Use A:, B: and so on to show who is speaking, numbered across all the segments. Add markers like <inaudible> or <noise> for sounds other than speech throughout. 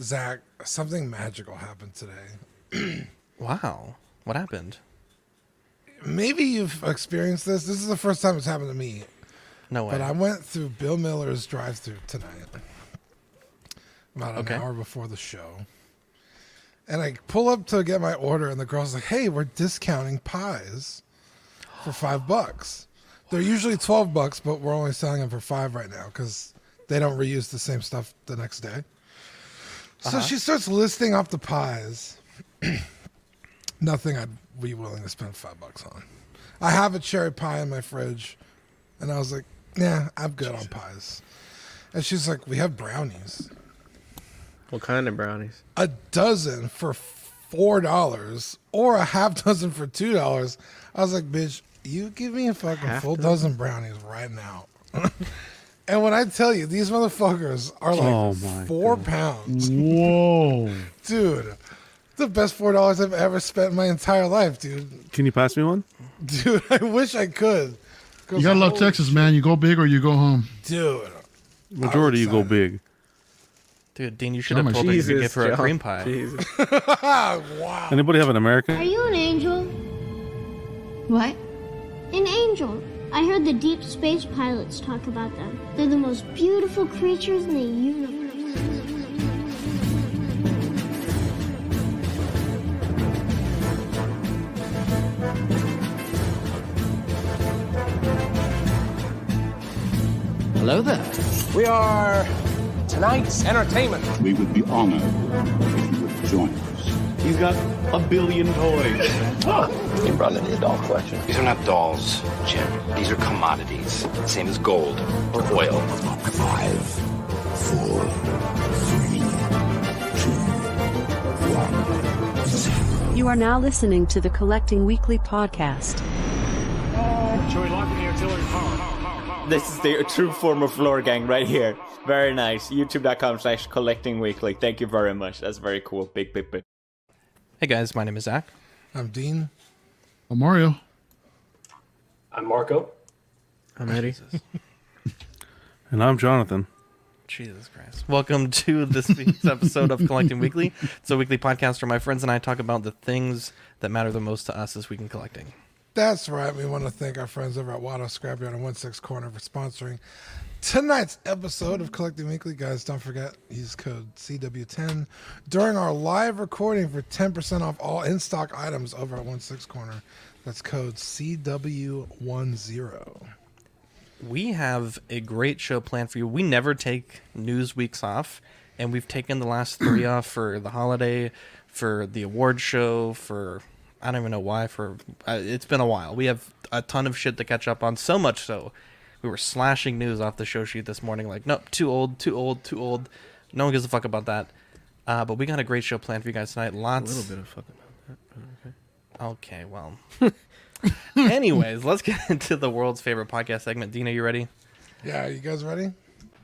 A: Zach, something magical happened today. <clears throat>
B: Wow. What happened?
A: Maybe you've experienced this. This is the first time it's happened to me.
B: No way.
A: But I went through Bill Miller's drive-through tonight, about an
B: Okay.
A: hour before the show, and I pull up to get my order, and the girl's like, "Hey, we're discounting pies for five <gasps> bucks. They're usually twelve bucks, but we're only selling them for five right now because they don't reuse the same stuff the next day." Uh-huh. So she starts listing off the pies. <clears throat> Nothing I'd be willing to spend five bucks on. I have a cherry pie in my fridge. And I was like, yeah, I'm good on pies. And she's like, we have brownies.
C: What kind of brownies?
A: A dozen for four dollars or a half dozen for two dollars. I was like, bitch, you give me a fucking
C: Half
A: full
C: dozen
A: brownies right now. <laughs> and when I tell you, these motherfuckers are like
D: Oh my
A: four pounds.
D: Whoa. <laughs>
A: Dude. The best four dollars I've ever spent in my entire life, dude.
D: Can you pass me one?
A: Dude, <laughs> I wish I could. 'Cause
E: You gotta love
A: holy
E: Texas, man. You go big or you go home.
A: Dude.
D: Majority you go big.
B: Dude, Dean, you should
E: Oh
B: have
E: my
B: told her you could
C: Jesus,
B: give her a
C: John.
B: cream pie.
C: Jesus. <laughs>
A: wow.
D: Anybody have an American?
F: Are you an angel?
G: What?
F: An angel. I heard the deep space pilots talk about them. They're the most beautiful creatures in the universe.
H: Hello there.
I: We are tonight's entertainment.
J: We would be honored if you would join us.
H: He's got a billion toys.
I: You brought in the doll collection.
K: These are not dolls, Jim. These are commodities. Same as gold or oil.
J: Five, four, three, two, one, zero.
L: You are now listening to the Collecting Weekly podcast.
H: This is the true form of floor gang right here. Very nice. YouTube.com slash collecting weekly. Thank you very much. That's very cool. Big, big, big.
B: Hey guys, my name is Zach.
A: I'm Dean.
E: Oh, Mario.
I: I'm Marco.
C: I'm Eddie. <laughs>
D: And I'm Jonathan.
B: Jesus Christ. Welcome to this week's <laughs> episode of Collecting Weekly. It's a weekly podcast where my friends and I talk about the things that matter the most to us this week in collecting.
A: That's right. We want to thank our friends over at Watto Scrapyard and One Six Corner for sponsoring tonight's episode of Collecting Weekly. Guys, don't forget use code CW10 during our live recording for 10% off all in stock items over at One Six Corner. That's code CW10.
B: We have a great show planned for you. We never take news weeks off, and we've taken the last three <clears throat> off for the holiday, for the award show, for I don't even know why. For uh, it's been a while. We have a ton of shit to catch up on. So much so, we were slashing news off the show sheet this morning. Like, nope, too old, too old, too old. No one gives a fuck about that. Uh, but we got a great show planned for you guys tonight. Lots.
C: A little bit of fucking.
B: Okay, well. <laughs> Anyways, let's get <laughs> into the world's favorite podcast segment. Dina, you ready?
A: Yeah, you guys ready?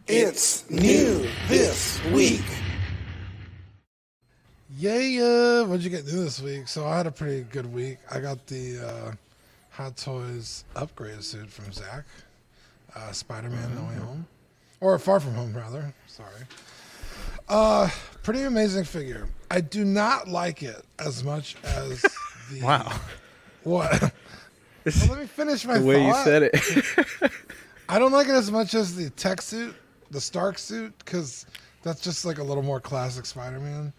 M: It's new this week.
A: Yeah, yeah. What'd you get new this week? So I had a pretty good week. I got the uh, Hot Toys upgrade suit from Zach, uh, Spider-Man: No Way Home, or Far From Home, rather. Sorry. Uh, pretty amazing figure. I do not like it as much as <laughs> the.
B: Wow.
A: What? <laughs> Well, let me finish my
C: The way you said it. <laughs>
A: I don't like it as much as the tech suit, the Stark suit, because that's just like a little more classic Spider-Man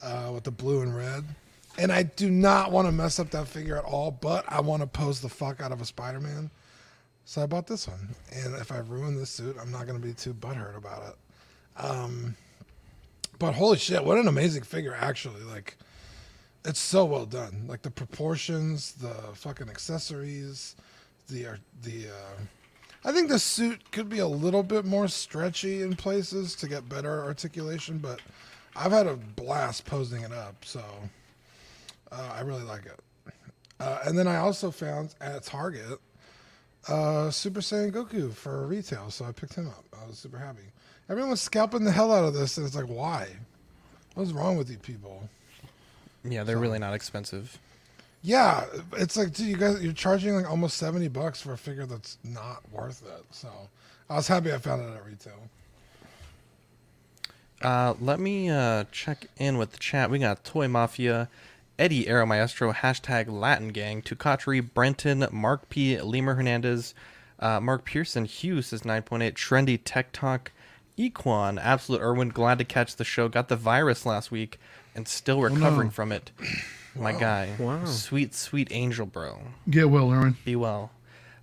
A: uh, with the blue and red. And I do not want to mess up that figure at all, but I want to pose the fuck out of a Spider-Man. So I bought this one. And if I ruin this suit, I'm not going to be too butthurt about it. Um, but holy shit, what an amazing figure, actually. Like, it's so well done. Like the proportions, the fucking accessories, the uh, the. Uh, I think the suit could be a little bit more stretchy in places to get better articulation, but I've had a blast posing it up, so uh, I really like it. Uh, and then I also found at Target uh, Super Saiyan Goku for retail, so I picked him up. I was super happy. Everyone was scalping the hell out of this, and it's like, why? What's wrong with you people?
B: Yeah, they're really not expensive.
A: Yeah, it's like, dude, you guys, you're charging like almost seventy bucks for a figure that's not worth it. So I was happy I found it at retail.
B: Uh, let me uh, check in with the chat. We got Toy Mafia, Eddie Aero Maestro, hashtag Latin Gang, Tukatri, Brenton, Mark P, Lemur Hernandez, uh, Mark Pearson, Hughes says 9.8, Trendy Tech Talk, Equan, Absolute Irwin, glad to catch the show. Got the virus last week and still recovering from it. My guy.
C: Wow.
B: Sweet, sweet angel, bro.
E: Get well, Aaron.
B: Be well.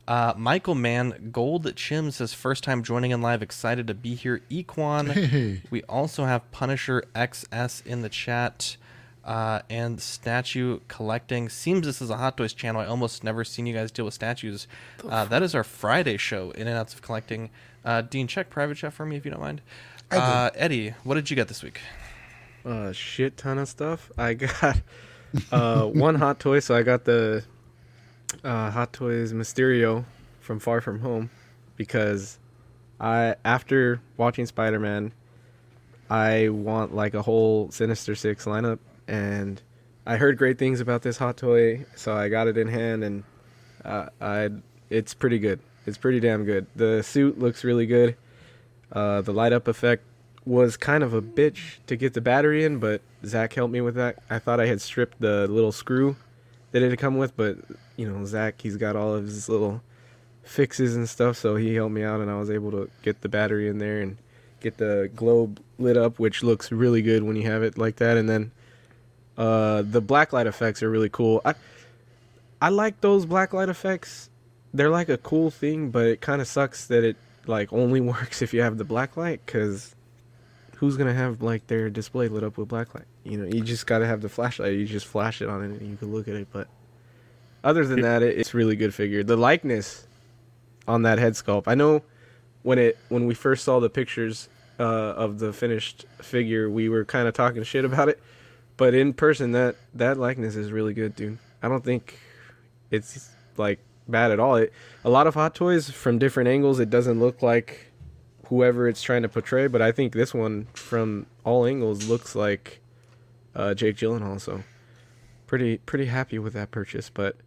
B: Uh, Michael Mann, Gold Chim says first time joining in live, excited to be here. Equan.
E: Hey.
B: We also have Punisher XS in the chat. Uh, and statue collecting seems this is a Hot Toys channel. I almost never seen you guys deal with statues. Uh, that is our Friday show, in and outs of collecting. Uh, Dean, check private chat for me if you don't mind. Uh, Eddie, what did you get this week?
C: A shit ton of stuff. I got uh, <laughs> one hot toy, so I got the uh, Hot Toys Mysterio from Far From Home because I after watching Spider Man, I want like a whole Sinister Six lineup, and I heard great things about this hot toy, so I got it in hand, and uh, I it's pretty good. It's pretty damn good. The suit looks really good. Uh, the light up effect was kind of a bitch to get the battery in, but Zach helped me with that. I thought I had stripped the little screw that it had come with, but you know Zach, he's got all of his little fixes and stuff, so he helped me out, and I was able to get the battery in there and get the globe lit up, which looks really good when you have it like that. And then uh, the blacklight effects are really cool. I I like those blacklight effects. They're like a cool thing, but it kind of sucks that it like only <laughs> works if you have the blacklight, because who's gonna have like their display lit up with blacklight? You know, you just gotta have the flashlight. You just flash it on it and you can look at it. But other than that, it, it's really good figure. The likeness on that head sculpt. I know when it when we first saw the pictures uh, of the finished figure, we were kind of talking shit about it. But in person, that that likeness is really good, dude. I don't think it's like bad at all. It, a lot of hot toys from different angles, it doesn't look like whoever it's trying to portray. But I think this one, from all angles, looks like uh, Jake Gyllenhaal. So pretty pretty happy with that purchase. But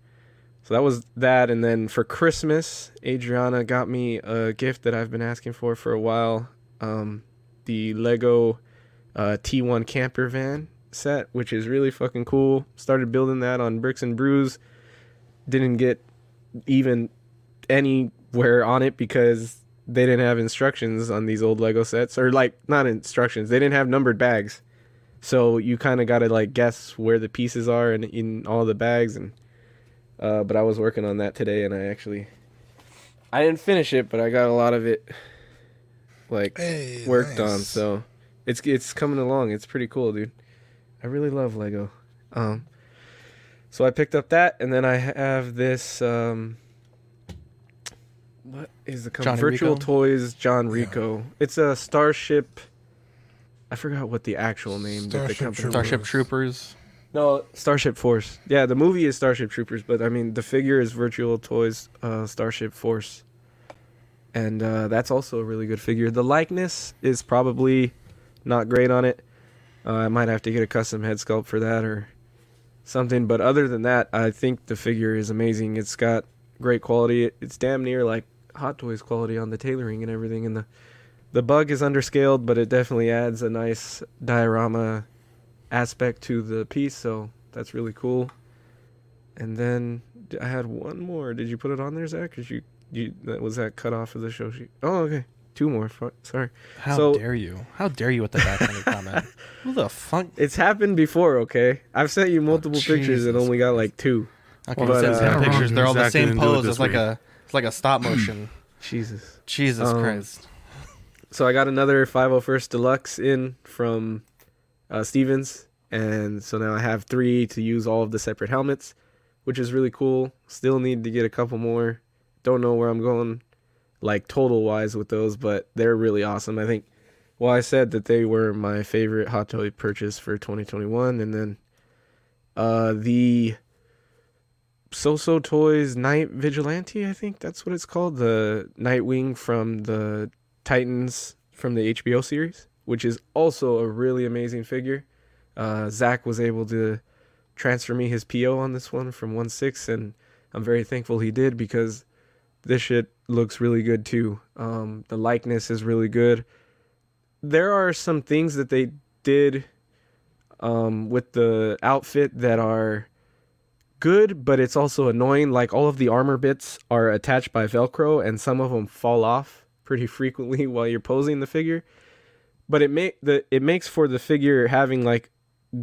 C: so that was that, and then for Christmas, Adriana got me a gift that I've been asking for for a while. Um, the Lego uh, T1 camper van set, which is really fucking cool. Started building that on Bricks and Brews. Didn't get even anywhere on it because they didn't have instructions on these old Lego sets, or like not instructions. They didn't have numbered bags, so you kind of got to like guess where the pieces are in in all the bags. And uh, but I was working on that today, and I actually I didn't finish it, but I got a lot of it like
A: Hey,
C: worked
A: nice.
C: on. So it's it's coming along. It's pretty cool, dude. I really love Lego. Um, so I picked up that, and then I have this. Um, what is the company?
B: Johnny
C: Virtual
B: Rico?
C: Toys John Rico. It's a Starship. I forgot what the actual name. that the
A: Starship
C: company
A: Troopers.
B: Starship Troopers.
C: no, Starship Force. Yeah, the movie is Starship Troopers, but I mean the figure is Virtual Toys uh, Starship Force, and uh, that's also a really good figure. The likeness is probably not great on it. Uh, I might have to get a custom head sculpt for that or something. But other than that, I think the figure is amazing. It's got great quality. It's damn near like Hot Toys quality on the tailoring and everything. And the the bug is underscaled, but it definitely adds a nice diorama aspect to the piece. So that's really cool. And then I had one more. Did you put it on there, Zach? Cause you you that was that cut off of the show sheet. Oh, okay. Two more. Fu- Sorry.
B: How
C: So-
B: dare you? How dare you with the backhanded comment? <laughs> Who the fuck?
C: It's happened before, okay? I've sent you multiple pictures and only got like two.
B: Okay,
C: But,
B: it says
C: uh,
B: pictures. They're all the same
D: didn't it
B: pose. It's like
D: week.
B: a it's like a stop <clears throat> motion.
C: Jesus.
B: Jesus
C: Um,
B: Christ.
C: So I got another 501st Deluxe in from uh, Stevens, and so now I have three to use all of the separate helmets, which is really cool. Still need to get a couple more. Don't know where I'm going, like total wise with those, but they're really awesome. I think. Well, I said that they were my favorite Hot Toy purchase for 2021, and then uh, the So-So Toys Night Vigilante, I think that's what it's called. The Nightwing from the Titans from the HBO series, which is also a really amazing figure. Uh, Zach was able to transfer me his PO on this one from 1-6, and I'm very thankful he did because this shit looks really good too. Um, the likeness is really good. there are some things that they did um, with the outfit that are good, but it's also annoying. Like all of the armor bits are attached by Velcro, and some of them fall off pretty <laughs> frequently while you're posing the figure. But it make the it makes for the figure having like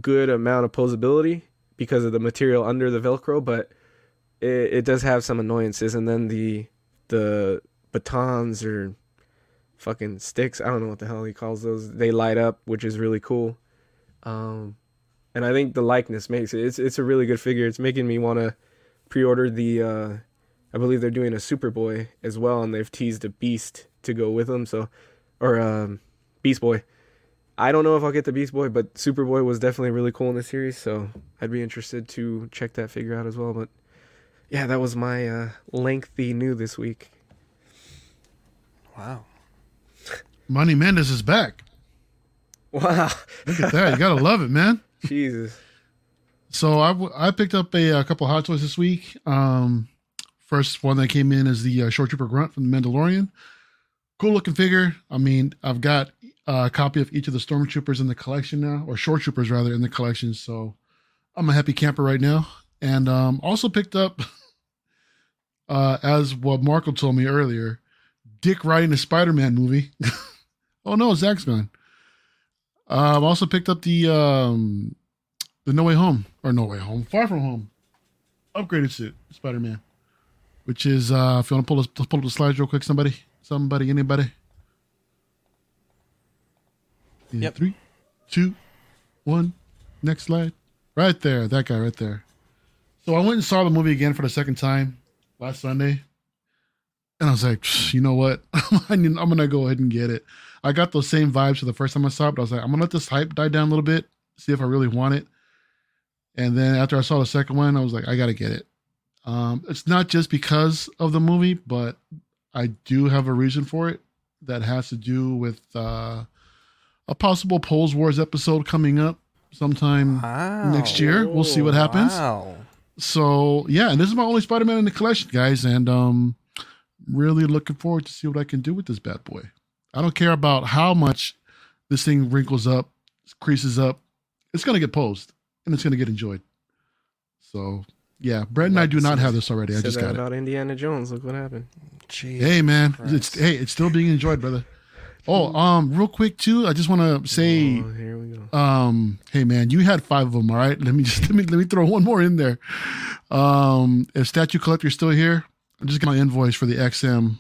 C: good amount of posability because of the material under the Velcro, but it, it does have some annoyances. And then the the batons or fucking sticks, I don't know what the hell he calls those. They light up, which is really cool. Um, and I think the likeness makes it. It's it's a really good figure. It's making me want to pre-order the. Uh, I believe they're doing a Superboy as well, and they've teased a Beast to go with them. So, or um, Beast Boy. I don't know if I'll get the Beast Boy, but Superboy was definitely really cool in the series, so I'd be interested to check that figure out as well. But yeah, that was my uh, lengthy new this week.
B: Wow. <laughs>
E: Money Mendes is back.
C: Wow.
E: Look at that. You gotta love it, man. <laughs>
C: Jesus.
E: So I, w- I picked up a, a couple hot toys this week. Um, first one that came in is the uh, Shoretrooper Grunt from the Mandalorian. Cool looking figure. I mean, I've got a copy of each of the Stormtroopers in the collection now, or Shoretroopers rather, in the collection. So I'm a happy camper right now. And um, also picked up, <laughs> uh, as what Marco told me earlier, Dick writing a Spider-Man movie. <laughs> oh no, Zach's gone. Uh, I've also picked up the um, the No Way Home or No Way Home, Far From Home, upgraded suit Spider Man, which is uh, if you want to pull pull up the slides real quick, somebody, somebody, anybody. In
B: Yep.
E: Three, two, one. Next slide. Right there, that guy right there. So I went and saw the movie again for the second time last Sunday, and I was like, "Psh, you know what? <laughs> I'm gonna go ahead and get it. I got those same vibes for the first time I saw it, but I was like, I'm gonna let this hype die down a little bit, see if I really want it. And then after I saw the second one, I was like, I gotta get it. Um, it's not just because of the movie, but I do have a reason for it that has to do with uh, a possible Poles Wars episode coming up sometime next year. We'll see what happens.
B: Wow.
E: So yeah, and this is my only Spider-Man in the collection, guys, and um, really looking forward to see what I can do with this bad boy. I don't care about how much this thing wrinkles up, creases up. It's gonna get posed and it's gonna get enjoyed. So yeah, Brett and I do not have this already. I just got it.
C: about Indiana Jones. Look what happened.
E: Hey man, it's hey, it's still being enjoyed, brother. Oh, um, real quick too, I just want to say,
C: Oh, here we go.
E: um, hey man, you had five of them, all right? Let me just <laughs> let me let me throw one more in there. Um, if Statue Collector's still here, I'm just getting my invoice for the XM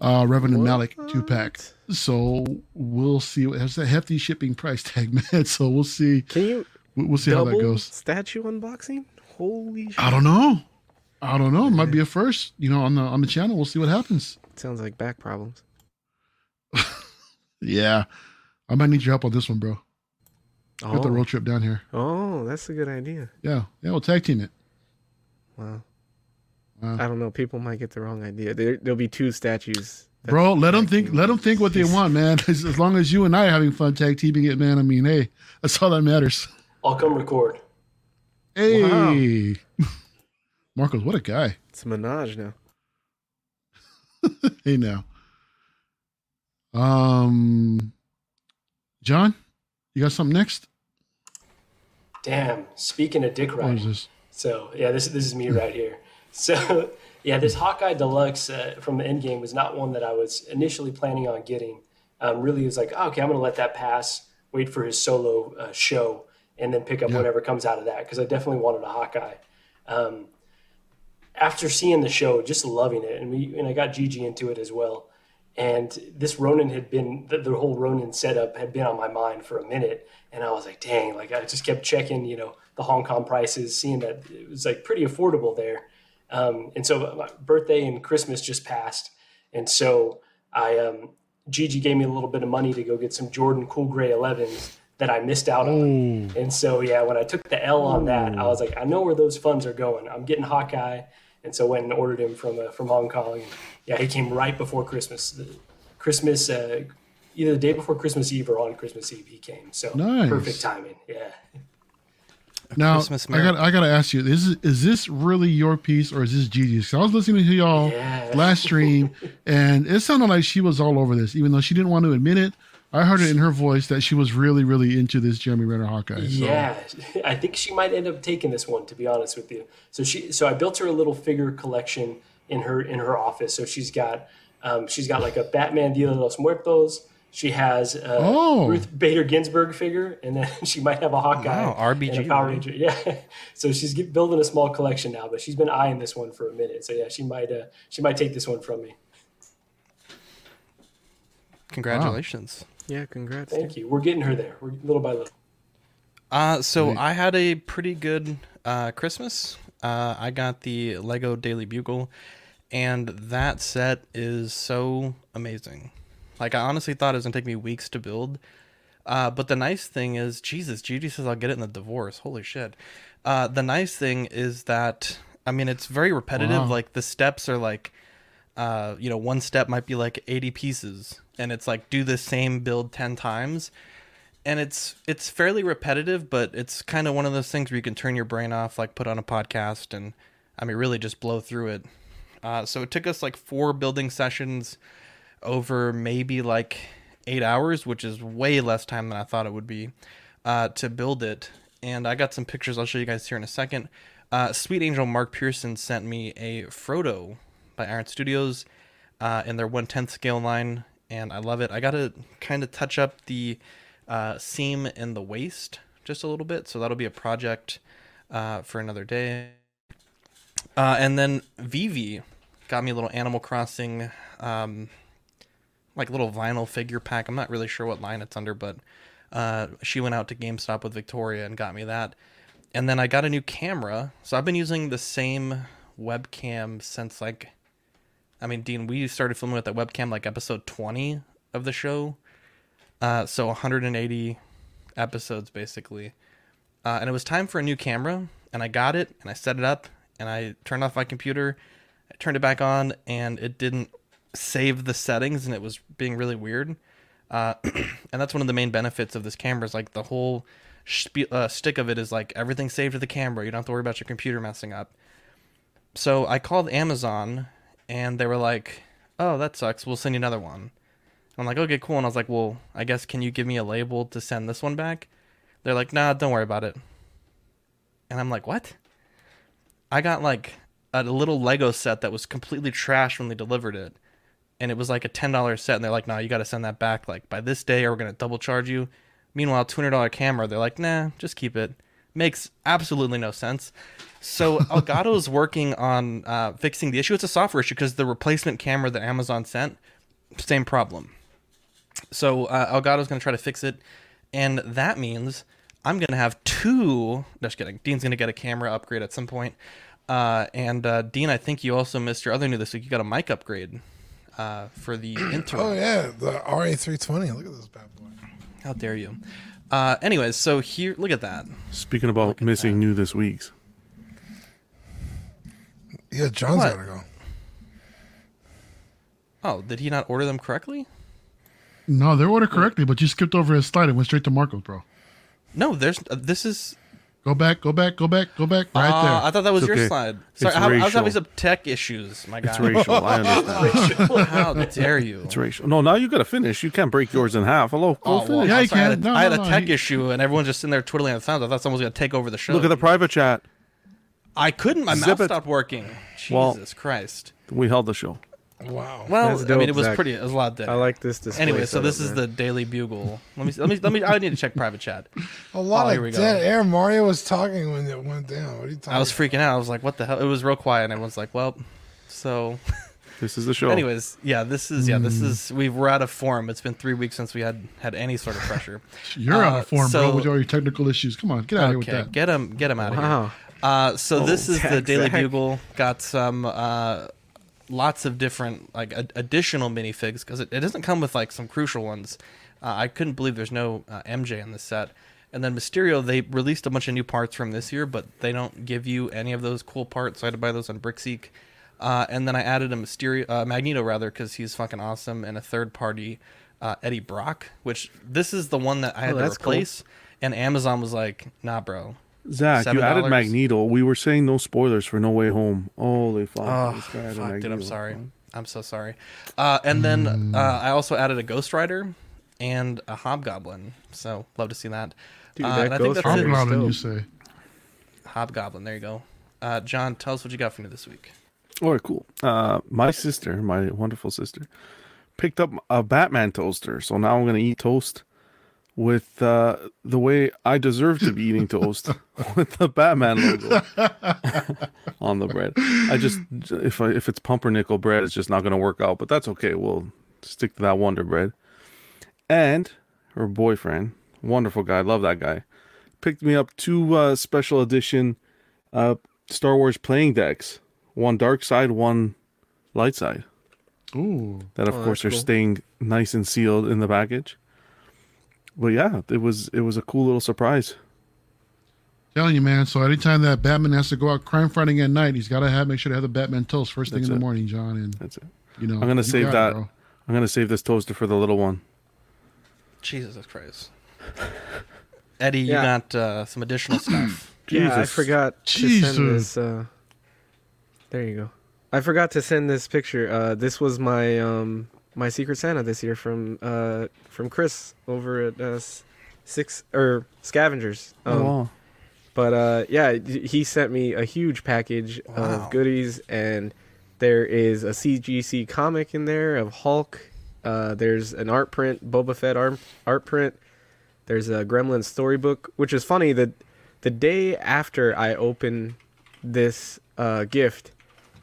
E: uh Revenant Malik two pack. So we'll see. It's a hefty shipping price tag, <laughs> man. So we'll see.
C: Can you?
E: We'll we'll see how that goes.
C: Statue unboxing. Holy shit.
E: I don't know. I don't know. It might be a first, you know, on the on the channel. We'll see what happens.
C: Sounds like back problems.
E: Yeah, I might need your help on this one, bro. Got the
C: Oh.
E: road trip down here.
C: Oh, that's a good idea.
E: Yeah, yeah, we'll tag team it.
C: Wow.
E: Wow.
C: Uh, I don't know. People might get the wrong idea. There, there'll be two statues.
E: Bro, let them think. Let them think what they want, man. <laughs> As, as long as you and I are having fun tag teaming it, man. I mean, hey, that's all that matters.
I: I'll come record.
E: Hey, <laughs> Marcos, what a guy.
C: It's a menage now. <laughs>
E: Hey, now, um, John, you got something next?
I: Damn. Speaking of dick riding. So yeah, this this is me right here. <laughs> So yeah, this Hawkeye Deluxe uh, from the Endgame was not one that I was initially planning on getting. Um, really, was like, oh, okay, I'm gonna let that pass. Wait for his solo uh, show, and then pick up
E: Yeah.
I: whatever comes out of that because I definitely wanted a Hawkeye. Um, after seeing the show, just loving it, and we and I got Gigi into it as well. And this Ronin had been the, the whole Ronin setup had been on my mind for a minute, and I was like, dang, like I just kept checking, you know, the Hong Kong prices, seeing that it was like pretty affordable there. Um, and so my birthday and Christmas just passed, and so I um, Gigi gave me a little bit of money to go get some Jordan Cool Gray 11s that I missed out on. And so yeah, when I took the L on that, I was like, I know where those funds are going. I'm getting Hawkeye, and so went and ordered him from uh, from Hong Kong. Yeah, he came right before Christmas. The Christmas, uh, either the day before Christmas Eve or on Christmas Eve, he came. So
E: Nice.
I: perfect timing. Yeah.
E: Now, I got I got to ask you: Is is this really your piece or is this Gigi's? 'Cause I was listening to y'all
I: Yeah.
E: last stream, <laughs> and it sounded like she was all over this, even though she didn't want to admit it. I heard it in her voice that she was really, really into this Jeremy Renner Hawkeye. So.
I: Yeah, <laughs> I think she might end up taking this one. To be honest with you, so she, so I built her a little figure collection in her in her office. So she's got, um, she's got like a Batman Dia de los Muertos. She has a
E: Oh.
I: Ruth Bader Ginsburg figure, and then <laughs> she might have a Hawkeye,
B: Wow, RBG,
I: and a Power
B: man.
I: Ranger. Yeah, <laughs> so she's get, building a small collection now, but she's been eyeing this one for a minute. So yeah, she might uh, she might take this one from me.
B: Congratulations.
C: Yeah, congrats.
I: Thank you. We're getting her there. We're little by little.
B: Uh, so I had a pretty good uh, Christmas. Uh, I got the Lego Daily Bugle, and that set is so amazing. Like I honestly thought it was gonna take me weeks to build. Uh, but the nice thing is, Jesus, Judy says I'll get it in the divorce. Holy shit. Uh, the nice thing is that I mean it's very repetitive.
E: Wow.
B: Like the steps are like, uh, you know, one step might be like 80 pieces, and it's like do the same build 10 times and it's it's fairly repetitive, but it's kind of one of those things where you can turn your brain off, like put on a podcast, and I mean really just blow through it. Uh, so it took us like four building sessions over maybe like eight hours, which is way less time than I thought it would be uh, to build it. And I got some pictures I'll show you guys here in a second. Uh, Sweet Angel Mark Pearson sent me a Frodo by Iron Studios uh, in their 110th scale line, and I love it. I got to kind of touch up the uh, seam in the waist just a little bit, so that'll be a project uh, for another day. Uh, and then Vivi got me a little Animal Crossing, um, like little vinyl figure pack. I'm not really sure what line it's under, but uh, she went out to GameStop with Victoria and got me that. And then I got a new camera, so I've been using the same webcam since like, I mean, Dean, we started filming with that webcam like episode 20 of the show. Uh, so 180 episodes basically. Uh, and it was time for a new camera, and I got it, and I set it up, and I turned off my computer, I turned it back on, and it didn't save the settings, and it was being really weird. Uh, <clears throat> and that's one of the main benefits of this camera is like the whole spe- uh, stick of it is like everything saved to the camera. You don't have to worry about your computer messing up. So I called Amazon, and they were like, "Oh, that sucks. We'll send you another one." I'm like, okay, cool. And I was like, well, I guess can you give me a label to send this one back? They're like, nah, don't worry about it. And I'm like, what? I got like a little Lego set that was completely trashed when they delivered it. And it was like a $10 set. And they're like, nah, you got to send that back like by this day or we're going to double charge you. Meanwhile, $200 camera, they're like, nah, just keep it. Makes absolutely no sense. So <laughs> Elgato's working on uh, fixing the issue. It's a software issue because the replacement camera that Amazon sent, same problem. So uh, Elgato's going to try to fix it, and that means I'm going to have two. Just kidding. Dean's going to get a camera upgrade at some point. Uh, and uh, Dean, I think you also missed your other new this week. You got a mic upgrade uh, for the <clears throat> intro.
A: Oh yeah, the RA320. Look at this bad boy.
B: How dare you? Uh, anyways, so here, look at that.
D: Speaking about missing new this week's.
A: Yeah, John's
B: What?
A: gotta go.
B: Oh, did he not order them correctly?
E: No, they're ordered correctly, but you skipped over his slide and went straight to Marcos, bro.
B: No, there's. Uh, this is.
E: Go back, go back, go back, go back. Right
B: Uh,
E: there.
B: I thought that was
D: It's
B: your
D: okay.
B: slide.
D: It's
B: Sorry, I, I was having some tech issues, my guy.
D: It's racial. I <laughs> understand.
B: How dare you?
D: It's racial. No, now you got to finish. You can't break yours in half. Hello, go
B: Oh, well.
E: Yeah,
B: I'm
E: you
B: sorry, I had,
E: can.
B: a,
E: No,
B: I had
E: no,
B: a
E: no,
B: tech
E: he-
B: issue, and everyone's just sitting there twiddling their thumbs. I thought someone was going to take over the show.
D: Look at the private chat.
B: I couldn't. My
D: Zip
B: mouth
D: it.
B: stopped working. Jesus
D: Well-
B: Christ.
D: We held the show.
A: Wow.
B: Well,
C: That's
B: I mean, it was
C: Zach.
B: pretty. It was a lot better.
C: I like this display.
B: Anyway, so this
C: setup,
B: is
C: man.
B: the Daily Bugle. Let me. Let me. Let me. I need to check private chat. <laughs>
A: A lot
B: Oh, here we
A: of
B: go.
A: dead air. Mario was talking when it went down. What are you talking?
B: I was freaking out. I was like, "What the hell?" It was real quiet, and everyone's like, "Well." So, <laughs>
D: This is the show.
B: anyways, yeah, this is yeah,
E: Hmm.
B: this is we we're out of form. It's been three weeks since we had had any sort of pressure. <laughs>
E: You're out
B: Uh,
E: of form,
B: so-
E: bro, with all your technical issues. Come on, get out of here with that.
B: get him, get him out of here. Uh, so
C: Oh,
B: this is the Daily Bugle. Got some uh, lots of different like ad- additional minifigs because it, it doesn't come with like some crucial ones. Uh, I couldn't believe there's no uh, MJ in this set. And then Mysterio, they released a bunch of new parts from this year, but they don't give you any of those cool parts. So I had to buy those on Brickseek. Uh, and then I added a Mysterio, uh, Magneto rather, because he's fucking awesome, and a third party uh, Eddie Brock, which this is the one that I had
C: Oh,
B: to
C: that's cool.
B: replace. And Amazon was like, "Nah, bro,
D: Zach, you added Magneto. We were saying no spoilers for No Way Home. Holy fuck.
B: Oh,
D: this guy added
B: fuck, dude, I'm sorry. I'm so sorry. Uh, and then uh, I also added a Ghost Rider, and a Hobgoblin. So love to see that.
C: Dude,
B: Uh,
C: that
B: I think
C: Ghost
B: that's it.
C: Rider is
E: Hobgoblin, you say?
B: Hobgoblin. There you go. Uh, John, tell us what you got for me this week.
D: All right, cool. Uh, my sister, my wonderful sister, picked up a Batman toaster. So now I'm gonna eat toast with uh, the way I deserve to be eating toast <laughs> with the Batman logo <laughs> on the bread. I just if I, if it's pumpernickel bread, it's just not gonna work out. But that's okay. We'll stick to that Wonder Bread. And her boyfriend, wonderful guy, love that guy, picked me up two uh, special edition uh, Star Wars playing decks. One dark side, one light side.
E: Ooh.
D: That of
C: Oh,
D: course are
C: cool.
D: staying nice and sealed in the package. But yeah, it was it was a cool little surprise.
E: Telling you, man. So anytime that Batman has to go out crime fighting at night, he's got to have make sure to have the Batman toast first thing
D: That's
E: in the morning, John. And
D: That's it.
E: you know,
D: I'm gonna save
E: got it,
D: that. I'm gonna save this toaster for the little one.
B: Jesus Christ. <laughs> Eddie, you got uh, some additional <clears throat> stuff.
C: Yeah, I
D: Jesus.
C: forgot to send this. Uh, there you go. I forgot to send this picture. Uh, this was my um, my Secret Santa this year from uh, from Chris over at uh, Six or Scavengers. Um,
D: oh.
C: But uh, yeah, he sent me a huge package
B: Wow.
C: of goodies, and there is a CGC comic in there of Hulk. Uh, there's an art print, Boba Fett art, art print. There's a Gremlin storybook, which is funny that the day after I opened this uh, gift,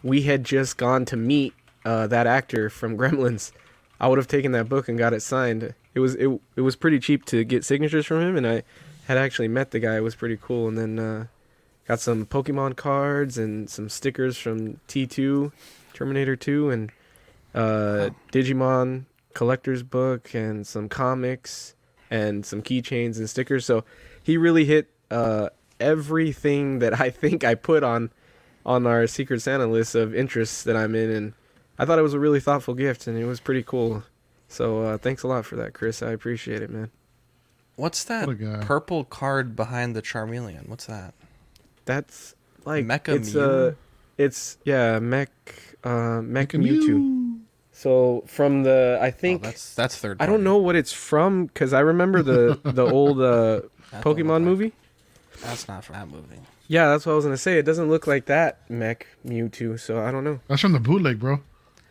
C: we had just gone to meet uh, that actor from <laughs> Gremlins. I would have taken that book and got it signed. It was it, it was pretty cheap to get signatures from him, and I had actually met the guy. It was pretty cool. And then uh, got some Pokemon cards and some stickers from T2, Terminator 2, and uh, Digimon collector's book, and some comics, and some keychains and stickers. So he really hit uh, everything that I <laughs> think I put on on our Secret Santa list of interests that I'm in, and I thought it was a really thoughtful gift, and it was pretty cool. So uh, thanks a lot for that, Chris. I appreciate it, man.
B: What's that
E: What
B: purple card behind the Charmeleon? What's that?
C: That's like
B: Mecha
C: it's
B: Mew?
C: uh it's yeah mech uh mech
E: Mecha
C: Mewtwo.
E: Mew.
C: So from the I
B: Oh,
C: think
B: that's that's third.
C: I don't know what it's from because I remember the <laughs> the old uh,
B: That don't
C: Pokemon
B: like-
C: movie.
B: That's not from that movie.
C: Yeah, that's what I was gonna say. It doesn't look like that mech Mewtwo, so I don't know.
E: That's from the bootleg, bro.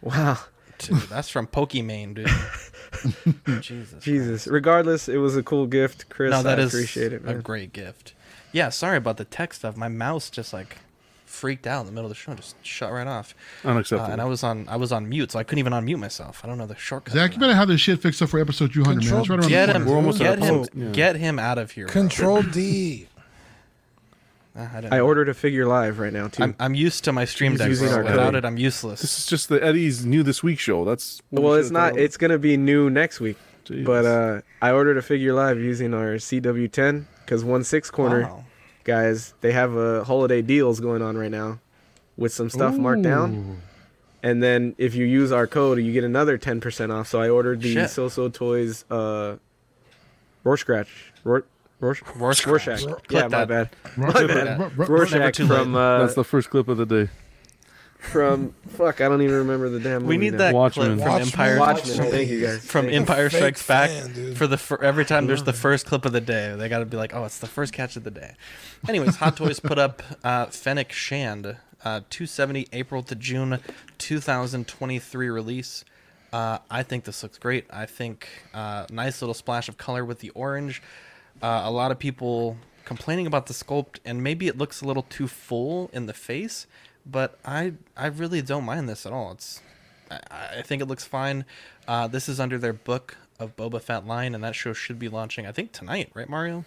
C: Wow,
B: Dude, that's from Pokimane, dude. <laughs> Jesus.
C: Jesus. Regardless, it was a cool gift, Chris.
B: No, that
C: I
B: is
C: appreciate it,
B: a great gift. Yeah, sorry about the tech stuff. My mouse just like freaked out in the middle of the show, and just shut right off. Uh,
D: Unacceptable.
B: and I was on I was on mute, so I couldn't even unmute myself. I don't know the shortcut.
E: Zach, you better have this shit fixed up for episode 200, man. It's right around
B: Get
E: the
B: him.
D: We're almost
B: get
D: at
B: him,
D: post, yeah.
B: get him out of here. bro.
A: Control D. <laughs>
B: Uh, I,
C: I ordered a figure live right now too.
B: I'm, I'm used to my stream deck.
C: using
B: bro.
C: our
B: Without
C: code.
B: it, I'm useless.
D: This is just the Eddie's new this week show. That's what we
C: well,
D: should
C: it's not. It's gonna be new next week.
D: Jesus.
C: But uh, I ordered a figure live using our CW10 because one six corner
B: Wow.
C: guys they have a holiday deals going on right now with some stuff marked down. And then if you use our code, you get another ten percent off. So I ordered the
B: Shit.
C: So So Toys uh, Rorschach. Ror- Rorsch-
B: Rorschach.
C: Rorschach.
B: Clip
C: Yeah, my bad.
E: Ro-
C: My bad.
E: ro- ro-
C: Rorschach from uh,
D: That's the first clip of the day.
C: from fuck. I don't even remember the damn.
B: We
C: movie
B: need
C: now.
B: that
D: Watchmen.
B: clip from
A: Watchmen.
B: Empire.
C: Watchmen.
A: Watchmen.
C: Thank you guys.
B: From
C: Thank you.
B: Empire
A: Fake
B: Strikes Back
A: fan, dude.
B: for the fir- every time there's the first clip of the day, they got to be like, oh, it's the first catch of the day. Anyways, Hot Toys put up uh, Fennec Shand, uh, 270 April to June 2023 release. Uh, I think this looks great. I think uh, nice little splash of color with the orange. Uh, a lot of people complaining about the sculpt, and maybe it looks a little too full in the face, but I I really don't mind this at all. It's I, I think it looks fine. Uh, this is under their book of Boba Fett line, and that show should be launching, I think, tonight, right, Mario?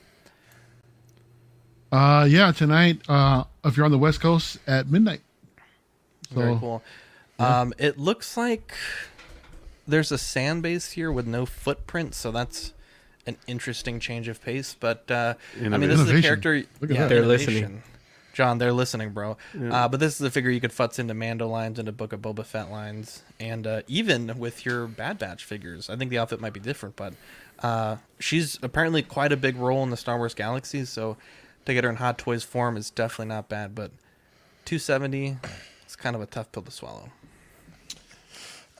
E: Uh, yeah, tonight, uh, if you're on the West Coast at midnight.
B: Very
E: So,
B: cool. Um, it looks like there's a sand base here with no footprint, so that's an interesting change of pace. But uh, I mean, this is a character.
E: Look at
B: yeah.
C: They're listening.
B: John, they're listening, bro.
D: Yeah.
B: Uh, but this is a figure you could futz into Mando lines, into Book of Boba Fett lines, and uh, even with your Bad Batch figures. I think the outfit might be different, but uh, she's apparently quite a big role in the Star Wars galaxy. So to get her in Hot Toys form is definitely not bad. But 270, it's kind of a tough pill to swallow.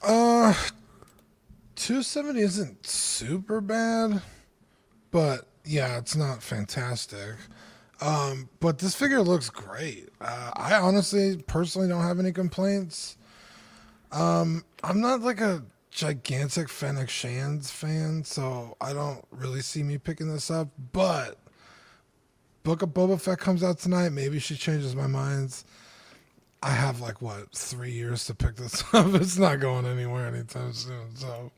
A: Uh, 270 isn't super bad, but yeah, it's not fantastic. Um, but this figure looks great. Uh, I honestly, personally, don't have any complaints. Um, I'm not like a gigantic Fennec Shands fan, so I don't really see me picking this up. But Book of Boba Fett comes out tonight. Maybe she changes my minds. I have like what three years to pick this <laughs> up. It's not going anywhere anytime soon. So,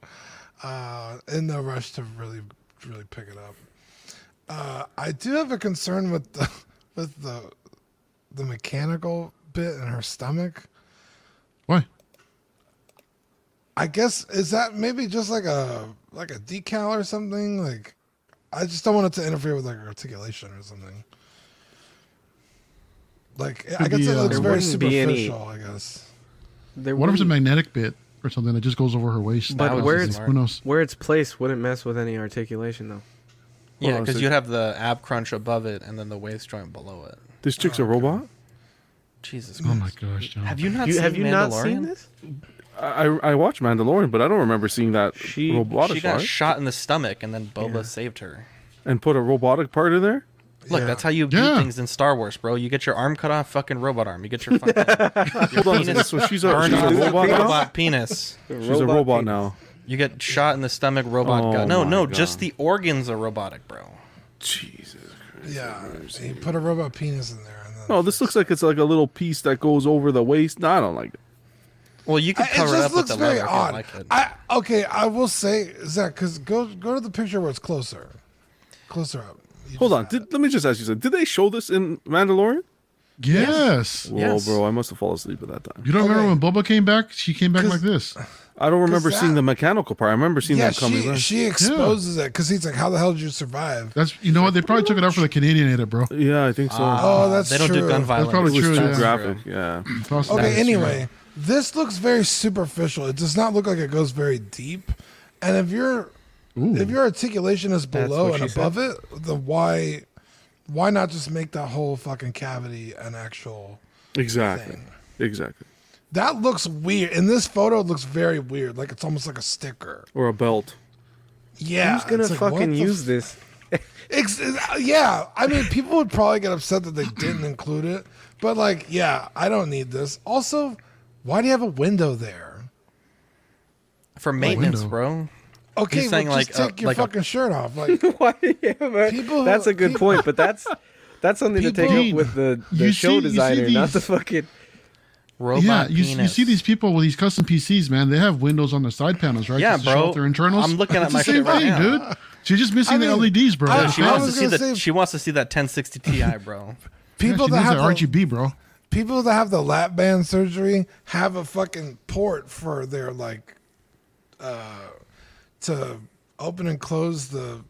A: uh, in no rush to really, really pick it up. Uh, I do have a concern with the <laughs> with the the mechanical bit in her stomach.
E: Why?
A: I guess is that maybe just like a like a decal or something. Like, I just don't want it to interfere with like articulation or something. Like, I guess
E: be,
A: it
E: uh,
A: looks
E: There
A: very
C: wouldn't any-
A: superficial. I guess.
C: There
E: What if it's a magnetic bit or something that just goes over her waist?
C: But where it's
B: smart.
E: who knows?
C: where it's placed wouldn't mess with any articulation though.
B: Yeah,
D: Hold on,
B: because
D: so-
B: you'd have the ab crunch above it and then the waist joint below it.
D: This chick's a oh, robot.
B: Jesus Christ!
E: Oh my gosh, John.
B: Have you not
C: You,
B: seen
C: have you not seen
B: Mandalorian?
C: this?
D: I I watched Mandalorian, but I don't remember seeing that
C: She-
D: robotic
B: She got
D: part
B: shot in the stomach and then Boba
C: Yeah.
B: saved her.
D: and put a robotic part in there.
B: Look,
A: Yeah.
B: that's how you beat things in Star Wars, bro. You get your arm cut off, fucking robot arm. You get your fucking <laughs>
D: Hold on a second.
B: penis
D: So she's a,
B: burned
D: she's a
B: off,
D: robot now.
B: robot penis.
D: She's a robot
C: penis.
D: now.
B: You get shot in the stomach, robot
D: Oh
B: gun. No, no,
D: God.
B: just the organs are robotic, bro.
D: Jesus. Christ.
A: Yeah, he put a robot penis in there. And then
D: No, this looks like it's like a little piece that goes over the waist. No, I don't like it.
B: Well, you
A: I-
B: could cover
A: it
B: it
A: just
B: up with
A: looks
B: the
A: very
B: leather if you
A: odd.
B: like it.
A: I okay, I will say Zach, because go go to the picture where it's closer, closer up. You
D: Hold on. Did, let me just ask you something. Did they show this in Mandalorian?
E: Yes.
D: Whoa,
B: Yes.
D: bro! I must have fallen asleep at that time.
E: You don't oh,
A: remember
E: when Boba came back? She came back like this.
D: I don't remember
A: that-
D: seeing the mechanical part. I remember seeing
A: yeah,
D: that coming.
A: she
D: back.
A: she exposes it because he's like, "How the hell did you survive?"
E: That's you know what? They probably took it out for the Canadian edit, bro.
D: yeah, I think so.
A: Oh, that's
B: they don't do
A: true.
B: gun
A: That's
E: probably
D: it was
E: true,
D: too
E: yeah.
D: graphic. Yeah. <clears throat>
A: Okay,
E: That's
A: anyway, this looks very superficial. It does not look like it goes very deep. And if your
E: Ooh.
A: if your articulation is below and
C: she
A: above it, then why why not just make that whole fucking cavity an actual
D: Exactly.
A: thing?
D: Exactly.
A: That looks weird. In this photo, it looks very weird. Like it's almost like a sticker.
D: Or a belt.
A: Yeah.
C: Who's gonna
A: like,
C: fucking use
A: f-
C: this? <laughs>
A: Ex- uh, yeah, I mean, people would probably get upset that they didn't include it, but like, yeah, I don't need this. Also, why do you have a window there?
B: For maintenance,
E: window.
B: bro.
A: Okay,
B: He's
A: well,
B: saying,
A: just
B: like, uh,
A: take your
B: like a-
A: fucking shirt off. Like, <laughs>
C: Why? Yeah, man.
A: People-
C: that's a good
A: people-
C: point, but that's <laughs> that's something to take up with the, the
E: You
C: show
E: see- you see
C: designer, not
E: these-
C: the fucking.
B: Robot
E: yeah, you,
B: penis.
E: you see these people with these custom PCs, man. They have windows on their side panels, right?
B: Yeah,
E: Just to
B: bro.
E: show off their internals.
B: I'm looking at
E: It's
B: my
E: the same
B: shit right
E: thing,
B: now.
E: dude. She's just missing
A: I
E: the LEDs, bro.
A: I-
B: She
A: I
B: wants to see
A: gonna
B: that.
A: say-
B: She wants to see that 1060 Ti, <laughs> bro.
A: People
E: she
A: that have the,
E: RGB, bro.
A: people that have the lap band surgery have a fucking port for their like, uh, to open and close the.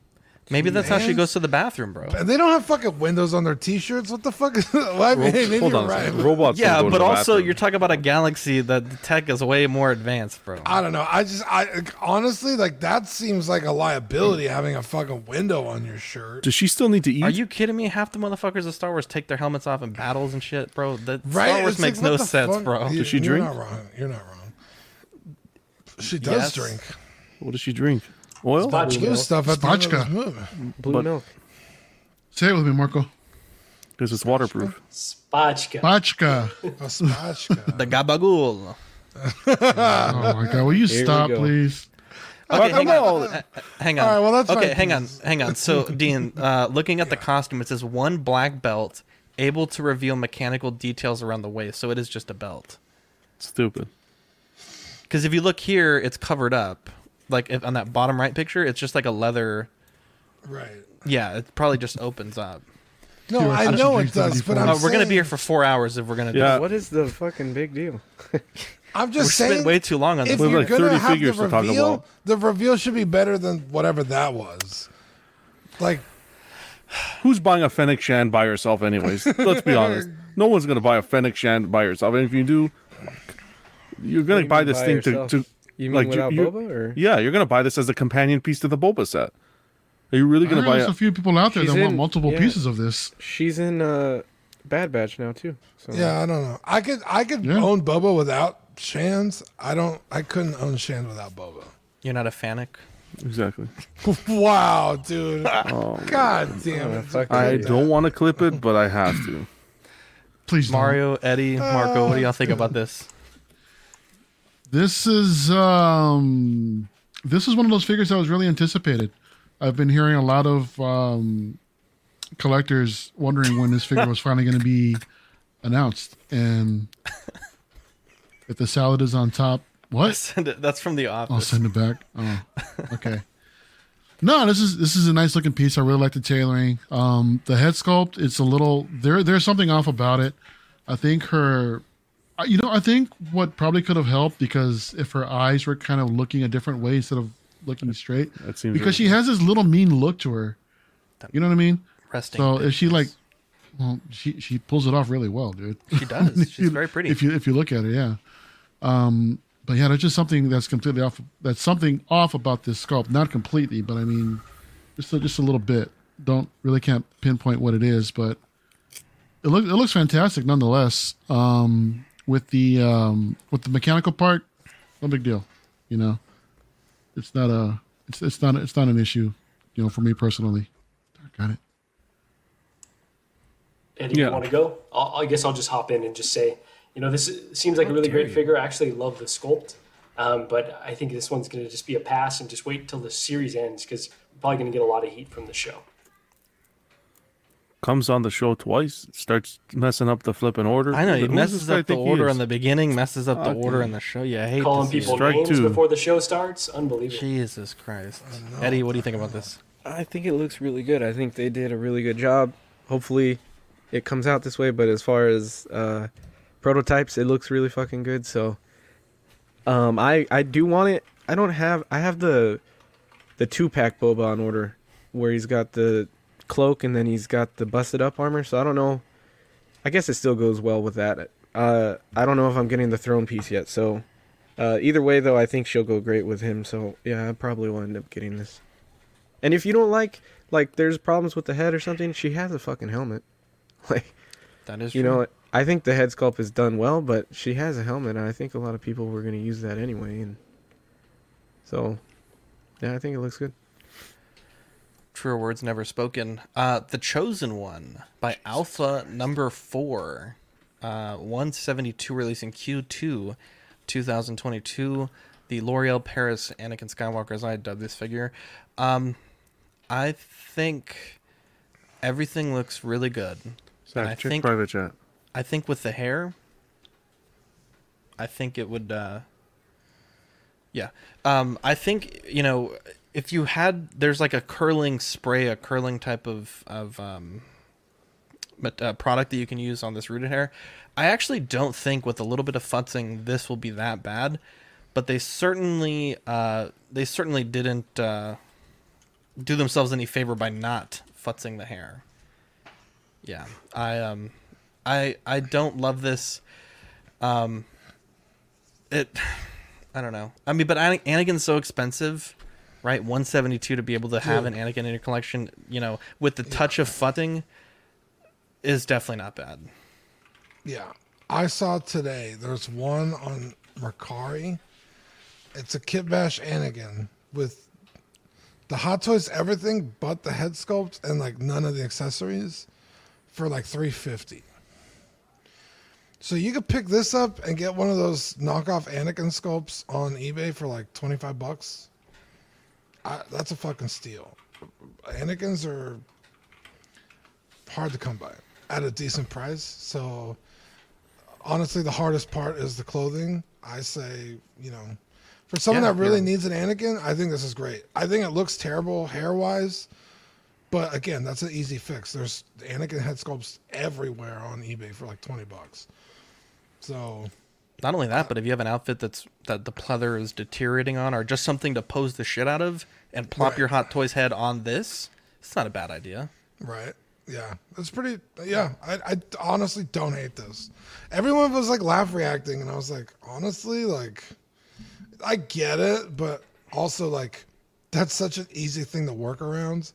B: Maybe that's how she
A: Man.
B: goes to the bathroom, bro.
A: And they don't have fucking windows on their t-shirts. What the fuck? Is, well, I mean, maybe
D: Hold
A: you're
D: on. a
A: right.
D: second. Robots. don't
B: Yeah,
D: go to
B: but
D: the
B: also
D: bathroom.
B: you're talking about a galaxy that the tech is way more advanced, bro.
A: I don't know. I just, I honestly like that seems like a liability having a fucking window on your shirt.
D: Does she still need to eat?
B: Are you kidding me? Half the motherfuckers of Star Wars take their helmets off in battles and shit, bro. That
A: Right?
B: Star Wars
A: It's
B: makes
A: like, what
B: no
A: the
B: sense,
A: fuck?
B: bro.
A: You-
D: Does she drink?
A: you're not wrong. You're not wrong. She does
B: Yes.
A: drink.
D: What does she drink? Oil?
I: Spotch
A: Blue stuff at the end of
E: Spotchka.
A: movie.
C: Blue
D: But-
C: milk.
E: Say it with me, Marco.
D: Because it's waterproof.
I: Spotchka.
E: Bachka.
A: A spotchka. <laughs>
B: The gabagool. <laughs>
E: Oh my god, will you
C: Here we
E: stop,
C: go.
E: please?
B: Okay, hang on. Uh, Hang on.
A: All right, well, that's
B: okay.
A: fine.
B: Hang on, hang on. So, <laughs> Dean, uh, looking at the costume, it says one black belt able to reveal mechanical details around the waist. So it is just a belt.
D: Stupid.
B: Because if you look here, it's covered up. Like if, on that bottom right picture, it's just like a leather.
A: right.
B: Yeah, it probably just opens up.
A: No,
E: Here,
A: I
E: I
A: know
E: should
A: it does, but I'm
B: Uh, we're gonna be here for four hours if we're gonna.
D: Yeah.
B: do
C: What is the fucking big deal? <laughs>
A: I'm just
B: We
A: just
B: spent
A: saying.
B: way too long on this.
A: if you're
D: like
A: gonna
D: 30
A: have the
D: figures to talk
A: reveal,
D: about.
A: the reveal should be better than whatever that was. Like,
D: Who's buying a Fennec Shan by herself, anyways? <laughs> Let's be honest. No one's gonna buy a Fennec Shan by herself, and if you do, you're gonna
C: you
D: buy this
C: by
D: thing
C: yourself?
D: to, to.
C: You mean
D: like,
C: without
D: you-
C: Boba, or
D: Yeah, you're gonna buy this as a companion piece to the Boba set. Are you really gonna
E: heard
D: buy
E: there's
D: it?
E: a few people out there
C: She's
E: that want multiple
C: yeah.
E: pieces of this.
C: she's in uh, Bad Batch now too? So
A: yeah, I don't know. I could, I could
E: Yeah.
A: own Boba without Shans. I don't. I couldn't own Shans without Boba.
B: You're not a fanic.
D: Exactly. <laughs>
A: wow, dude.
D: Oh, <laughs>
A: God damn it.
D: I don't want to clip it, but I have to.
E: Please, don't.
B: Mario, Eddie, Marco, what do y'all think about this?
E: This is um this is one of those figures that was really anticipated. I've been hearing a lot of um collectors wondering when this figure was <laughs> finally going to be announced. And <laughs> if the salad is on top what?
B: That's from the office.
E: I'll send it back? Oh <laughs> okay. No this is this is a nice looking piece. I really like the tailoring. Um the head sculpt it's a little there there's something off about it. I think her you know i think what probably could have helped because if her eyes were kind of looking a different way instead of looking straight
D: That seems
E: because she has this little mean look to her you know what i mean
B: Resting
E: so if she like well she she pulls it off really well dude
B: She <laughs> does. She's very pretty.
E: if you if you look at it yeah um but yeah, there's just something that's completely off. That's something off about this sculpt. Not completely, but I mean, just a, just a little bit. Don't really can't pinpoint what it is, but it looks it looks fantastic nonetheless. Um, with the um, with the mechanical part, no big deal. You know, it's not a it's it's not it's not an issue. You know, for me personally. Got it.
I: Eddie,
D: Yeah.
I: you want to go? I'll, I guess I'll just hop in and just say, you know, this is- seems like a really great figure. I actually love the sculpt, um, but I think this one's going to just be a pass and just wait until the series ends because we're probably going to get a lot of heat from the show.
D: Comes on the show twice, starts messing up the flipping order.
B: I know he
D: Who
B: messes up the order in the beginning, messes up the
D: Okay.
B: order in the show. Yeah, I hate
I: Calling
B: to see
I: people
B: it.
D: Strike
I: names
D: two.
I: before the show starts, unbelievable.
B: Jesus Christ, Eddie, what do you think about this?
C: I think it looks really good. I think they did a really good job. Hopefully, it comes out this way. But as far as uh, prototypes, it looks really fucking good. So, um, I I do want it. I don't have. I have the the two pack boba on order, where he's got the cloak and then he's got the busted up armor. So I don't know. I guess it still goes well with that. Uh, I don't know if I'm getting the throne piece yet. So, uh, either way though, I think she'll go great with him. So yeah, I probably will end up getting this. And if you don't like like there's problems with the head or something, she has a fucking helmet. <laughs> Like
B: That is
C: you
B: true.
C: know, I think the head sculpt is done well, but she has a helmet and I think a lot of people were going to use that anyway and so yeah, I think it looks good.
B: Truer words never spoken. Uh, the Chosen One by Alpha Number Four, uh, 172 in Q2, 2022. The L'Oreal Paris Anakin Skywalker, as I dubbed this figure. Um, I think everything looks really good.
D: Zach,
B: I
D: check
B: think
D: private chat.
B: I think with the hair, I think it would. Uh, yeah, um, I think you know if you had there's like a curling spray, a curling type of of um, uh, product that you can use on this rooted hair. I actually don't think with a little bit of futzing this will be that bad, but they certainly uh, they certainly didn't uh, do themselves any favor by not futzing the hair. Yeah, I um, I I don't love this. Um, it, <sighs> I don't know. I mean, but Ana- Anakin's so expensive, right? One seventy two to be able to have an Anakin in your collection, you know, with the touch of futting, is definitely not bad.
A: Yeah. I saw today there's one on Mercari. It's a Kit Bash Anakin with the Hot Toys everything but the head sculpt and like none of the accessories for like 350. So you could pick this up and get one of those knockoff Anakin sculpts on eBay for like 25 bucks. I, that's a fucking steal. Anakins are hard to come by at a decent price. So honestly, the hardest part is the clothing. I say, you know, for someone
B: Yeah,
A: that really
B: yeah.
A: needs an Anakin, I think this is great. I think it looks terrible hair wise, but again, that's an easy fix. There's Anakin head sculpts everywhere on eBay for like 20 bucks. So
B: Not only that, but if you have an outfit that's that the pleather is deteriorating on, or just something to pose the shit out of, and plop
A: Right.
B: your Hot Toys head on this, it's not a bad idea.
A: Right. Yeah. It's pretty. Yeah. I, I honestly don't hate this. Everyone was like laugh reacting, and I was like, honestly, like, I get it, but also like, that's such an easy thing to work around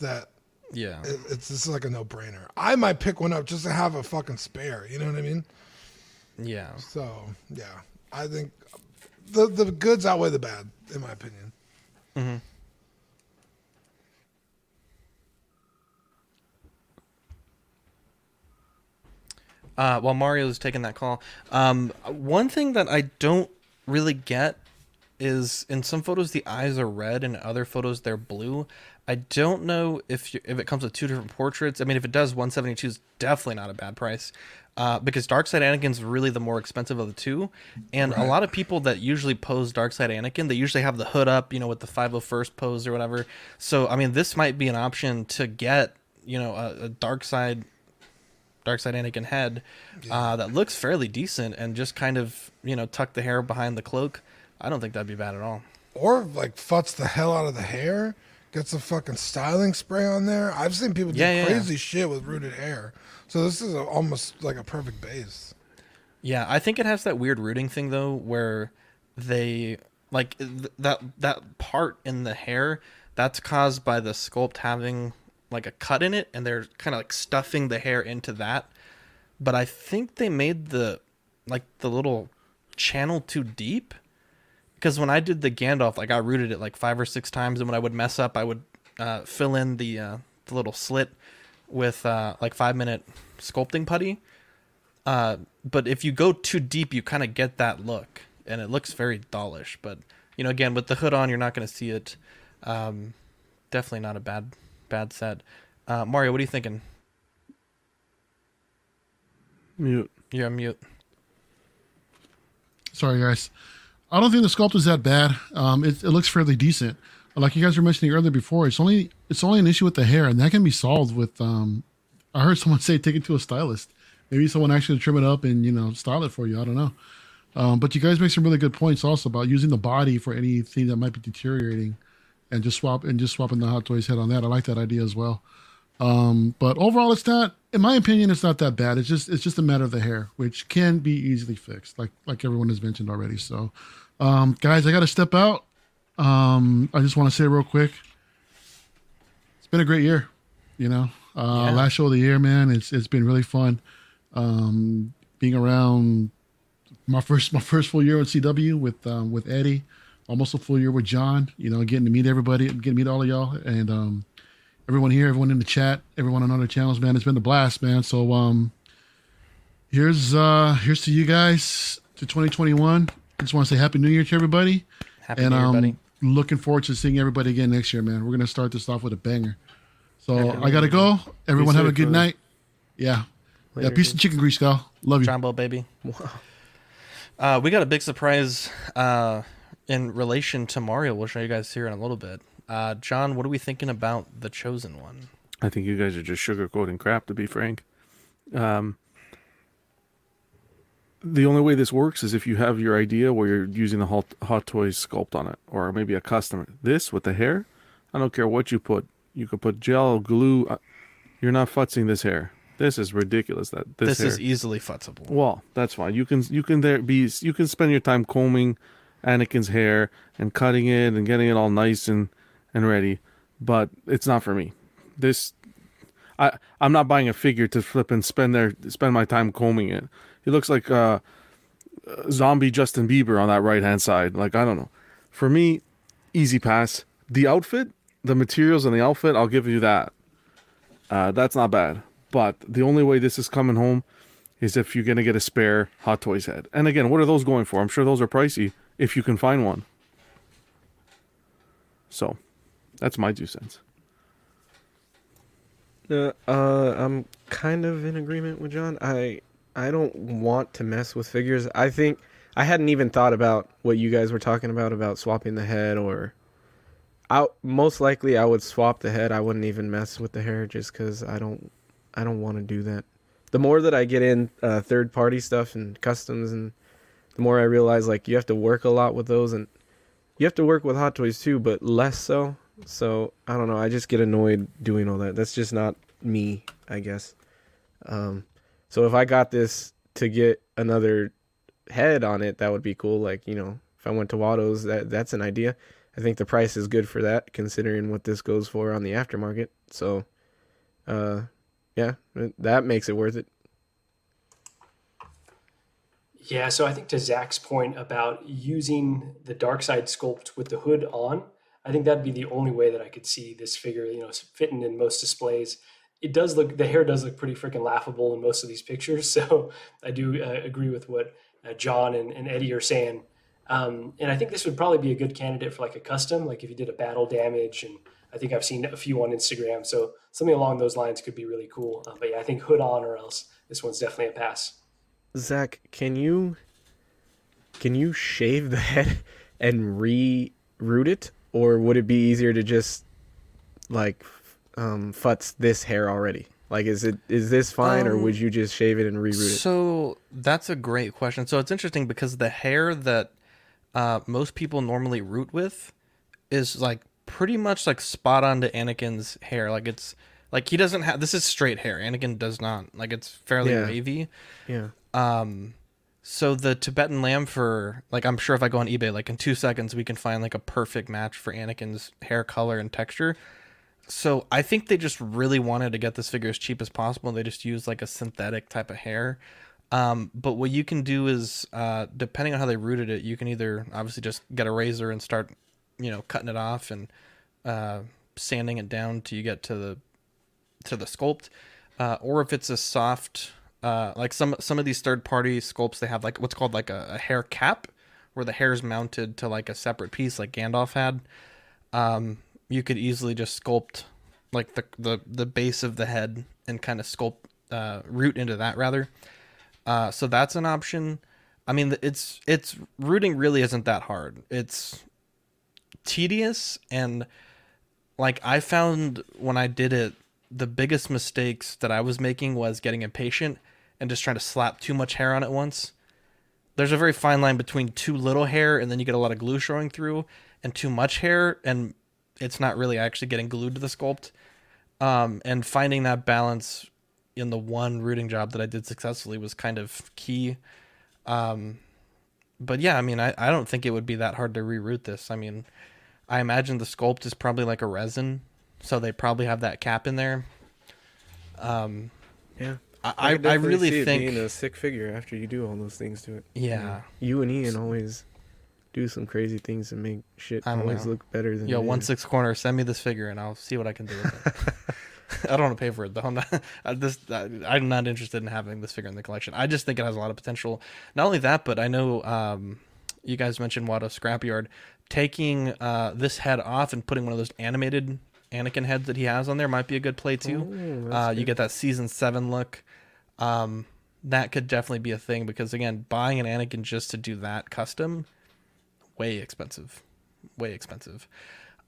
A: that
B: Yeah.
A: it, it's this is like a no brainer. I might pick one up just to have a fucking spare. You know what I mean?
B: Yeah.
A: So yeah, I think the the goods outweigh the bad, in my opinion.
B: Mm-hmm. Uh, while Mario's taking that call, um, one thing that I don't really get is in some photos the eyes are red and other photos they're blue. I don't know if you, if it comes with two different portraits. I mean, if it does, 172 is definitely not a bad price. Uh, because Dark Side Anakin's really the more expensive of the two, and a lot of people that usually pose Dark Side Anakin, they usually have the hood up, you know, with the 501st pose or whatever. So, I mean, this might be an option to get, you know, a, a Dark Side Darkseid Anakin head uh, that looks fairly decent, and just kind of, you know, tuck the hair behind the cloak. I don't think that'd be bad at all.
A: Or like futz the hell out of the hair, gets a fucking styling spray on there. I've seen people do
B: Yeah, yeah, yeah.
A: crazy shit with rooted hair. So this is a, almost like a perfect base.
B: Yeah, I think it has that weird rooting thing though, where they like th- that that part in the hair that's caused by the sculpt having like a cut in it, and they're kind of like stuffing the hair into that. But I think they made the like the little channel too deep because when I did the Gandalf, like I rooted it like five or six times, and when I would mess up, I would uh, fill in the uh, the little slit with uh, like five minute sculpting putty. Uh, but if you go too deep, you kind of get that look, and it looks very dollish. But you know, again, with the hood on, you're not going to see it. Um, definitely not a bad bad set. Uh, Mario, what are you thinking?
D: Mute.
B: You're mute.
E: Sorry, guys. I don't think the sculpt is that bad. Um, it, it looks fairly decent. Like you guys were mentioning earlier before, it's only it's only an issue with the hair, and that can be solved with. Um, I heard someone <laughs> say take it to a stylist. Maybe someone actually trim it up and you know style it for you. I don't know. Um, but you guys make some really good points also about using the body for anything that might be deteriorating, and just swap and just swapping the Hot Toys head on that. I like that idea as well. Um, but overall, it's not, in my opinion, it's not that bad. It's just it's just a matter of the hair, which can be easily fixed, like like everyone has mentioned already. So, um, guys, I got to step out. Um, I just want to say real quick, it's been a great year. You know, uh,
B: Yeah.
E: last show of the year, man. It's it's been really fun. Um, being around my first my first full year with CW with um, with Eddie, almost a full year with John. You know, getting to meet everybody, getting to meet all of y'all, and um, everyone here, everyone in the chat, everyone on other channels, man. It's been a blast, man. So um, here's uh here's to you guys to 2021. I just want to say Happy New Year to everybody.
B: Happy
E: and
B: New Year,
E: um,
B: buddy.
E: Looking forward to seeing everybody again next year, man. We're gonna start this off with a banger. So I gotta go. Everyone have a good
C: brother.
E: night. Yeah. yeah.
C: Later,
E: Peace
C: dude.
E: and chicken grease, gal. Love you.
B: Jumbo baby. Uh, we got a big surprise uh, in relation to Mario. We'll show you guys here in a little bit. Uh, John, what are we thinking about the chosen one?
D: I think you guys are just sugarcoating crap, to be frank. Um, the only way this works is if you have your idea where you're using the Hot, hot Toys sculpt on it, or maybe a custom. This with the hair, I don't care what you put. You could put gel, glue. uh, You're not futzing this hair. This is ridiculous. That this,
B: This,
D: hair.
B: is easily futzable.
D: Well, that's fine. You can you can there be you can spend your time combing Anakin's hair and cutting it and getting it all nice and and ready, but it's not for me. This I I'm not buying a figure to flip and spend their spend my time combing it. He looks like uh, zombie Justin Bieber on that right hand side. Like I don't know. For me, easy pass. The outfit, the materials and the outfit, I'll give you that. Uh, that's not bad. But the only way this is coming home is if you're gonna get a spare Hot Toys head. And again, what are those going for? I'm sure those are pricey if you can find one. So, that's my two cents.
C: Uh, uh, I'm kind of in agreement with John. I I don't want to mess with figures. I think I hadn't even thought about what you guys were talking about about swapping the head or I most likely I would swap the head. I wouldn't even mess with the hair just cuz I don't I don't want to do that. The more that I get in uh, third party stuff and customs and the more I realize like you have to work a lot with those and you have to work with Hot Toys too, but less so. So I don't know. I just get annoyed doing all that. That's just not me, I guess. Um, so if I got this to get another head on it, that would be cool. Like you know, if I went to Watto's, that that's an idea. I think the price is good for that, considering what this goes for on the aftermarket. So, uh, yeah, that makes it worth it.
I: Yeah, so I think to Zach's point about using the dark side sculpt with the hood on, I think that'd be the only way that I could see this figure, you know, fitting in most displays. It does look the hair does look pretty freaking laughable in most of these pictures, <laughs> so I do uh, agree with what uh, John and, and Eddie are saying. Um, and I think this would probably be a good candidate for like a custom, like if you did a battle damage, and I think I've seen a few on Instagram, so something along those lines could be really cool. Uh, but yeah, I think hood on or else this one's definitely a pass.
C: Zach, can you can you shave the head <laughs> and re-root it, or would it be easier to just like um, futz this hair already? Like, is it is this fine, or
B: Um,
C: would you just shave it and reroot it?
B: So that's a great question. So it's interesting because the hair that uh, most people normally root with is like pretty much like spot on to Anakin's hair. Like it's like he doesn't have this is straight hair. Anakin does not. Like it's fairly
C: Yeah.
B: wavy.
C: Yeah.
B: Um so the Tibetan lamb for like I'm sure if I go on eBay like in 2 seconds we can find like a perfect match for Anakin's hair color and texture. So I think they just really wanted to get this figure as cheap as possible. and They just used like a synthetic type of hair. Um, but what you can do is, uh, depending on how they rooted it, you can either obviously just get a razor and start, you know, cutting it off and uh, sanding it down till you get to the to the sculpt, uh, or if it's a soft, uh, like some some of these third party sculpts, they have like what's called like a, a hair cap, where the hair is mounted to like a separate piece, like Gandalf had. Um, you could easily just sculpt like the the the base of the head and kind of sculpt uh, root into that rather. Uh, so that's an option. I mean, it's it's rooting really isn't that hard. It's tedious and like I found when I did it, the biggest mistakes that I was making was getting impatient and just trying to slap too much hair on at once. There's a very fine line between too little hair and then you get a lot of glue showing through, and too much hair and it's not really actually getting glued to the sculpt. Um, and finding that balance in the one rooting job that I did successfully was kind of key. Um, but yeah, I mean, I, I don't think it would be that hard to reroute this. I mean, I imagine the sculpt is probably like a resin, so they probably have that cap in there. Um,
C: Yeah.
B: I,
C: I,
B: I,
C: could
B: I
C: definitely
B: really think
C: being a sick figure after you do all those things to it.
B: Yeah.
C: You and Ian always do some crazy things to make shit
B: I don't
C: always
B: know.
C: look better than
B: Yo,
C: it
B: one six corner, send me this figure and I'll see what I can do with it. <laughs> <laughs> I don't want to pay for it though. <laughs> I'm not. I, this I, I'm not interested in having this figure in the collection. I just think it has a lot of potential. Not only that, but I know um, you guys mentioned Watto Scrapyard taking uh, this head off and putting one of those animated Anakin heads that he has on there might be a good play too.
C: Oh, that's
B: uh, you get that season seven look. Um, that could definitely be a thing because again, buying an Anakin just to do that custom, way expensive, way expensive.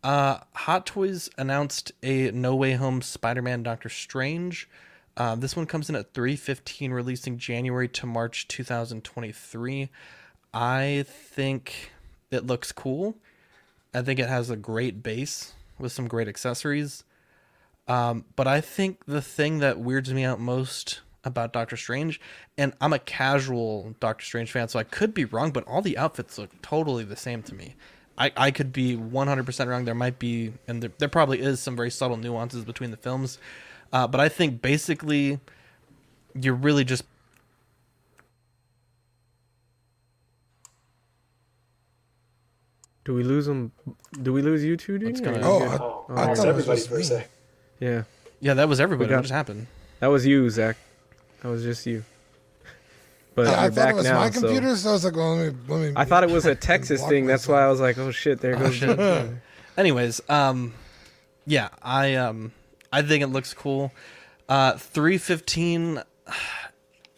B: Uh, Hot Toys announced a No Way Home Spider-Man Doctor Strange. Uh, this one comes in at 315, releasing January to March 2023. I think it looks cool. I think it has a great base with some great accessories. Um, but I think the thing that weirds me out most about Doctor Strange, and I'm a casual Doctor Strange fan, so I could be wrong, but all the outfits look totally the same to me. I, I could be 100% wrong. There might be, and there, there probably is some very subtle nuances between the films. Uh, but I think basically you're really just
C: Do we lose them? Do we lose you two? Dude?
B: It's gonna-
A: Oh, I-
C: Yeah.
A: I
I: Oh,
A: thought it was
I: everybody
A: just
I: for a sec.
C: Yeah.
B: Yeah, that was everybody.
C: We got-
B: what just happened?
C: That was you, Zach. That was just you. But
A: Yeah, I
C: you're
A: thought
C: back
A: it was
C: now.
A: my
C: so-
A: computer, so I was like, well, let me. Let me
C: I thought it was a <laughs> Texas
A: block
C: thing. That's why I was like, oh shit, there goes.
B: shit. <laughs> Anyways, um, yeah, I um, I think it looks cool. Uh, three fifteen.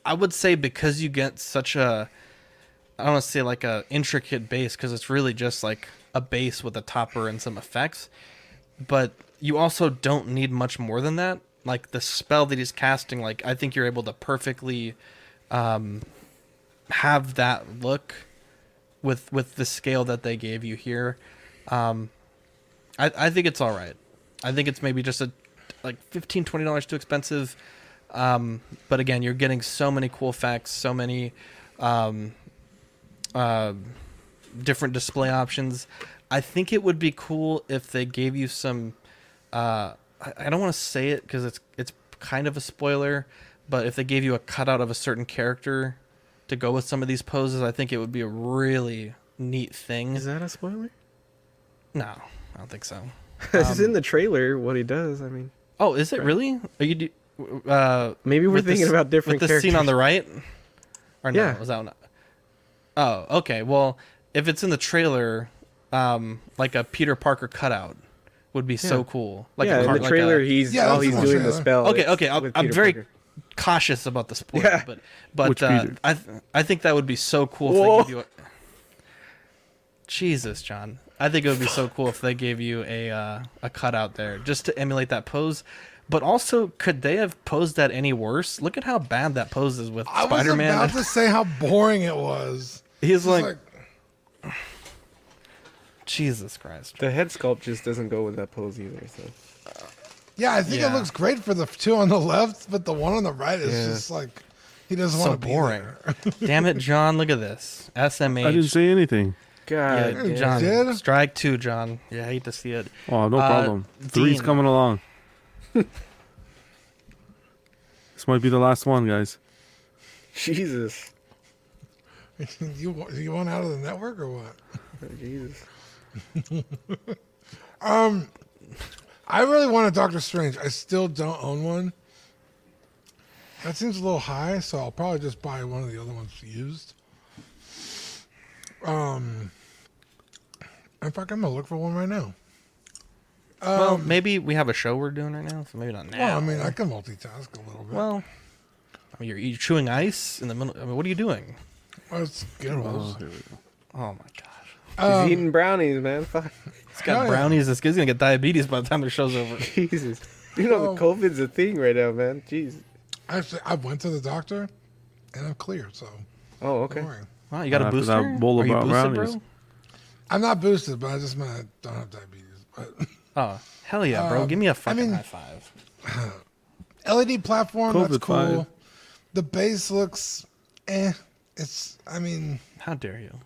B: I would say because you get such a, I don't want to say like a intricate base because it's really just like a base with a topper and some effects, but you also don't need much more than that. Like the spell that he's casting, like I think you're able to perfectly, um, have that look with with the scale that they gave you here. Um, I, I think it's all right. I think it's maybe just a like 15 20 dollars too expensive. Um, but again, you're getting so many cool facts, so many um, uh, different display options. I think it would be cool if they gave you some. Uh, I, I don't want to say it because it's it's kind of a spoiler, but if they gave you a cutout of a certain character to go with some of these poses. I think it would be a really neat thing.
C: Is that a spoiler?
B: No, I don't think so. <laughs>
C: it's
B: Um,
C: in the trailer what he does. I mean,
B: Oh, is it really? Are you uh,
C: Maybe we're thinking
B: this-
C: about different
B: with the scene on the right? Or no?
C: Yeah.
B: Was that one? Oh, okay. Well, if it's in the trailer, um, like a Peter Parker cutout would be so cool. Like
C: yeah,
B: a car-
C: in the
B: like
C: trailer,
B: a-
C: he's
A: Yeah,
C: while he's
A: in the
C: doing the spell.
B: Okay, okay. I'm,
C: Peter
B: very
C: Parker.
B: cautious about the spoiler,
C: Yeah.
B: but but uh, I th- I think that would be so cool
C: Whoa.
B: if they give you. A... Jesus, John. I think it would be so cool if they gave you a uh, a cutout there just to emulate that pose. But also, could they have posed that any worse? Look at how bad that pose is with Spider Man.
A: I was
B: Spider Man.
A: about to say how boring it was.
B: He's
A: It's
B: like, Jesus Christ.
C: The head sculpt just doesn't go with that pose either. So
A: yeah, I think it looks great for the two on the left, but the one on the right is
C: Yeah.
A: just like he doesn't
B: So
A: want to
B: boring.
A: be there. <laughs>
B: Damn it, John! Look at this. SMH.
D: I didn't say anything.
C: God,
B: Yeah. John.
A: did?
B: Strike two, John. Yeah, I hate to see it.
D: Oh, no
B: Uh,
D: problem. Three's
B: Dean.
D: coming along. <laughs> this might be the last one, guys.
C: Jesus, <laughs>
A: you you want out of the network or what?
C: Oh, Jesus. <laughs>
A: Um, I really want a Doctor Strange. I still don't own one. That seems a little high, so I'll probably just buy one of the other ones used. Um, in fact, I'm gonna look for one right now.
B: well,
A: Um,
B: maybe we have a show we're doing right now, so maybe not now.
A: Well, I mean, I can multitask a little bit.
B: Well, I mean, you're, you're chewing ice in the middle. I mean, what are you doing?
A: Well, it's Skittles.
B: Oh my gosh.
C: He's
A: Um,
C: eating brownies, man. <laughs> Fuck.
B: He's got
A: Oh, yeah.
B: brownies. This kid's gonna get diabetes by the time the show's over. <laughs>
C: Jesus. You know,
A: Um,
C: COVID's a thing right now, man. Jeez.
A: Actually, I went to the doctor, and I'm clear. So
C: Oh,
A: don't
C: okay.
A: worry.
B: Wow, you got a
D: After
B: booster?
D: that bowl of
B: Are you boosted,
D: brownies.
B: bro?
A: I'm not boosted, but I just meant I don't have diabetes. But <laughs>
B: Oh, hell yeah, bro!
A: Um,
B: Give me a
A: I
B: fucking
A: mean-
B: high five.
A: LED platform, that's
D: COVID
A: cool.
D: five.
A: The base looks, eh. It's, I mean,
B: How dare you?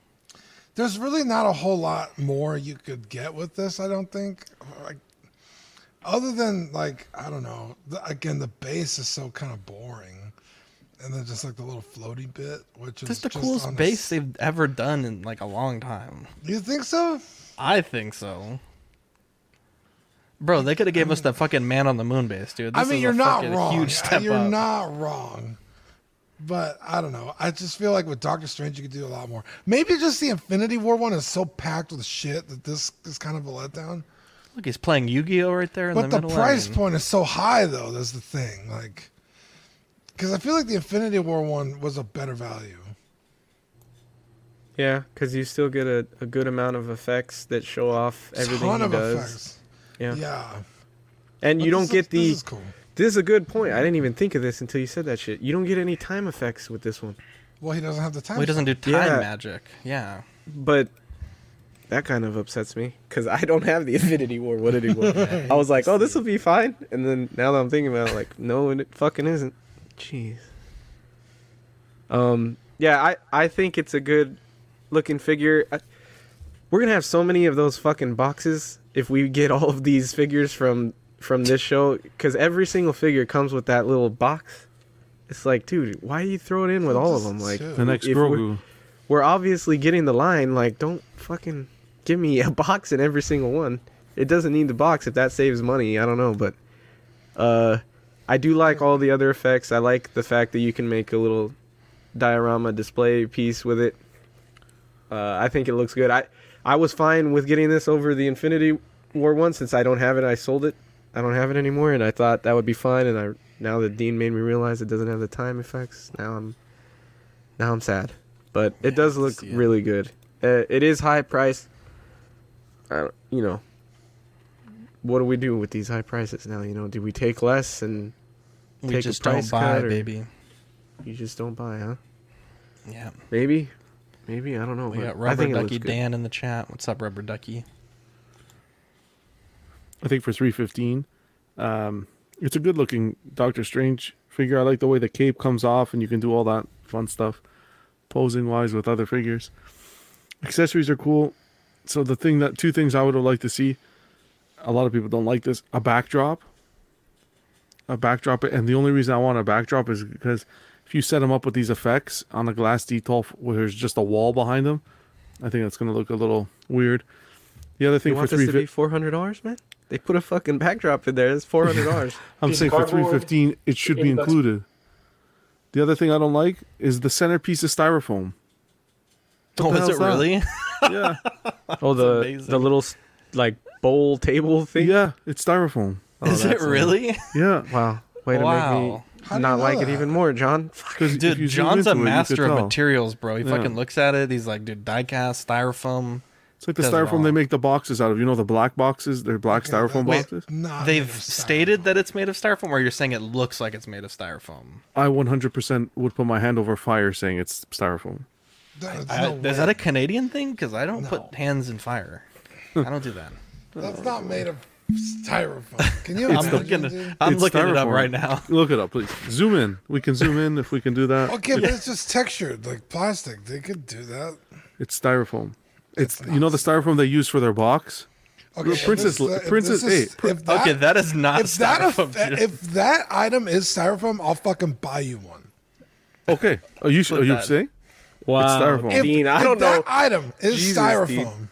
A: There's really not a whole lot more you could get with this. I don't think, like, other than like I don't know. The, again, the base is so kind of boring, and then just like the little floaty bit, which is
B: This is the coolest
A: on a
B: base
A: s-
B: they've ever done in like a long time.
A: You think so?
B: I think so. Bro, they could have gave us the fucking man on the moon base, dude. This
A: I mean, you're not wrong.
B: Huge step
A: you're
B: up.
A: not wrong. But I don't know. I just feel like with Doctor Strange, you could do a lot more. Maybe just the Infinity War one is so packed with shit that this is kind of a letdown.
B: Look, he's playing Yu-Gi-Oh right there in
A: But
B: the
A: the,
B: middle. I
A: price
B: mean,
A: point is so high, though. That's the thing. Like, because I feel like the Infinity War one was a better value.
C: Yeah, because you still get a, a good amount of effects that show off everything
A: Ton
C: he
A: of
C: does.
A: effects.
C: Yeah.
A: Yeah.
C: And
A: But
C: you don't
A: this
C: get
A: is-
C: the.
A: This is cool.
C: This is a good point. I didn't even think of this until you said that shit. You don't get any time effects with this one.
A: Well, he doesn't have the time.
B: well, he doesn't do time
C: Yeah.
B: magic. Yeah.
C: But that kind of upsets me because I don't have the <laughs> Infinity War one anymore. I was like, oh, this will be fine. And then now that I'm thinking about it, like, no, it fucking isn't. Jeez. Um, yeah, I, I think it's a good looking figure. I, we're going to have so many of those fucking boxes if we get all of these figures from from this show because every single figure comes with that little box. It's like, dude, why are you throw it in with all of them? Like
D: The next
C: if we're-
D: Grogu.
C: we're obviously getting the line. Like, don't fucking give me a <laughs> box in every single one. It doesn't need the box if that saves money. I don't know, but uh, I do like all the other effects. I like the fact that you can make a little diorama display piece with it. Uh, I think it looks good. I I was fine with getting this over the Infinity War one since I don't have it. I sold it. I don't have it anymore, and I thought that would be fine. And I now that Dean made me realize it doesn't have the time effects. Now I'm now I'm sad, but it does look really good. Uh, it is high price. I don't, you know, what do we do with these high prices now? You know, do we take less and
B: We
C: take
B: just
C: a price
B: don't buy,
C: cut,
B: baby.
C: You just don't buy, huh?
B: Yeah.
C: Maybe, maybe I don't know.
B: We got
C: I
B: Rubber
C: think it looks
B: Ducky. Dan in the chat. What's up, Rubber Ducky?
D: I think for three fifteen, um, it's a good looking Doctor Strange figure. I like the way the cape comes off, and you can do all that fun stuff, posing wise with other figures. Accessories are cool. So the thing that two things I would have liked to see, a lot of people don't like this, a backdrop. A backdrop, and the only reason I want a backdrop is because if you set them up with these effects on a glass detail where there's just a wall behind them, I think that's gonna look a little weird. The other
C: You
D: thing for
C: want this
D: three
C: to be
D: fifty,
C: four hundred dollars, man? They put a fucking backdrop in there. It's four hundred dollars. <laughs>
D: I'm
I: Piece
D: saying for three
I: cardboard,
D: fifteen, it should be
I: 80 bucks.
D: included. The other thing I don't like is the centerpiece of styrofoam.
B: Oh,
D: the
B: is it
D: that?
B: really? <laughs>
D: Yeah,
C: oh, the
B: amazing.
C: the little s- like bowl table thing.
D: yeah, it's styrofoam.
C: Oh,
B: is it
C: that's-
B: really?
D: Yeah, <laughs>
C: Wow. Way to
B: Wow.
C: make
A: How
C: me
A: do
C: not
A: you know
C: like it even more, John. Fuck.
D: 'Cause if
B: Dude, John's a
D: into it,
B: master of
D: tell.
B: materials, bro. He
D: Yeah.
B: fucking looks at it. He's like, dude, diecast, styrofoam.
D: It's like the
B: Does
D: styrofoam they make the boxes out of. You know the black boxes? They're black styrofoam
B: Wait,
D: boxes.
A: Not
B: They've
A: made of
B: stated that it's made of styrofoam, or you're saying it looks like it's made of styrofoam.
D: I 100% would put my hand over fire saying it's styrofoam.
A: There's
B: I-
A: no
B: is that a Canadian thing? Because I don't
A: No.
B: put hands in fire. I don't do that. <laughs>
A: That's not made of styrofoam. Can you <laughs>
B: I'm
A: imagine?
B: looking,
A: dude?
B: I'm
D: It's
B: looking it up right now. <laughs>
D: Look it up, please. Zoom in. We can zoom in if we can do that.
A: Okay, but it's just textured like plastic. They could do that.
D: It's styrofoam. It's you know the styrofoam they use for their box.
A: Okay,
D: Princess-
A: this- if
D: Princess-
A: is-
D: hey, Pr-
A: if that-
B: okay, that is not
A: if that
B: styrofoam.
A: if, if that item is styrofoam, I'll fucking buy you one.
D: Okay. Are you
B: Put
D: are you
B: that-
D: saying?
C: Wow,
D: styrofoam.
A: If,
C: Dean, I don't
A: that
C: know.
A: item is
C: Jesus,
A: styrofoam.
C: Dean.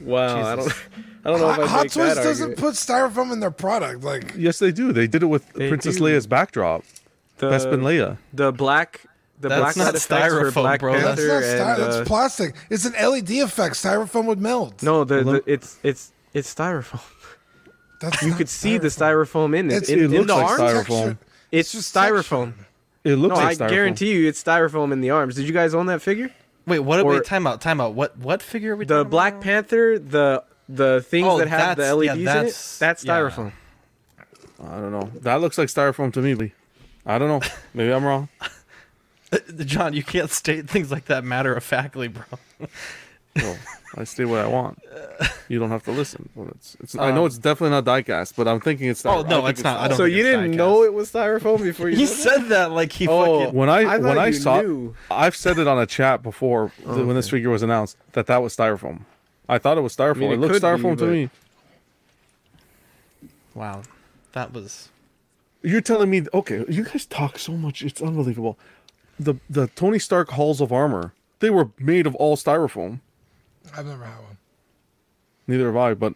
C: Wow, I don't. <laughs> I don't know if
A: Hot,
C: I
A: Hot
C: make
A: Toys
C: that
A: doesn't
C: argument.
A: put styrofoam in their product. Like
D: Yes, they do. They did it with
C: They
D: Princess
C: do.
D: Leia's backdrop.
C: The,
D: Best Ben Leia.
C: the black, the
B: That's
C: black
B: not
C: side effects for
B: styrofoam,
C: Black
B: bro.
A: that's not styrofoam.
C: and uh,
A: That's plastic. It's an LED effect. Styrofoam would melt.
C: no, the, the it's it's it's styrofoam.
A: that's
C: You
A: not
C: could see the
A: styrofoam.
C: styrofoam in it.
A: It's-
C: in,
D: it
C: in the
D: like
C: arms.
D: styrofoam.
A: Textured.
C: It's,
A: just
C: styrofoam.
D: It looks
C: No,
D: like
C: I guarantee you, it's styrofoam in the arms. Did you guys own that figure?
B: wait, what?
C: or-
B: wait, time out, time out. What? What figure are we?
C: The
B: talking
C: Black
B: about?
C: Panther, the the things
B: Oh,
C: that have the LEDs
B: yeah,
C: in it,
B: that's-
C: that's
B: yeah.
C: styrofoam.
D: I don't know. That looks like styrofoam to me. Lee. I don't know. Maybe I'm wrong. <laughs> <laughs>
B: John, you can't state things like that matter of factly, bro. <laughs>
D: Well, I say what I want. You don't have to listen. Well, it's, it's, I know um, it's definitely not diecast, but I'm thinking it's.
B: Oh no,
D: think
B: it's not. I don't.
C: So you didn't
B: diecast.
C: know it was styrofoam before you <laughs>
B: He
C: said
B: said that like he
C: Oh.
B: fucking.
D: When I,
C: I
D: when I saw,
C: knew.
D: I've said it on a chat before th- when this figure was announced that that was styrofoam. I thought it was styrofoam.
C: mean,
D: it,
C: it
D: looks
C: could be,
D: styrofoam to
C: but-
D: me.
B: Wow, that was.
D: You're telling me okay? You guys talk so much; it's unbelievable. The the Tony Stark halls of armor they were made of all styrofoam.
A: I've never had one.
D: Neither have I, but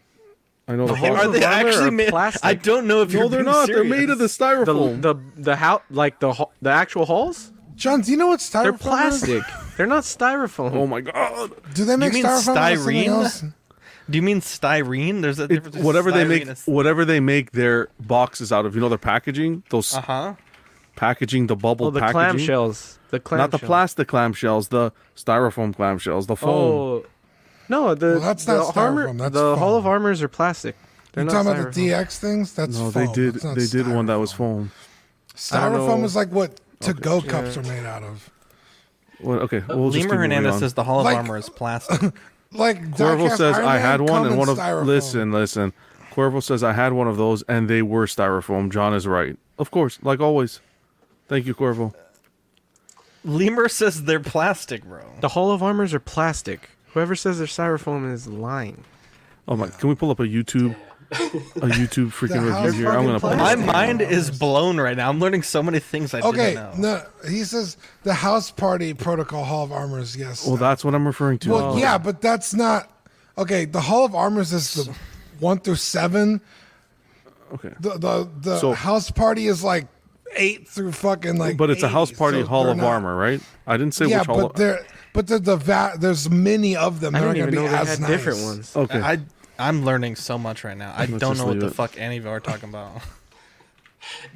D: I know the
C: halls
D: halls.
B: Are they
C: armor
B: actually
C: are
B: made?
C: plastic.
B: I don't know if
D: No,
B: you're
D: they're
B: being
D: not. They're made of the
B: serious.
C: the
D: styrofoam.
C: the the how like the the actual halls.
A: John, do you know what styrofoam
C: They're
A: is?
C: plastic. They're not styrofoam.
D: oh my god!
A: Do they make
B: mean
A: styrofoam out of
B: styrene?
A: else?
B: Do you mean styrene? There's a
D: It,
B: difference. between
D: whatever they make,
B: and-
D: whatever they make their boxes out of, you know, their packaging, those
B: Uh-huh.
D: Packaging, the bubble
C: Oh, the
D: packaging,
C: clamshells. The clamshells.
D: not the plastic clamshells, the styrofoam clamshells, the foam.
C: Oh, no. The
A: Well, that's
C: the
A: not
C: armor.
A: styrofoam, that's
C: the Hall of. Armors are plastic. They're
A: You
C: not
A: talking about the. DX things? That's
D: no,
A: foam.
D: they did.
A: That's not
D: They did one that was foam.
A: Styrofoam
C: know.
A: is like what to-go cups are made out of.
D: Well, okay, uh, we'll just
B: Lemur
D: keep moving
B: Hernandez says the Hall of
A: Like-
B: Armor is <laughs> plastic.
A: Like
D: Cuervo
A: diecast
D: says
A: Iron
D: I had one, and one of
A: styrofoam.
D: listen, listen. Cuervo says I had one of those, and they were styrofoam. John is right, of course, like always. Thank you, Cuervo.
B: Lemur says they're plastic, bro.
C: The Hall of Armors are plastic. Whoever says they're styrofoam is lying.
D: Oh my! Can we pull up a YouTube, a YouTube <laughs> freaking
A: The house
D: review here? I'm gonna
A: fucking
D: pull.
B: My
D: this.
B: mind is blown right now. I'm learning so many things I
A: Okay,
B: didn't know.
A: no, he says the House Party Protocol Hall of Armors. Yes.
D: Well, that's what I'm referring to.
A: Well, oh. yeah, but that's not okay. The Hall of Armors is the one through seven.
D: Okay.
A: The the the
D: So-
A: House Party is like eight through fucking like.
D: but it's a house party
A: so
D: hall of
A: not-
D: armor, right? I didn't say
A: Yeah,
D: which hall.
A: but there, but the the va- there's many of them.
C: I
A: They're not gonna
C: even
A: be
C: know they
A: as
C: had
A: nice.
C: different ones.
D: okay.
B: I I'm learning so much right now. I
D: Let's
B: don't know what the
D: it.
B: fuck any of you are talking about. <laughs>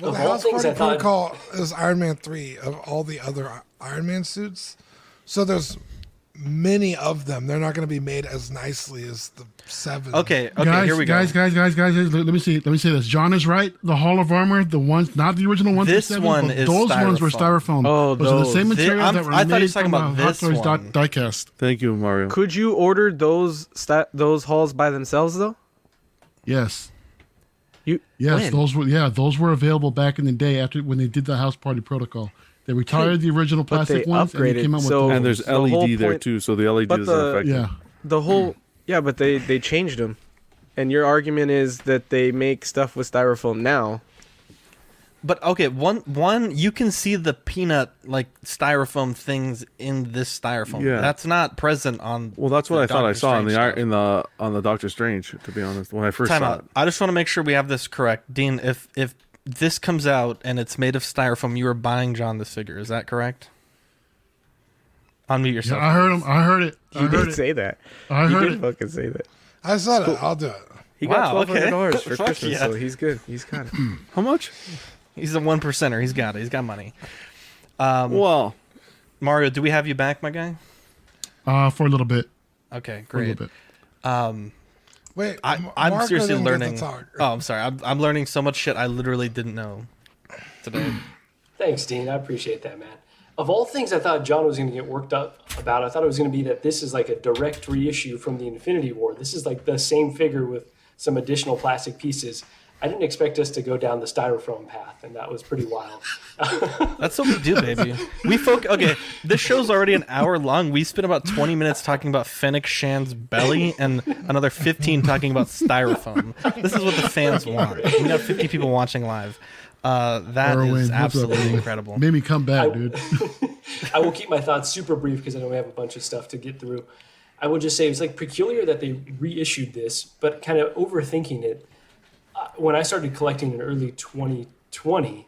A: Well,
I: Of
A: the
I: all
A: House Party Protocol is Iron Man three of all the other Iron Man suits. So there's many of them. They're not going to be made as nicely as the seven.
B: Okay, okay,
E: guys,
B: here we go.
E: guys, guys, guys, guys, guys. Let, let me see. Let me say this. John is right. The Hall of Armor, the ones, not the original ones.
B: This
E: seven,
B: one
E: but
B: is
E: those ones were
B: styrofoam.
E: styrofoam.
C: Oh,
E: those, are the same
C: those.
B: Thi-
E: material
B: I'm-
E: that were
B: I thought you
E: made
B: were talking
E: from
B: about
E: uh, Hot
B: this
E: Toys
B: one.
E: die- diecast.
D: Thank you, Mario.
C: Could you order those sta- those halls by themselves though?
E: Yes.
C: You
E: Yes,
C: when?
E: those were yeah, those were available back in the day after when they did the house party protocol. They retired the original plastic
C: they
E: ones and they
C: upgraded,
E: came out with
C: so-
E: those.
D: and there's
C: The whole
D: LED there too, so the LEDs
C: But
D: are
C: the-
D: affected.
E: yeah.
C: the whole yeah, but they they changed them, and your argument is that they make stuff with styrofoam now.
B: But okay, one one you can see the peanut like styrofoam things in this styrofoam.
D: Yeah.
B: That's not present on.
D: Well, that's what
B: the
D: I thought I
B: Doctor
D: saw in the
B: Strange
D: ir-
B: stuff.
D: in the on the Doctor Strange. To be honest, when I first
B: Time
D: saw
B: out.
D: it.
B: I just want to make sure we have this correct, Dean. If if this comes out and it's made of styrofoam, you are buying John this figure. Is that correct? Unmute
E: Yeah,
B: yourself.
E: I heard him. I heard it. I
C: You
E: heard
C: did
E: it.
C: say that.
E: I
C: you
E: heard
C: did
E: it.
C: fucking say that.
A: I said it. I'll do it.
C: He got
B: Wow,
C: twelve hundred dollars
B: okay. <laughs>
C: for
B: Fuck
C: Christmas,
B: yeah.
C: so he's good. He's got it. <clears throat>
D: How much?
B: He's a one percenter. He's got it. He's got money. Um,
D: Well,
B: Mario, do we have you back, my guy?
E: Uh, for a little bit.
B: Okay,
E: For a little
B: great.
E: bit.
B: Um,
A: Wait,
B: I,
A: M-
B: I'm
A: Marco
B: seriously
A: didn't get to
B: learning. Oh, I'm sorry. I'm, I'm learning so much shit I literally didn't know today.
I: Thanks, Dean. I appreciate that, man. Of all things, I thought John was going to get worked up about. I thought it was going to be that this is like a direct reissue from the Infinity War. This is like the same figure with some additional plastic pieces. I didn't expect us to go down the styrofoam path, and that was pretty wild. <laughs>
B: That's what we do, baby. We folk. Okay, this show's already an hour long. We spent about 20 minutes talking about Fennec Shand's belly and another 15 talking about styrofoam. This is what the fans want. We got 50 people watching live. Uh, that
E: Erwin,
B: is
E: what's up,
B: absolutely incredible.
E: Made me come back, dude. <laughs>
I: I will keep my thoughts super brief because I know we have a bunch of stuff to get through. I will just say it's like peculiar that they reissued this, but kind of overthinking it. Uh, when I started collecting in early 2020,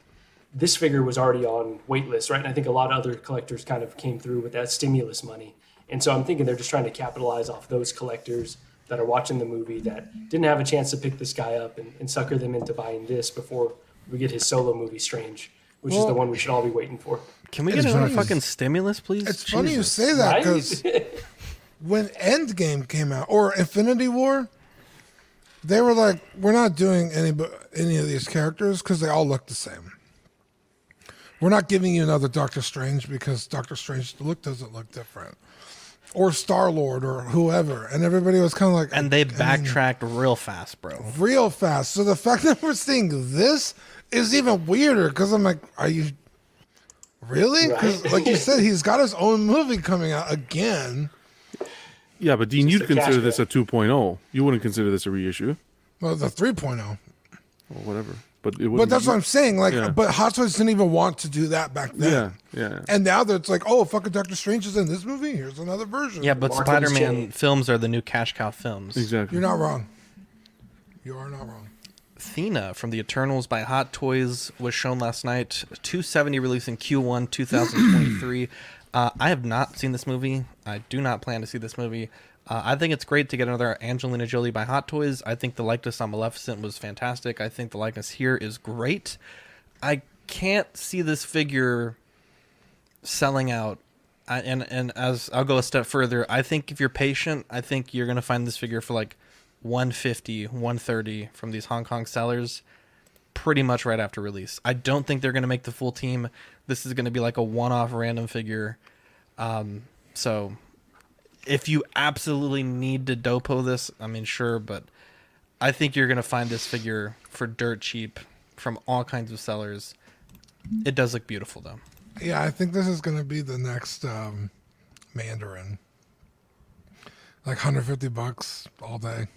I: this figure was already on waitlist, right? And I think a lot of other collectors kind of came through with that stimulus money. And so I'm thinking they're just trying to capitalize off those collectors that are watching the movie that didn't have a chance to pick this guy up and, and sucker them into buying this before we get his solo movie Strange, which is the one we should all be waiting for.
B: Can we
A: It's
B: get another
A: funny.
B: fucking stimulus, please?
A: It's funny you say that
I: Right?
A: because <laughs> when Endgame came out or Infinity War, they were like, "We're not doing any any of these characters because they all look the same. We're not giving you another Doctor Strange because Doctor Strange look doesn't look different, or Star Lord or whoever." And everybody was kind of like,
B: And they
A: I mean,
B: backtracked real fast, bro.
A: real fast. So the fact <laughs> that we're seeing this is even weirder because I'm like, are you really? 'Cause
I: Right.
A: like you said, he's got his own movie coming out again.
D: Yeah, but Dean, you'd consider this a
I: grab.
D: 2.0. You wouldn't consider this a reissue
A: Well, the 3.0.
D: or whatever. But it
A: But that's what I'm saying. Like,
D: Yeah.
A: but Hot Toys didn't even want to do that back then.
D: Yeah, yeah.
A: And now that it's like, oh, fucking Doctor Strange is in this movie. Here's another version.
B: Yeah, but Spider-Man films are the new cash cow films.
D: Exactly.
A: you're not wrong. You are not wrong.
B: Thena from the Eternals by Hot Toys was shown last night. 270 released in Q1 2023. Uh, I have not seen this movie. I do not plan to see this movie. Uh, I think it's great to get another Angelina Jolie by Hot Toys. I think the likeness on Maleficent was fantastic. I think the likeness here is great. I can't see this figure selling out. I, and and as I'll go a step further, I think if you're patient, I think you're gonna find this figure for like 150, 130 from these Hong Kong sellers pretty much right after release. I don't think they're going to make the full team. This is going to be like a one-off random figure. Um, so if you absolutely need to dopo this, I mean sure, but I think you're going to find this figure for dirt cheap from all kinds of sellers. It does look beautiful though.
A: Yeah, I think this is going to be the next um, Mandarin. Like 150 bucks all day.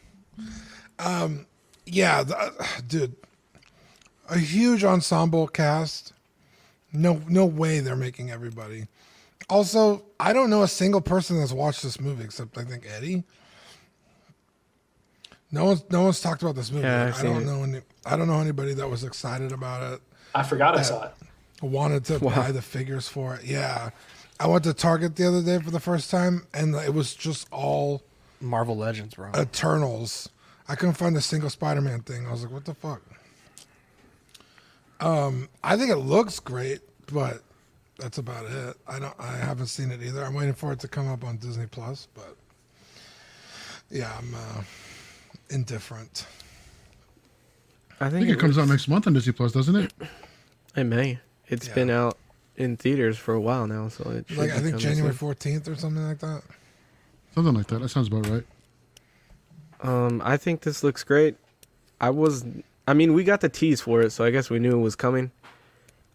A: Um, yeah, the, dude, a huge ensemble cast. No, no way they're making everybody. Also, I don't know a single person that's watched this movie except I think Eddie. No one's no one's talked about this movie.
C: Yeah, I've
A: I
C: seen
A: don't
C: it.
A: know any. I don't know anybody that was excited about it
I: I forgot I saw it.
A: wanted to buy the figures for it. Yeah. I went to Target the other day for the first time and it was just all
B: Marvel Legends, bro.
A: Eternals. I couldn't find a single Spider-Man thing. I was like, what the fuck? Um, I think it looks great, but that's about it. I don't I haven't seen it either. I'm waiting for it to come up on Disney Plus, but yeah, I'm uh, indifferent.
C: I
E: I
C: think,
E: think it comes out next month on Disney Plus, doesn't it? <clears throat>
C: It may. It's
A: Yeah.
C: been out in theaters for a while now, so it should
A: Like I
C: be
A: think
C: coming
A: January 14th or something like that.
E: Something like that. That sounds about right.
C: Um, I think this looks great. I was, I mean, we got the tease for it, so I guess we knew it was coming.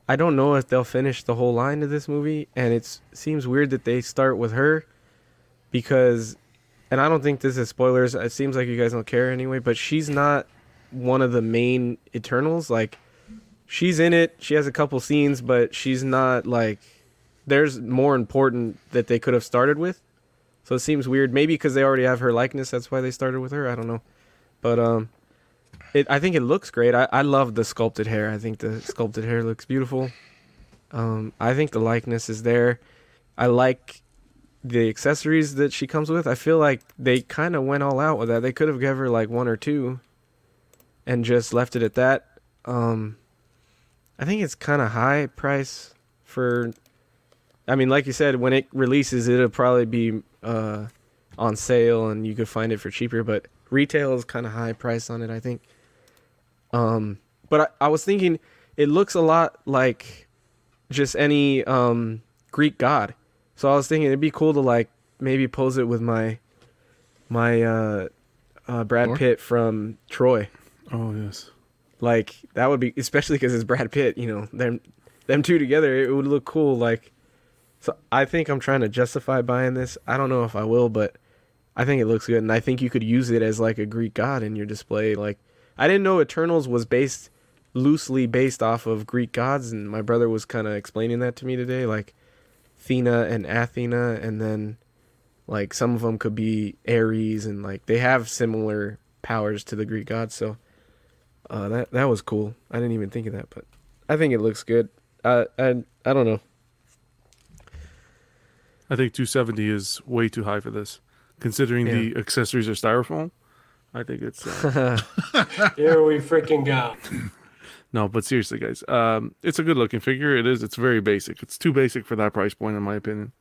C: I don't know if they'll finish the whole line of this movie, and it seems weird that they start with her, because, and I don't think this is spoilers. It seems like you guys don't care anyway, but she's not one of the main Eternals. Like, she's in it. She has a couple scenes, but she's not like. There's more important that they could have started with. So it seems weird. Maybe because they already have her likeness, that's why they started with her. I don't know, but um, it. I think it looks great. I I love the sculpted hair. I think the sculpted hair looks beautiful. Um, I think the likeness is there. I like the accessories that she comes with. I feel like they kind of went all out with that. They could have given her like one or two, and just left it at that. Um, I think it's kind of high price for. I mean, like you said, when it releases, it'll probably be uh, on sale and you could find it for cheaper. But retail is kind of high price on it, I think. Um, but I, I was thinking, it looks a lot like just any um Greek god. So I was thinking it'd be cool to like maybe pose it with my my uh, uh Brad? Pitt from Troy.
D: Oh yes.
C: Like that would be especially because it's Brad Pitt. You know them them two together. It would look cool. Like so, I think I'm trying to justify buying this. I don't know if I will, but I think it looks good, and I think you could use it as like a Greek god in your display. Like I didn't know Eternals was based loosely based off of Greek gods, and my brother was kind of explaining that to me today. Like Athena and Athena, and then like some of them could be Ares, and like they have similar powers to the Greek gods. So uh, that that was cool. I didn't even think of that, but I think it looks good. Uh, I I don't know.
D: I think 270 is way too high for this, considering the accessories are styrofoam. I think it's uh, <laughs>
I: Here we freaking go. <laughs>
D: no, but seriously, guys, um, it's a good looking figure. It is. It's very basic. It's too basic for that price point, in my opinion.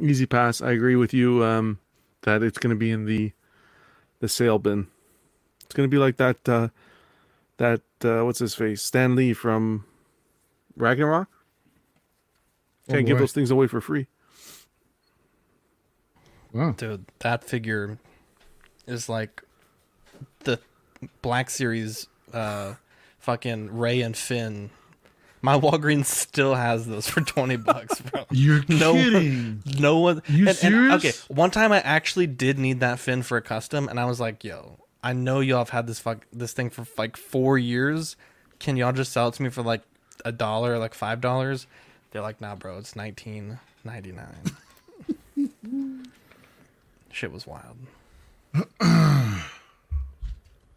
D: Easy pass. I agree with you um, that it's going to be in the the sale bin. It's going to be like that uh, that uh, what's his face Stan Lee from Ragnarok.
E: Oh,
D: Can't give those things away for free.
E: Wow.
B: Dude, that figure is like the Black Series uh fucking Ray and Finn. My Walgreens still has those for 20 <laughs> bucks, bro.
E: You're
B: no
E: kidding.
B: One, no one.
E: You
B: and- and- okay, one time I actually did need that Finn for a custom, and I was like, yo, I know y'all have had this fuck this thing for like four years. Can y'all just sell it to me for like a dollar, like five dollars? They're like, nah, bro, it's nineteen ninety nine. <laughs> Shit was wild. <clears throat>
E: Am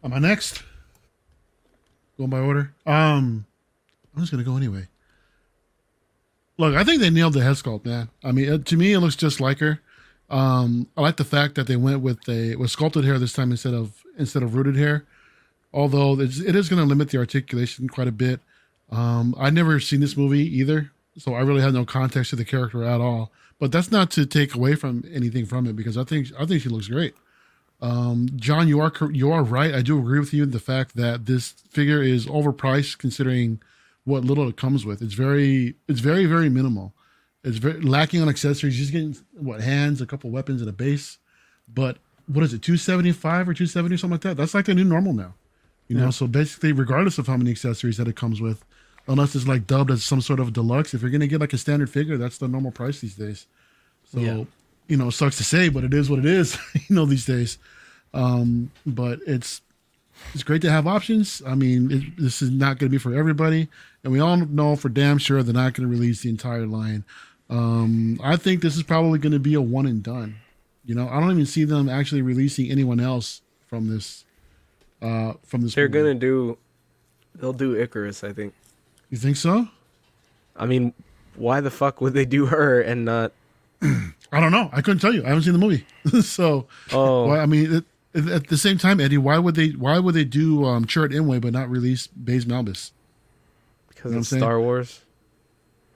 E: I next? Going by order. Um, I'm just gonna go anyway. Look, I think they nailed the head sculpt, man. I mean, to me, it looks just like her. Um, I like the fact that they went with a with sculpted hair this time instead of instead of rooted hair. Although it's, it is going to limit the articulation quite a bit. Um, I never seen this movie either, so I really have no context to the character at all. But that's not to take away from anything from it because I think I think she looks great. Um, John, you are you are right. I do agree with you in the fact that this figure is overpriced considering what little it comes with. It's very it's very very minimal. It's very lacking on accessories. You're just getting what hands, a couple weapons, and a base. But what is it, two seventy five or two seventy or something like that? That's like the new normal now. You know,
D: Yeah.
E: so basically, regardless of how many accessories that it comes with, unless it's like dubbed as some sort of deluxe, if you're gonna get like a standard figure, that's the normal price these days. So
B: Yeah.
E: You know, it sucks to say, but it is what it is. <laughs> you know, these days. Um, but it's it's great to have options. I mean, it, this is not going to be for everybody, and we all know for damn sure they're not going to release the entire line. Um, I think this is probably going to be a one and done. You know, I don't even see them actually releasing anyone else from this. Uh, from this,
C: They're gonna do. They'll do Icarus, I think.
E: You think so?
C: I mean, why the fuck would they do her and not? <clears throat>
E: I don't know. I couldn't tell you. I haven't seen the movie, <laughs> so.
C: Oh.
E: Well, I mean, it, it- at the same time, Eddie, why would they? Why would they do um, Chirrut Imwe but not release Baze Malbus?
C: Because
E: You know
C: it's? Star Wars.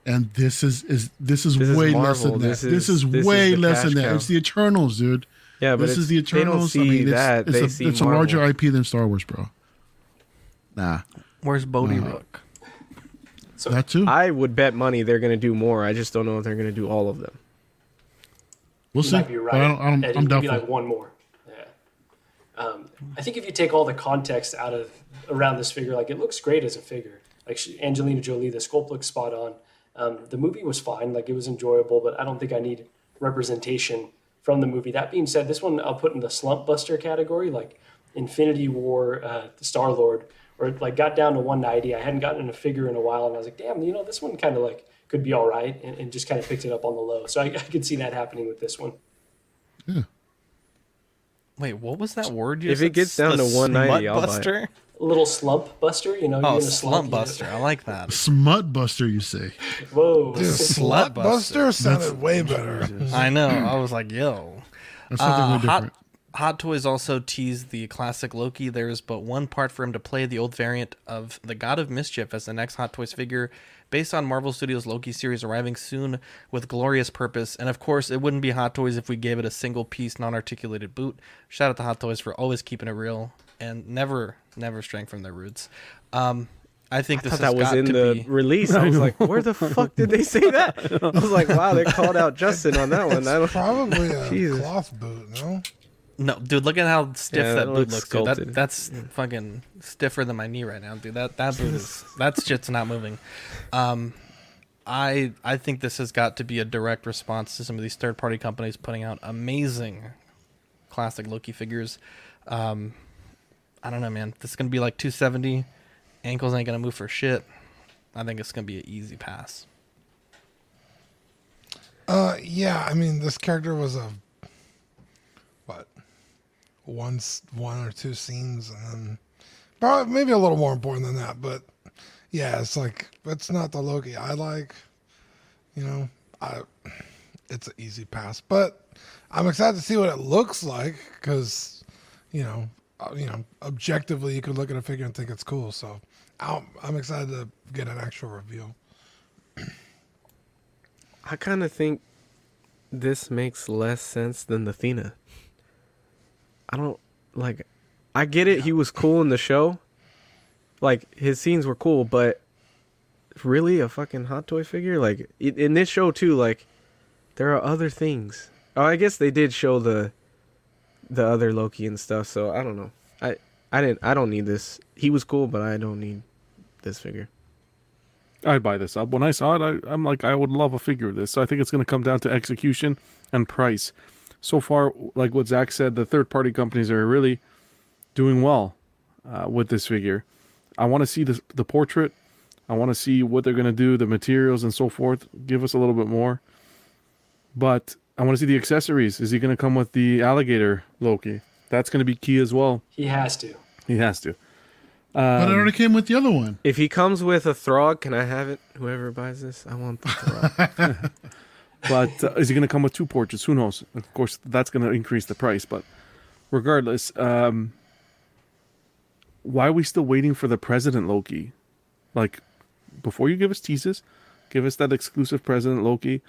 E: And this is is this is
C: This is
E: way less than that.
C: This
E: This
C: is-
E: is,
C: this is
E: way
C: the
E: less than that.
C: cow.
E: It's the Eternals, dude.
C: Yeah, but
E: this is the
C: it's- they don't
E: Eternals. I mean, it's,
C: that.
E: it's,
C: They
E: a,
C: see
E: it's a larger
C: Marvel.
E: IP than Star Wars, bro. Nah,
B: Where's Bodhi
E: Uh,
B: Rook?
E: that too.
C: I would bet money they're gonna do more. I just don't know if they're gonna do all of them.
E: We'll
I: you
E: see.
I: might be right.
E: But I don't, I don't,
I: Eddie,
E: I'm
I: maybe
E: doubtful.
I: like one more. Yeah. Um, I think if you take all the context out of around this figure, like it looks great as a figure. Like she, Angelina Jolie, the sculpt looks spot on. Um, the movie was fine, like it was enjoyable, but I don't think I need representation from the movie. That being said, this one I'll put in the slump buster category, like Infinity War, uh, Star Lord, or like got down to 190. I hadn't gotten in a figure in a while, and I was like, damn, you know, this one kind of like could be all right, and, and just kind of picked it up on the low. So I, I could see that happening with this one.
B: Wait, what was that word? You
C: If
B: said?
C: it gets down to 190, I'll buy it.
I: A little slump buster, you know,
B: Oh,
I: you're in a slump.
B: slump
I: you-
B: buster. I like that. <laughs>
E: Smut buster, you say?
I: Whoa.
A: Dude,
B: Slut
A: Slut Buster
B: Buster.
A: sounded way better.
B: I know. I was like, yo.
E: That's something
B: Uh,
E: way
B: Hot. Hot Toys also teased the classic Loki. There's but one part for him to play the old variant of the God of Mischief as the next Hot Toys figure, based on Marvel Studios' Loki series arriving soon with glorious purpose. And of course, it wouldn't be Hot Toys if we gave it a single piece, non articulated boot. Shout out to Hot Toys for always keeping it real and never, never straying from their roots. Um, I think
C: I
B: this
C: thought
B: has
C: that was
B: got
C: in the
B: be-
C: release. I <laughs> was like, where the fuck did they say that? <laughs> I was like, wow, they called out Justin on that one. I don't,
A: Probably <laughs> a
C: Jesus.
A: cloth boot, no?
B: No, dude, look at how stiff
C: Yeah,
B: that
C: that
B: boot
C: looks
B: looks. Dude. That,
C: sculpted.
B: that's fucking stiffer than my knee right now, dude. That that boot is that shit's not moving. Um, I I think this has got to be a direct response to some of these third party companies putting out amazing classic Loki figures. Um, I don't know, man. This is gonna be like 270. Ankles ain't gonna move for shit. I think it's gonna be an easy pass.
A: Uh, yeah. I mean, this character was a what? One, s- one or two scenes, and then probably maybe a little more important than that. But yeah, it's like it's not the Loki I like. You know, I it's an easy pass, but I'm excited to see what it looks like because you know, uh, you know, objectively, you could look at a figure and think it's cool. So I'm, I'm excited to get an actual review.
C: I kind of think this makes less sense than the Thena. I don't like. I get it. He was cool in the show. Like his scenes were cool, but really a fucking hot toy figure. Like in this show too. Like there are other things. Oh, I guess they did show the the other Loki and stuff. So I don't know. I I didn't. I don't need this. He was cool, but I don't need this figure.
D: I'd buy this up. When I saw it, I, I'm like, I would love a figure of this. So I think it's going to come down to execution and price. So far, like what Zach said, the third party companies are really doing well uh, with this figure. I want to see the, the portrait. I want to see what they're going to do, the materials and so forth. Give us a little bit more. But I want to see the accessories. Is he going to come with the alligator Loki? That's going to be key as well.
I: He has to.
D: He has to.
E: but it
D: Um,
E: already came with the other one.
C: If he comes with a Throg, can I have it? Whoever buys this, I want the Throg. <laughs>
D: but uh, is he going to come with two portraits? Who knows? Of course, that's going to increase the price. But regardless, um, why are we still waiting for the President Loki? Like, before you give us teases, give us that exclusive President Loki,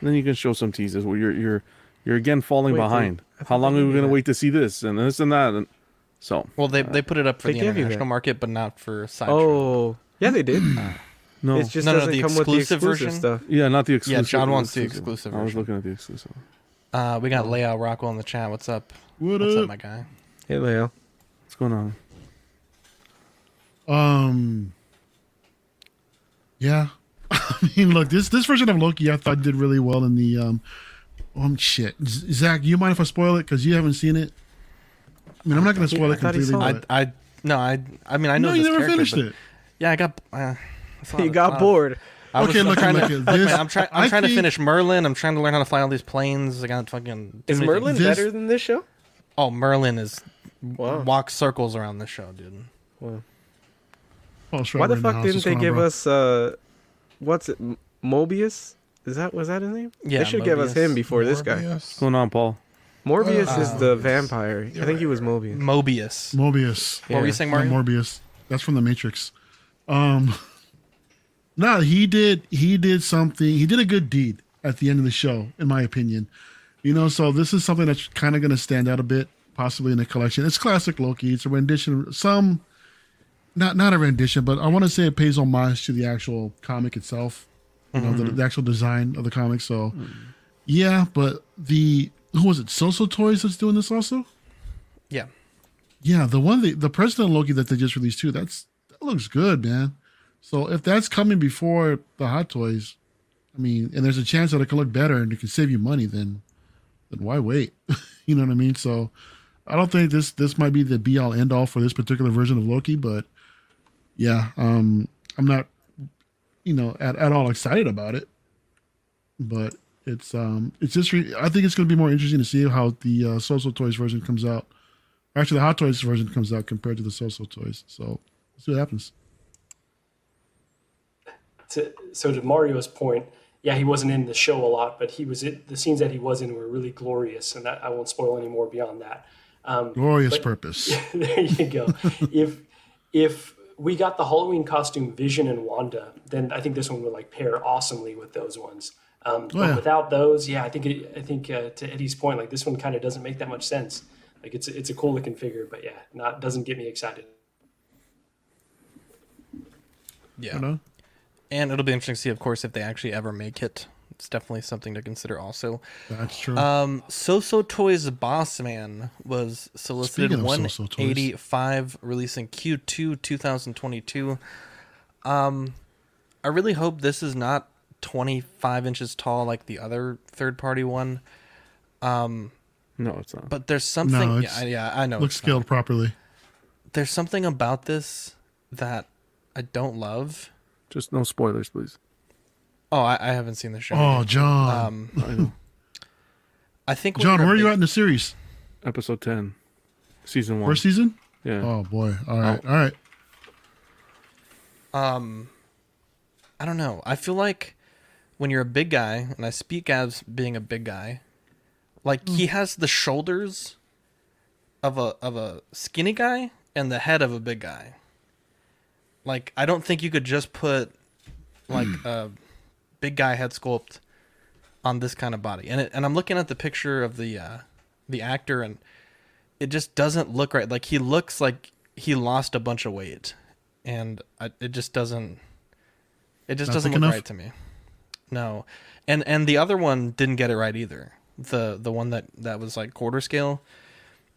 D: and then you can show some teases where you're you're you're again falling
C: Wait,
D: behind.
C: I
D: How long are we going to wait to see this and this and that? And so,
B: Well, they they put it up for the international market, but not for sideshow.
C: oh, yeah, they did.
D: No,
C: It just
B: No, no,
C: doesn't
B: the
C: come with the
B: exclusive
C: exclusive
B: version?
C: stuff.
D: yeah, not the exclusive. Yeah.
B: John wants the exclusive version.
D: I was looking at the exclusive.
B: Uh, we got Leia Rockwell in the chat. What's up?
E: What
B: What's up,
E: up?
B: my guy?
C: Hey, Leo.
D: What's going on?
E: Um. Yeah, <laughs> I mean, look this this version of Loki I thought did really well in the um. Um, shit, Z- Zach, you mind if I spoil it because you haven't seen it? I mean, I'm not going to spoil
C: I
E: it completely.
C: saw
B: I, I no, I I mean I know
E: no, you never finished it.
B: Yeah, I got. Uh, it's a lot
C: You <laughs> got
B: of-
C: bored.
B: I was,
E: Okay,
B: I'm
E: look,
B: trying
E: look,
B: to,
E: look,
B: look,
E: this-
B: man, I'm trying. I'm
E: I
B: trying to finish Merlin. I'm trying to learn how to fly all these planes. I got fucking.
C: Is Merlin.
E: This-
C: better than this show?
B: Oh, Merlin is
C: Wow.
B: walks circles around this show, dude.
E: Pulse
C: Why the fuck didn't they give
E: bro?
C: us uh, what's it, Mobius? Is that was that his name?
B: Yeah,
C: they should give us him before this guy.
D: What's going on, Paul?
C: Morbius is
A: Uh,
C: the
A: Mobius.
C: vampire. I
A: You're
C: think he was
A: you're
C: Mobius.
B: Mobius.
E: Morbius?
B: What were
C: Yeah.
B: you saying,
E: Not
B: Mario?
E: Morbius. That's from the Matrix. Um, <laughs> no, he did. He did something. He did a good deed at the end of the show, in my opinion. You know, so this is something that's kind of going to stand out a bit, possibly in the collection. It's classic Loki. It's a rendition. Some, not not a rendition, but I want to say it pays homage to the actual comic itself. You know, the, mm-hmm. the actual design of the comic. So, mm. yeah, but the who was it? Soso Toys that's doing this also.
B: Yeah.
E: Yeah, the one the, the President Loki that they just released too. That's that looks good, man. So if that's coming before the Hot Toys, I mean, and there's a chance that it can look better and it can save you money, then then why wait? <laughs> you know what I mean? So I don't think this this might be the be all end all for this particular version of Loki, but yeah, um, I'm not, you know, at, at all excited about it, but it's um, it's just re- I think it's going to be more interesting to see how the uh, Soso Toys version comes out. Actually, the Hot Toys version comes out compared to the Soso Toys. So let's see what happens.
I: To, so to Mario's point, yeah, he wasn't in the show a lot, but he was it. The scenes that he was in were really glorious, and that, I won't spoil any more beyond that. Um,
E: Glorious
I: but-
E: purpose. <laughs>
I: there you go. if if we got the Halloween costume Vision and Wanda, then I think this one would like pair awesomely with those ones. Um,
E: Oh,
I: but
E: yeah.
I: without those, yeah, I think it, I think uh, to Eddie's point, like this one kind of doesn't make that much sense. Like it's it's a cool looking figure, but yeah, not doesn't get me excited.
B: Yeah.
E: You know?
B: And it'll be interesting to see, of course, if they actually ever make it. It's definitely something to consider also.
E: That's true.
B: Um, Soso Toys Boss Man was solicited
E: Speaking of So-So
B: 185, releasing Q2 2022. Um, I really hope this is not 25 inches tall like the other third party one. Um,
D: no, it's not.
B: But there's something.
E: no,
B: yeah, I- yeah, I know.
E: Looks
B: it's not.
E: scaled properly.
B: There's something about this that I don't love.
D: Just no spoilers, please.
B: Oh, I, I haven't seen the show.
E: Oh,
B: yet.
E: John.
B: Um, <laughs>
D: I know.
B: I think
E: John, where are you at in the series?
D: Episode ten, season one.
E: First season?
D: Yeah.
E: Oh boy. All right. All right.
B: Um, I don't know. I feel like when you're a big guy, and I speak as being a big guy, like he has the shoulders of a of a skinny guy and the head of a big guy. Like I don't think you could just put like a big guy head sculpt on this kind of body. And it, and I'm looking at the picture of the uh the actor and it just doesn't look right. Like he looks like he lost a bunch of weight, and I, it just doesn't. It just
E: Not
B: doesn't look
E: enough?
B: right to me. No, and and the other one didn't get it right either. The the one that that was like quarter scale.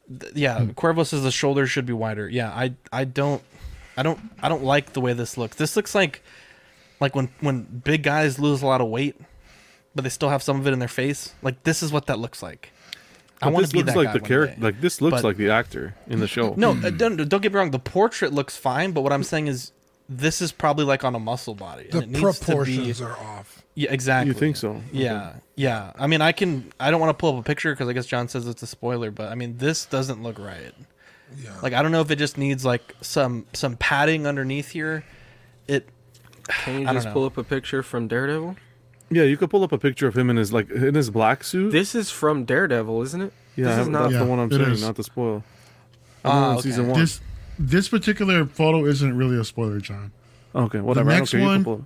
B: Th- yeah,
E: Hmm.
B: Cuervo says the shoulders should be wider. Yeah, I I don't I don't I don't like the way this looks. This looks like like when when big guys lose a lot of weight, but they still have some of it in their face. Like this is what that looks like. I want
D: this
B: to be
D: looks
B: that
D: like
B: guy
D: the character. Like this looks
B: But-
D: like the actor in the show. <laughs>
B: no, uh, don't don't get me wrong. The portrait looks fine, but what I'm saying is, this is probably like on a muscle body. and
A: The
B: it needs to
A: proportions
B: be-
A: are off.
B: Yeah, exactly.
D: You think so?
B: Yeah, yeah. I mean, I can. I don't want to pull up a picture because I guess John says it's a spoiler, but I mean, this doesn't look right.
A: Yeah.
B: Like I don't know if it just needs like some some padding underneath here. It. <sighs>
C: Can you
B: I don't
C: just
B: know.
C: pull up a picture from Daredevil?
D: Yeah, you could pull up a picture of him in his like in his black suit.
C: This is from Daredevil, isn't it?
D: yeah,
C: this is not.
E: Yeah,
D: the one I'm
E: it
D: saying,
E: is.
D: not the spoil. I'm
B: Ah,
D: on
B: okay.
D: season one.
E: This this particular photo isn't really a spoiler, John.
D: okay, whatever.
E: next
D: I don't care. You
E: one-
D: can pull it.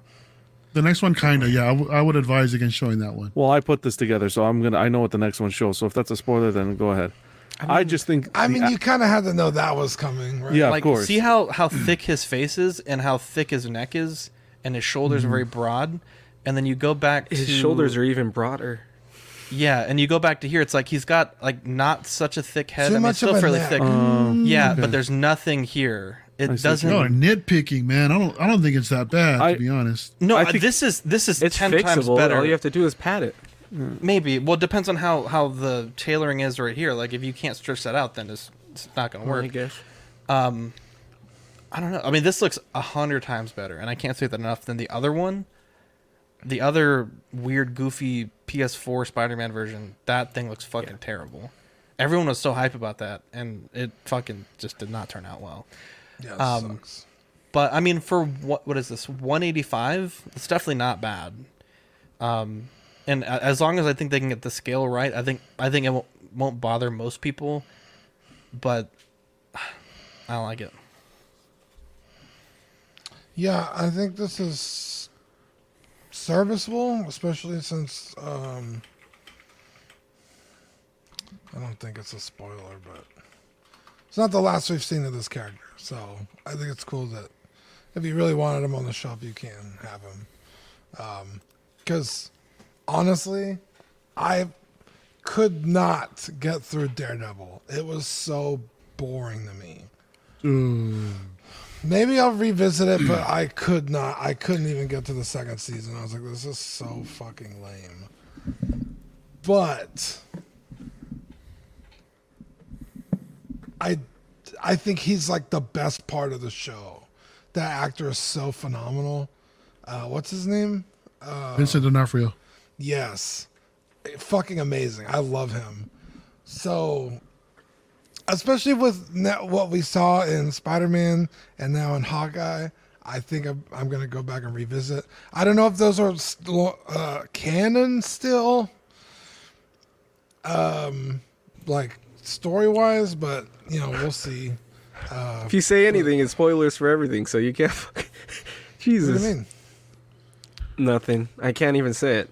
E: The next one, kinda. Yeah, I, w- I would advise against showing that one.
D: Well, I put this together, so I'm gonna. I know what the next one shows. So if that's a spoiler, then go ahead. I, just think.
A: I mean,
D: a-
A: you kind of had to know that was coming, right?
D: Yeah,
B: like
D: of course.
B: see how how thick his face is and how thick his neck is, and his shoulders are very broad. And then you go back.
C: His
B: to,
C: shoulders are even broader.
B: Yeah, and you go back to here, it's like he's got like not such a thick head.
A: Too
B: I mean,
A: much
B: it's still
A: of a
B: fairly
A: neck.
B: thick.
D: Um,
B: yeah,
D: okay.
B: but there's nothing here. It
D: I see what
B: doesn't.
E: No, nitpicking, man. I don't. I don't think it's that bad,
D: I-
E: to be honest.
B: No,
D: I
B: uh,
D: think-
B: this is this is
C: It's
B: ten times better.
C: All you have to do is pat it.
B: Maybe. Well, it depends on how how the tailoring is right here. Like if you can't stretch that out, then it's it's not going to work.
C: I guess.
B: Um, I don't know. I mean, this looks a hundred times better, and I can't say that enough than the other one. The other weird, goofy PS4 Spider-Man version. That thing looks fucking terrible. Everyone was so hype about that, and it fucking just did not turn out well.
A: Yeah,
B: Um,
A: sucks.
B: But I mean, for what what is this? One eighty five. It's definitely not bad. Um, and as long as I think they can get the scale right, I think I think it won't, won't bother most people. But I don't like it.
A: Yeah, I think this is serviceable, especially since um, I don't think it's a spoiler, but it's not the last we've seen of this character. So I think it's cool that if you really wanted him on the shelf, you can have him. Because honestly, I could not get through Daredevil. It was so boring to me.
E: Ooh.
A: Maybe I'll revisit it, but I could not. I couldn't even get to the second season. I was like, this is so fucking lame. But I, I think he's like the best part of the show. that actor is so phenomenal. Uh, what's his name? Uh,
E: Vincent D'Onofrio.
A: Yes. Fucking amazing. I love him. So, especially with what we saw in Spider Man and now in Hawkeye, I think I'm, I'm going to go back and revisit. I don't know if those are still, uh, canon still, um, like story wise, but, you know, we'll see. Uh,
C: If you say anything, it's spoilers for everything, so you can't. <laughs> <laughs> Jesus.
A: what do you mean?
C: Nothing. I can't even say it.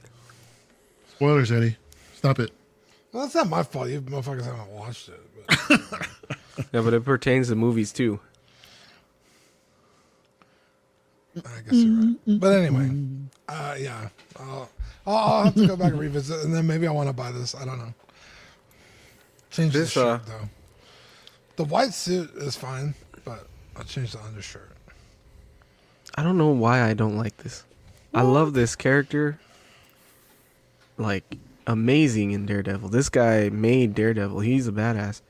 E: Spoilers, Eddie. Stop it.
A: Well, that's not my fault. You motherfuckers haven't watched it. But. <laughs>
C: Yeah, but it pertains to movies too.
A: I guess you're right. But anyway, uh, yeah, I'll, I'll, I'll have to go back and revisit, and then maybe I want to buy this. I don't know. Change
C: This,
A: the shirt
C: uh,
A: though. The white suit is fine, but I'll change the undershirt.
C: I don't know why I don't like this. I love this character. Like amazing in Daredevil. This guy made Daredevil. He's a badass.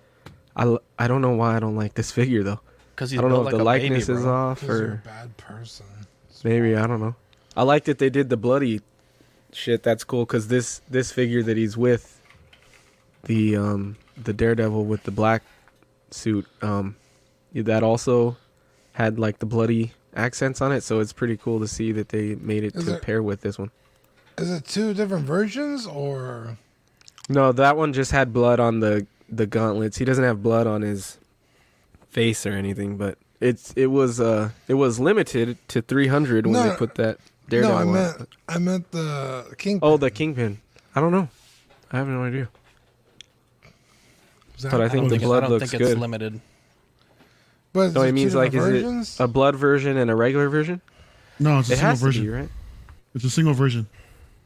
C: I, I don't know why I don't like this <laughs> figure though.
B: 'Cause
C: I
B: he's
C: don't know
B: built
C: if
B: like
C: the
B: a baby,
C: likeness is
B: bro.
C: off
A: 'Cause a
C: or
A: bad person.
C: maybe I don't know. I like that they did the bloody shit. That's cool because this this figure that he's with, the um the Daredevil with the black suit, um, that also had like the bloody accents on it. So it's pretty cool to see that they made it
A: Is
C: to
A: it-
C: pair with this one.
A: Is it two different versions or?
C: No, that one just had blood on the the gauntlets. He doesn't have blood on his face or anything, but it's it was uh it was limited to 300 when
A: No,
C: they put that Daredevil.
A: no, I
C: on.
A: meant I meant the King.
C: Oh, the Kingpin. I don't know. I have no idea.
A: That-
C: But I
A: I
C: think
A: don't
C: the
A: think it- I
C: blood
B: don't
C: looks
B: think it's
C: good.
B: limited.
A: But is
C: No,
A: it
C: means like is it a blood version and a regular version?
E: No, it's a
C: it
E: single
C: has
E: version.
C: to be, right?
E: It's a single version.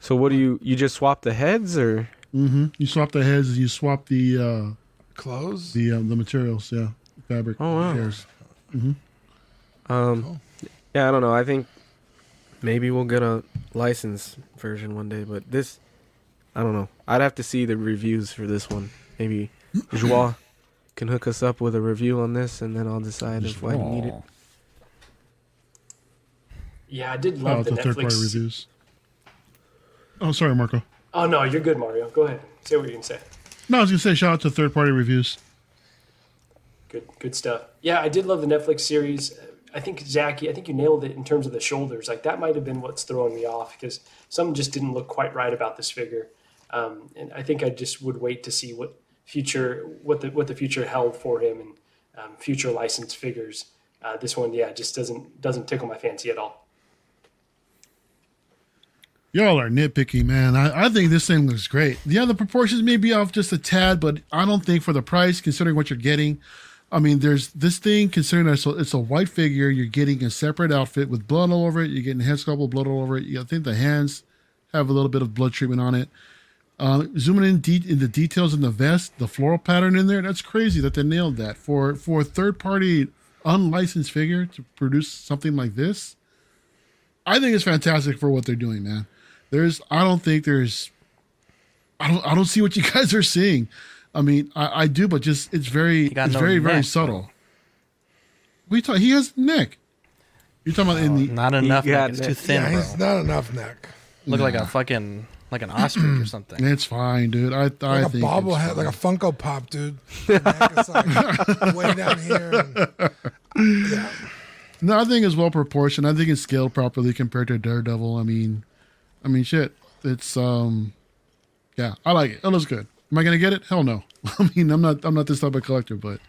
C: So what do you you just swap the heads or
E: Mm-hmm. You swap the heads. and You swap the uh,
A: clothes.
E: the um, the materials. Yeah, fabric.
C: Oh, wow.
E: shares. hmm
C: um yeah, I don't know. I think maybe we'll get a license version one day, but this I don't know. I'd have to see the reviews for this one. Maybe <clears throat> Joie can hook us up with a review on this and then I'll decide if I need it.
I: Yeah, I did
E: Oh,
I: love
E: the
I: the
E: third party
I: Netflix.
E: reviews. Oh, sorry, Marco.
I: Oh no, you're good, Mario. Go ahead. Say what you can say.
E: No, I was gonna say shout out to third party reviews.
I: Good, good stuff. Yeah, I did love the Netflix series. I think Zachy, I think you nailed it in terms of the shoulders. Like that might have been what's throwing me off because some just didn't look quite right about this figure. Um, and I think I just would wait to see what future, what the what the future held for him and um, future licensed figures. Uh, this one, yeah, just doesn't doesn't tickle my fancy at all.
E: Y'all are nitpicky, man. I, I think this thing looks great. Yeah, the proportions may be off just a tad, but I don't think for the price, considering what you're getting, I mean, there's this thing, considering it's a, it's a white figure, you're getting a separate outfit with blood all over it. You're getting head sculpt with blood all over it. You, I think the hands have a little bit of blood treatment on it. Uh, zooming in de- in the details in the vest, the floral pattern in there, that's crazy that they nailed that. For for a third party unlicensed figure to produce something like this, I think it's fantastic for what they're doing, man. There's I don't think there's I don't I don't see what you <laughs> guys are seeing. I mean, I, I do, but just it's very it's
B: no
E: very very subtle. We talk. He has neck. You're talking about in the
B: Not enough.
C: got
B: Neck. It's too thin,
A: yeah,
B: bro.
A: he's not enough neck.
B: Look like a fucking like an ostrich or <clears throat> something.
E: It's fine, dude. I I
A: Like a
E: think it's
A: bobblehead, like a Funko Pop, dude. The neck is like way down here. And, yeah.
E: No, I think it's well proportioned. I think it's scaled properly compared to Daredevil. I mean, I mean, shit. It's um, yeah, I like it. It looks good. Am I gonna get it? Hell no. <laughs> I mean, I'm not. I'm not this type of collector, but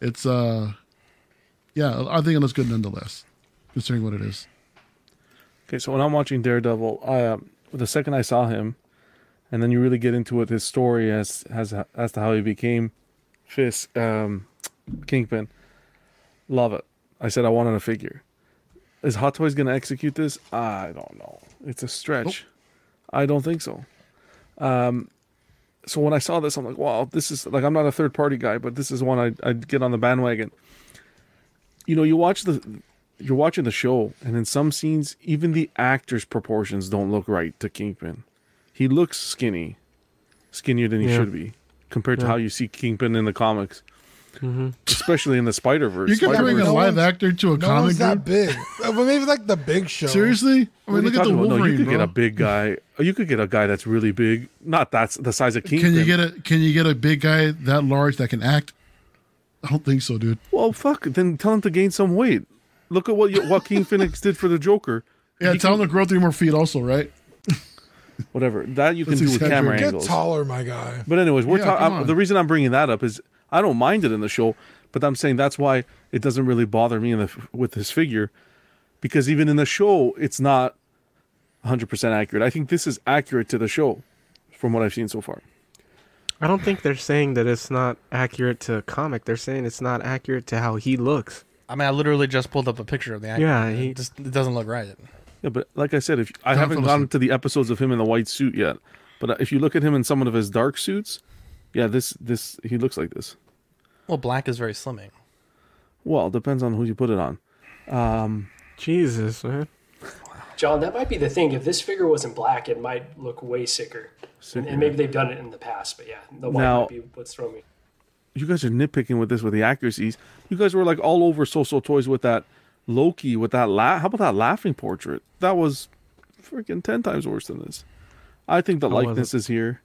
E: it's uh, yeah, I think it looks good nonetheless, considering what it is.
D: Okay, so when I'm watching Daredevil, I, um, the second I saw him, and then you really get into it, his story as as as to how he became Fisk, um, Kingpin. Love it. I said I wanted a figure. Is Hot Toys gonna execute this? I don't know. It's a stretch. I don't think so. Um, so when I saw this, I'm like, wow, this is like I'm not a third party guy, but this is one I'd, I'd get on the bandwagon. You know, you watch the you're watching the show, and in some scenes, even the actor's proportions don't look right to Kingpin. He looks skinny, skinnier than he
C: Yeah.
D: should be, compared to how you see Kingpin in the comics. Mm-hmm. especially in the Spider Verse.
E: You're comparing a live actor to a
A: No
E: comic
A: one's that
E: dude?
A: big. But maybe like the big show.
E: Seriously? I mean, look at the
D: No,
E: Wolverine,
D: you could
E: bro.
D: get a big guy. You could get a guy that's really big, not that's the size of King.
E: Can you get a Can you get a big guy that large that can act? I don't think so, dude.
D: Well, fuck. Then tell him to gain some weight. Look at what you, Joaquin <laughs> Phoenix did for the Joker.
E: Yeah,
D: He
E: tell
D: can-
E: him to grow three more feet, also, right?
D: whatever that you can
E: That's
D: do with camera
E: exaggerated.
A: Get
D: angles.
A: taller, my guy.
D: But anyways, we're
E: Yeah,
D: ta-
E: come
D: I'm-
E: on.
D: the reason I'm bringing that up is I don't mind it in the show, but I'm saying that's why it doesn't really bother me in the, with his figure, because even in the show, it's not 100 percent accurate. I think this is accurate to the show, from what I've seen so far.
C: I don't think they're saying that it's not accurate to comic. They're saying it's not accurate to how he looks.
B: I mean, I literally just pulled up a picture of the actor.
C: Yeah,
B: it
C: he-
B: just it doesn't look right.
D: Yeah, but like I said, if I
E: Don't
D: haven't
E: fall
D: gotten to the episodes of him in the white suit yet, but uh, if you look at him in some of his dark suits, yeah, this this he looks like this.
B: Well, black is very slimming.
D: Well, depends on who you put it on. Um,
C: Jesus, man.
I: John, that might be the thing. If this figure wasn't black, it might look way sicker. And,
D: Sicker.
I: and maybe they've done it in the past, but yeah, the white
D: Now-
I: might be what's throwing me.
D: you guys are nitpicking with this with the accuracies. You guys were like all over Soso Toys with that Loki with that la- how about that laughing portrait? That was freaking ten times worse than this. I think the
C: How
D: likeness is here.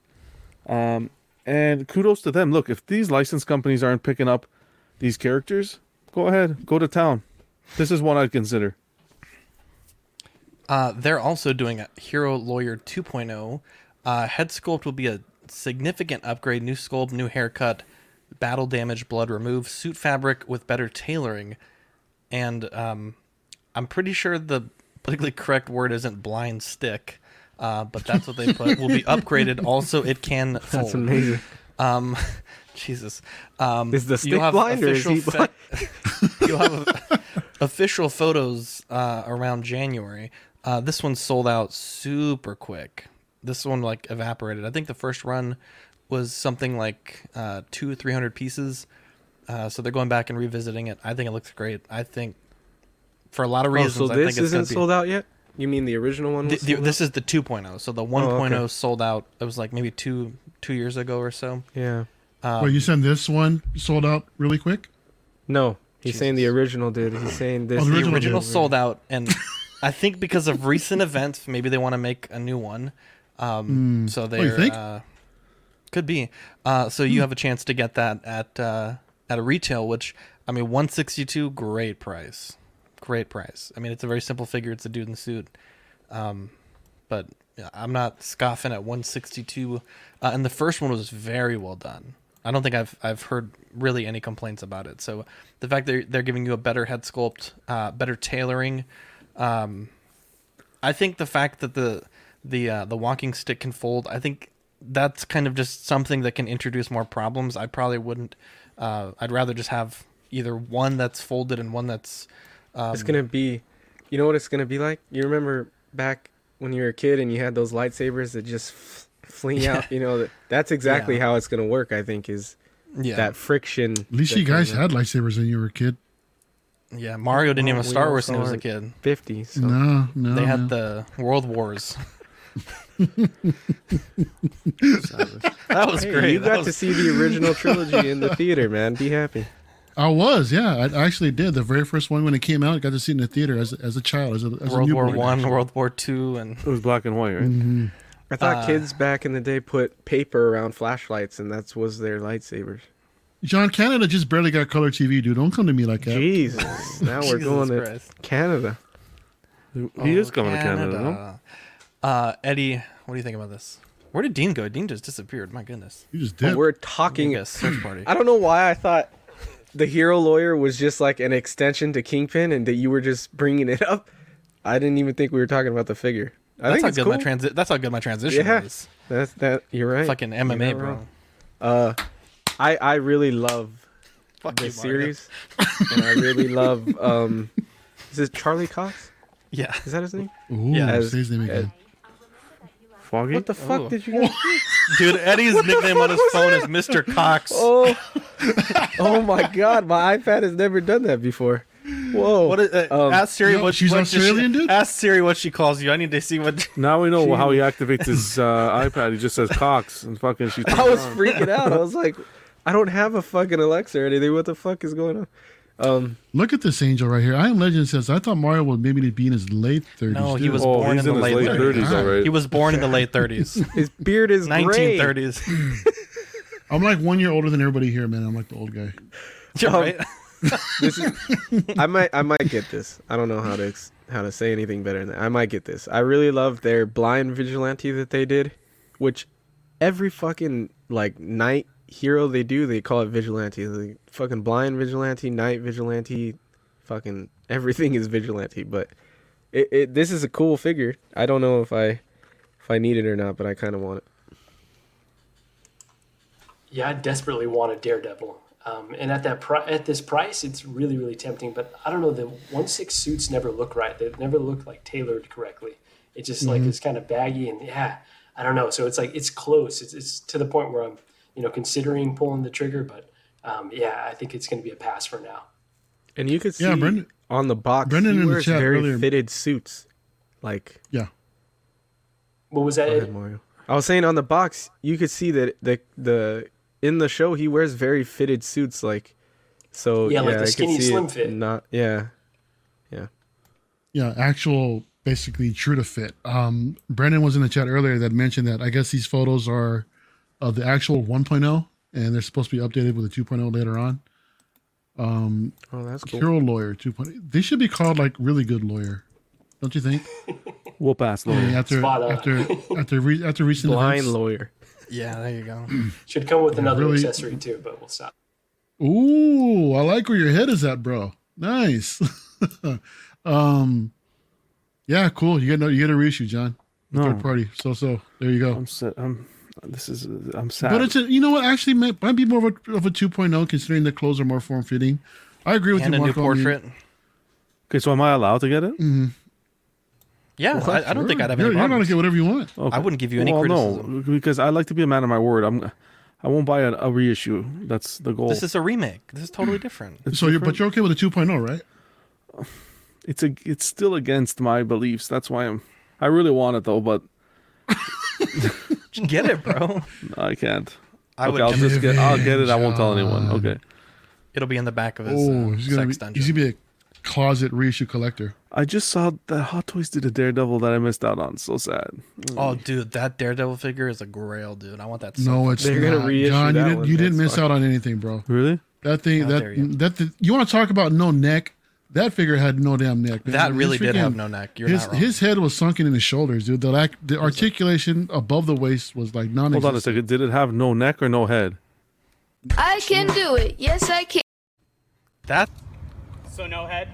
D: Um and kudos to them. Look, if these license companies aren't picking up these characters, go ahead, go to town. This is one I'd consider.
B: Uh, they're also doing a Hero Lawyer 2.0. Uh, head sculpt will be a significant upgrade. New sculpt, new haircut, battle damage, blood remove, suit fabric with better tailoring, and um, I'm pretty sure the politically correct word isn't blind stick, uh, but that's what they put. will be upgraded. <laughs> Also, it can fold.
C: That's amazing.
B: Um, <laughs> Jesus. Um,
C: Is the stick
B: you'll have
C: blind or is
B: official
C: he
B: fe- <laughs> you'll have official photos uh, around January. Uh, this one sold out super quick. This one like evaporated. I think the first run was something like uh, two, three hundred pieces. Uh, so they're going back and revisiting it. I think it looks great. I think for a lot of reasons.
C: Oh,
B: reasons,
C: so
B: I think
C: this isn't
B: be,
C: sold out yet? You mean the original one?
B: the-
C: Was
B: the-
C: sold
B: this is the 2.0. So the 1.0
C: okay.
B: sold out. It was like maybe two two years ago or so.
C: yeah.
B: Um,
E: Well, you said this one sold out really quick.
C: No, he's saying the original did. He's saying this.
E: Oh, the
B: the
E: original
B: original,
E: did, right.
B: sold out, and <laughs> I think because of recent events, maybe they want to make a new one. Um, so
E: Oh,
B: they
E: you think?
B: uh, could be. Uh, so you have a chance to get that at uh, at a retail, which I mean, one sixty two, great price, great price. I mean, it's a very simple figure. It's a dude in the suit, um, but I'm not scoffing at one sixty two. Uh, and the first one was very well done. I don't think I've I've heard really any complaints about it. So the fact that they're, they're giving you a better head sculpt, uh, better tailoring, um, I think the fact that the the uh, the walking stick can fold, I think that's kind of just something that can introduce more problems. I probably wouldn't. Uh, I'd rather just have either one that's folded and one that's. Um,
C: It's gonna be, you know what it's gonna be like. You remember back when you were a kid and you had those lightsabers that just f- fling out. You know that that's exactly
B: Yeah.
C: how it's gonna work. I think is
B: Yeah.
C: that friction.
E: At least you guys had lightsabers when you were a kid.
B: Yeah, Mario didn't
C: Well,
B: even
C: we
B: Star Wars when he was a kid.
C: Fifty. So.
E: No, no.
B: they had
E: no.
B: the World Wars. <laughs> <laughs> that was
C: Hey,
B: great.
C: You
B: That
C: got
B: was-
C: to see the original trilogy in the <laughs> theater, man. Be happy.
E: I was, yeah. I I actually did. The very first one when it came out, I got to see it in the theater as, as a child, as a, as a
B: World War
E: newborn,
B: One. World War Two, and
D: It was black and white, right?
E: Mm-hmm.
C: I thought
B: Uh,
C: kids back in the day put paper around flashlights, and that was their lightsabers.
E: John Canada just barely got color TV, dude. Don't come to me like that.
C: Jesus. <laughs> Now we're
B: Jesus
C: going to Canada.
D: He is coming to Canada, no?
B: Uh, Eddie, what do you think about this? Where did Dean go? Dean just disappeared. My goodness.
E: You just
C: But
E: did.
C: we're talking.
B: Yes, search party. <clears throat>
C: I don't know why I thought the hero lawyer was just like an extension to Kingpin, and that you were just bringing it up. I didn't even think we were talking about the figure. I
B: That's
C: think
B: how
C: it's
B: good
C: cool.
B: my transi- That's how good my transition
C: Yeah.
B: is.
C: That's that. You're right.
B: Fucking MMA, bro.
C: wrong. Uh, I I really love
B: Fuck
C: the
B: you,
C: series, and I really <laughs> love. Um, is this Charlie Cox?
B: Yeah.
C: Is that his name?
E: Ooh,
B: Yeah.
E: say his name again.
D: Foggy.
C: What the fuck
B: Ooh.
C: did you guys? <laughs>
B: Dude, Eddie's nickname on his phone is Mr. Cox.
C: oh, oh my God! My iPad has never done that before. Whoa!
B: What is, uh,
C: Um,
B: ask Siri
E: no,
B: what
E: she's
B: what does
E: Australian,
B: she,
E: dude?
B: Ask Siri what she calls you. I need to see what. <laughs>
D: Now we know how he activates his uh, iPad. He just says Cox and fucking she. <laughs>
C: I was freaking out. I was like, I don't have a fucking Alexa or anything. What the fuck is going on? Um,
E: Look at this angel right here. I am Legend says I thought Mario would maybe be in his late thirties.
B: No, he was born in the late, 30s. He was born in the late 30s. <laughs>
C: His beard is
B: 1930s. <laughs>
E: I'm like one year older than everybody here, man. I'm like the old guy.
B: You're
C: Um,
B: right. <laughs>
C: this is, I might I might get this. I don't know how to ex- how to say anything better than that. I might get this. I really love their blind vigilante that they did, which every fucking like night hero they do, they call it vigilante. Like, fucking blind vigilante, night vigilante, fucking everything is vigilante. But it, it this is a cool figure. I don't know if I if I need it or not, but I kind of want it.
I: Yeah, I desperately want a Daredevil. Um, and at that pri- at this price, it's really really tempting. But I don't know, the one six suits never look right. They never look like tailored correctly. It just like
E: Mhm.
I: it's kind of baggy and yeah, I don't know. So it's like it's close. It's, it's to the point where I'm you know considering pulling the trigger, but um, yeah, I think it's going to be a pass for now.
C: And you could see
E: Yeah, Brendan-
C: on the box,
E: Brendan
C: he
E: in the
C: wears very
E: earlier-
C: fitted suits. Like
E: Yeah.
I: What was that?
C: Ahead, Mario. I was saying on the box, you could see that the the in the show he wears very fitted suits, like so.
I: Yeah, like the
C: I
I: skinny slim
C: it
I: fit.
C: Not yeah, yeah.
E: Yeah, actual basically true to fit. Um, Brendan was in the chat earlier that mentioned that I guess these photos are of the actual 1.0 and they're supposed to be updated with a 2.0 later on. Um,
C: oh, that's cool.
E: Hero Lawyer 2.0. They should be called like really good lawyer, don't you think? <laughs>
D: Whoop ass
E: I mean,
D: lawyer.
E: after after after re- after recent
C: Blind
E: events.
C: lawyer.
B: Yeah, there you go. <clears throat>
I: Should come with
E: Yeah,
I: another
E: really-
I: accessory too, but we'll stop.
E: Ooh, I like where your head is at, bro. Nice. <laughs> um, yeah, cool. You get no, you get a reissue, John.
D: No.
E: Third party. So so there you go.
D: I'm sad. I'm. This is. I'm sad.
E: But it's a, you know what actually might, might be more of a, of a 2.0 considering the clothes are more form fitting. I agree with
B: and
E: you,
B: a new
E: Marco. I mean-
B: portrait.
D: okay, so am I allowed to get it?
E: Mm-hmm.
B: Yeah,
E: Well,
B: I, I don't think. I'd have
E: You're,
B: any
E: you're gonna get whatever you want.
D: Okay.
B: I wouldn't give you any
D: well,
B: criticism.
D: no, because I like to be a man of my word. I'm. I won't buy a, a reissue. That's the goal.
B: This is a remake. This is totally different.
D: It's
E: so you're but you're okay with a 2.0, right?
D: It's a. It's still against my beliefs. That's why I'm. I really want it though, but <laughs> <laughs>
B: Just get it, bro.
D: No, <laughs> I can't.
B: I
D: okay,
B: would
D: I'll just get. I'll get it. I won't tell
E: John.
D: anyone. Okay.
B: It'll be in the back of his
E: Oh,
B: uh,
E: he's gonna
B: sex
E: be,
B: dungeon.
E: he's gonna be a closet reissue collector.
D: I just saw that Hot Toys did a Daredevil that I missed out on. So sad.
B: Oh, dude, that Daredevil figure is a grail, dude. I want that. So
E: No,
B: fucking
E: it's
C: They're gonna
E: not.
C: reissue
E: John, you
C: that
E: didn't
C: one.
E: you didn't
C: That's
E: miss out on anything, bro.
D: Really?
E: That thing
B: How
E: that
B: dare you.
E: that the, you want to talk about no neck? That figure had no damn neck. man.
B: That
E: His
B: really did have
E: freaking-
B: no neck. You're
E: his
B: not wrong.
E: his head was sunken in his shoulders, dude. The lack, the articulation above the waist was like non.
D: Hold on a second. Did it have no neck or no head?
N: I can do it. Yes, I can.
B: That
O: So no head?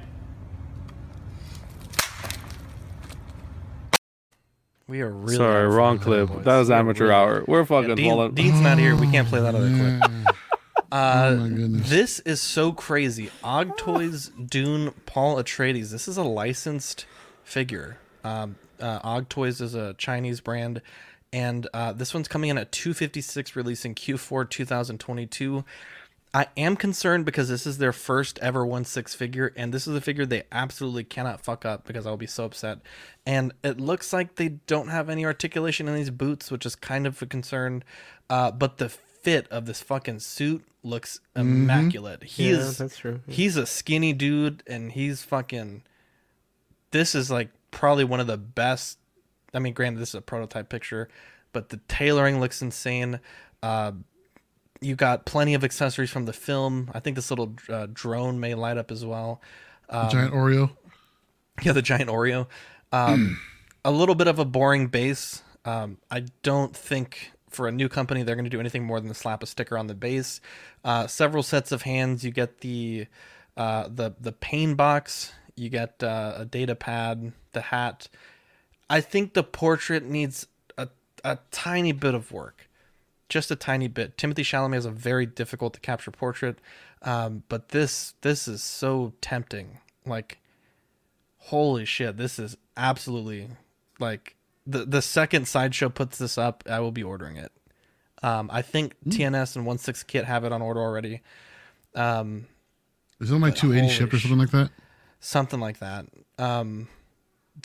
B: we are really.
D: Sorry, wrong clip. That was amateur
B: really-
D: hour. We're fucking
B: Yeah, Dean- Dean's not here. We can't play that other clip. Uh,
E: Oh my goodness.
B: This is so crazy. Og Toys <sighs> Dune Paul Atreides. This is a licensed figure. Um, uh, Og Toys is a Chinese brand, and uh, this one's coming in at 256, releasing Q4 2022. I am concerned because this is their first ever 1/6 figure, and this is a figure they absolutely cannot fuck up because I'll be so upset. And it looks like they don't have any articulation in these boots, which is kind of a concern. Uh, but the fit of this fucking suit looks immaculate. He
C: Yeah,
B: is
C: that's true.
B: He's a skinny dude, and he's fucking. This is like probably one of the best. I mean, granted, this is a prototype picture, but the tailoring looks insane. Uh, you got plenty of accessories from the film. I think this little uh, drone may light up as well. Um,
E: giant Oreo.
B: yeah, the giant Oreo. Um, <clears throat> a little bit of a boring base. Um, I don't think for a new company they're going to do anything more than slap a sticker on the base. Uh, several sets of hands. You get the uh, the the pain box. You get uh, a data pad, the hat. I think the portrait needs a a tiny bit of work, just a tiny bit. Timothée Chalamet has a very difficult to capture portrait, um, but this this is so tempting. Like holy shit, this is absolutely like the the second sideshow puts this up, I will be ordering it. Um, I think TNS and One Six Kit have it on order already. Um,
E: Is it like
B: but
E: 280
B: holy
E: shipped or something like that?
B: something like that. Um,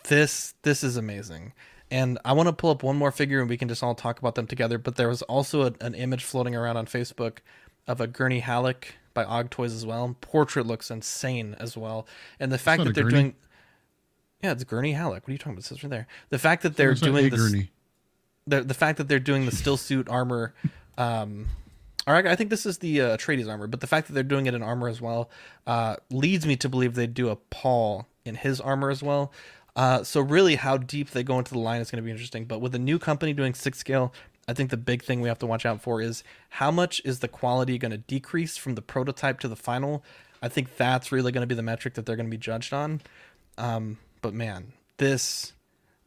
B: this this is amazing, and I want to pull up one more figure and we can just all talk about them together. But there was also a, an image floating around on Facebook of a Gurney Halleck by Og Toys as well. Portrait looks insane as well, and the fact
E: not
B: that they're
E: Gurney.
B: doing yeah, it's Gurney Halleck. What are you talking about? It says right there. The fact that they're doing
E: a
B: this
E: Gurney.
B: the the fact that they're doing the stillsuit armor, um, or I I think this is the uh, Atreides armor, but the fact that they're doing it in armor as well uh, leads me to believe they'd do a Paul in his armor as well. Uh, so really, how deep they go into the line is going to be interesting. But with a new company doing six scale, I think the big thing we have to watch out for is how much is the quality going to decrease from the prototype to the final. I think that's really going to be the metric that they're going to be judged on. Um, but man, this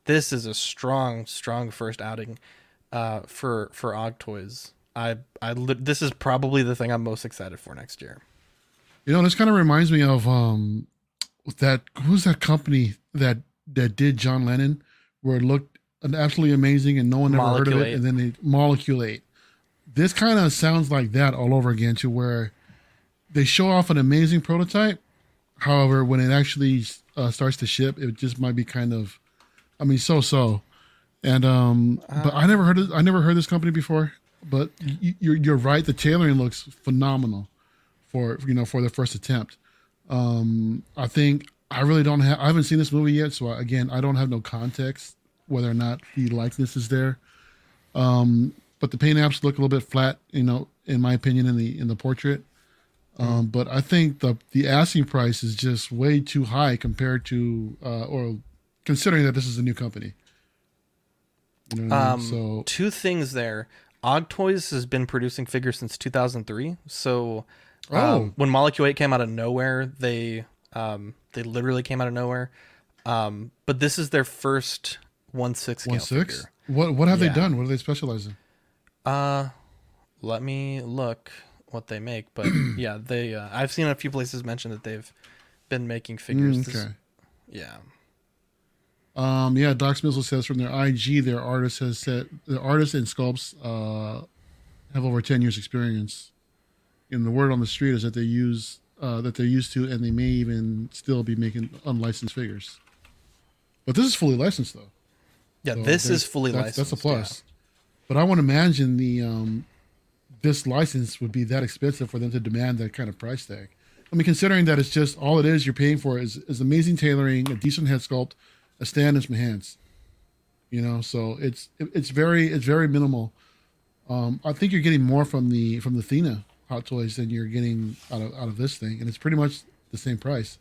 B: this is a strong, strong first outing uh, for for Og Toys. I I li- this is probably the thing I'm most excited for next year.
E: You know, this kind of reminds me of um that who's that company that that did John Lennon, where it looked absolutely amazing and no one ever heard of it, and then they moleculate. This kind of sounds like that all over again, to where they show off an amazing prototype. However, when it actually uh, starts to ship, it just might be kind of, I mean, so so. And um, but I never heard of, I never heard this company before. But you, you're you're right. The tailoring looks phenomenal for you know for the first attempt. Um, I think I really don't have I haven't seen this movie yet, so I, again I don't have no context whether or not the likeness is there. Um, but the paint apps look a little bit flat, you know, in my opinion, in the in the portrait. Um, but I think the the asking price is just way too high compared to uh, or considering that this is a new company. You know what I
B: Um,
E: mean? So
B: two things there. Og Toys has been producing figures since 2003. So um,
E: Oh.
B: when Molecule 8 came out of nowhere, they um, they literally came out of nowhere. Um, but this is their first one six
E: one six.
B: figure.
E: What what have
B: Yeah.
E: they done? What do they specialize in?
B: Uh, let me look what they make. But <clears throat> yeah, they uh, I've seen a few places mention that they've been making figures.
E: Mm,
B: This- yeah.
E: Um, yeah, Doc Smizzle says from their IG, their artist has said the artists and sculpts uh, have over ten years experience. And the word on the street is that they use uh, that they're used to, and they may even still be making unlicensed figures. But this is fully licensed, though.
B: Yeah,
E: So
B: this is fully
E: that's, That's a
B: licensed,
E: plus. But I want to imagine the um, this license would be that expensive for them to demand that kind of price tag. I mean, considering that it's just all it is you're paying for is, is amazing tailoring, a decent head sculpt, a stand, and some hands. You know, so it's it- it's very it's very minimal. Um, I think you're getting more from the from the Thena Hot Toys than you're getting out of out of this thing, and it's pretty much the same price.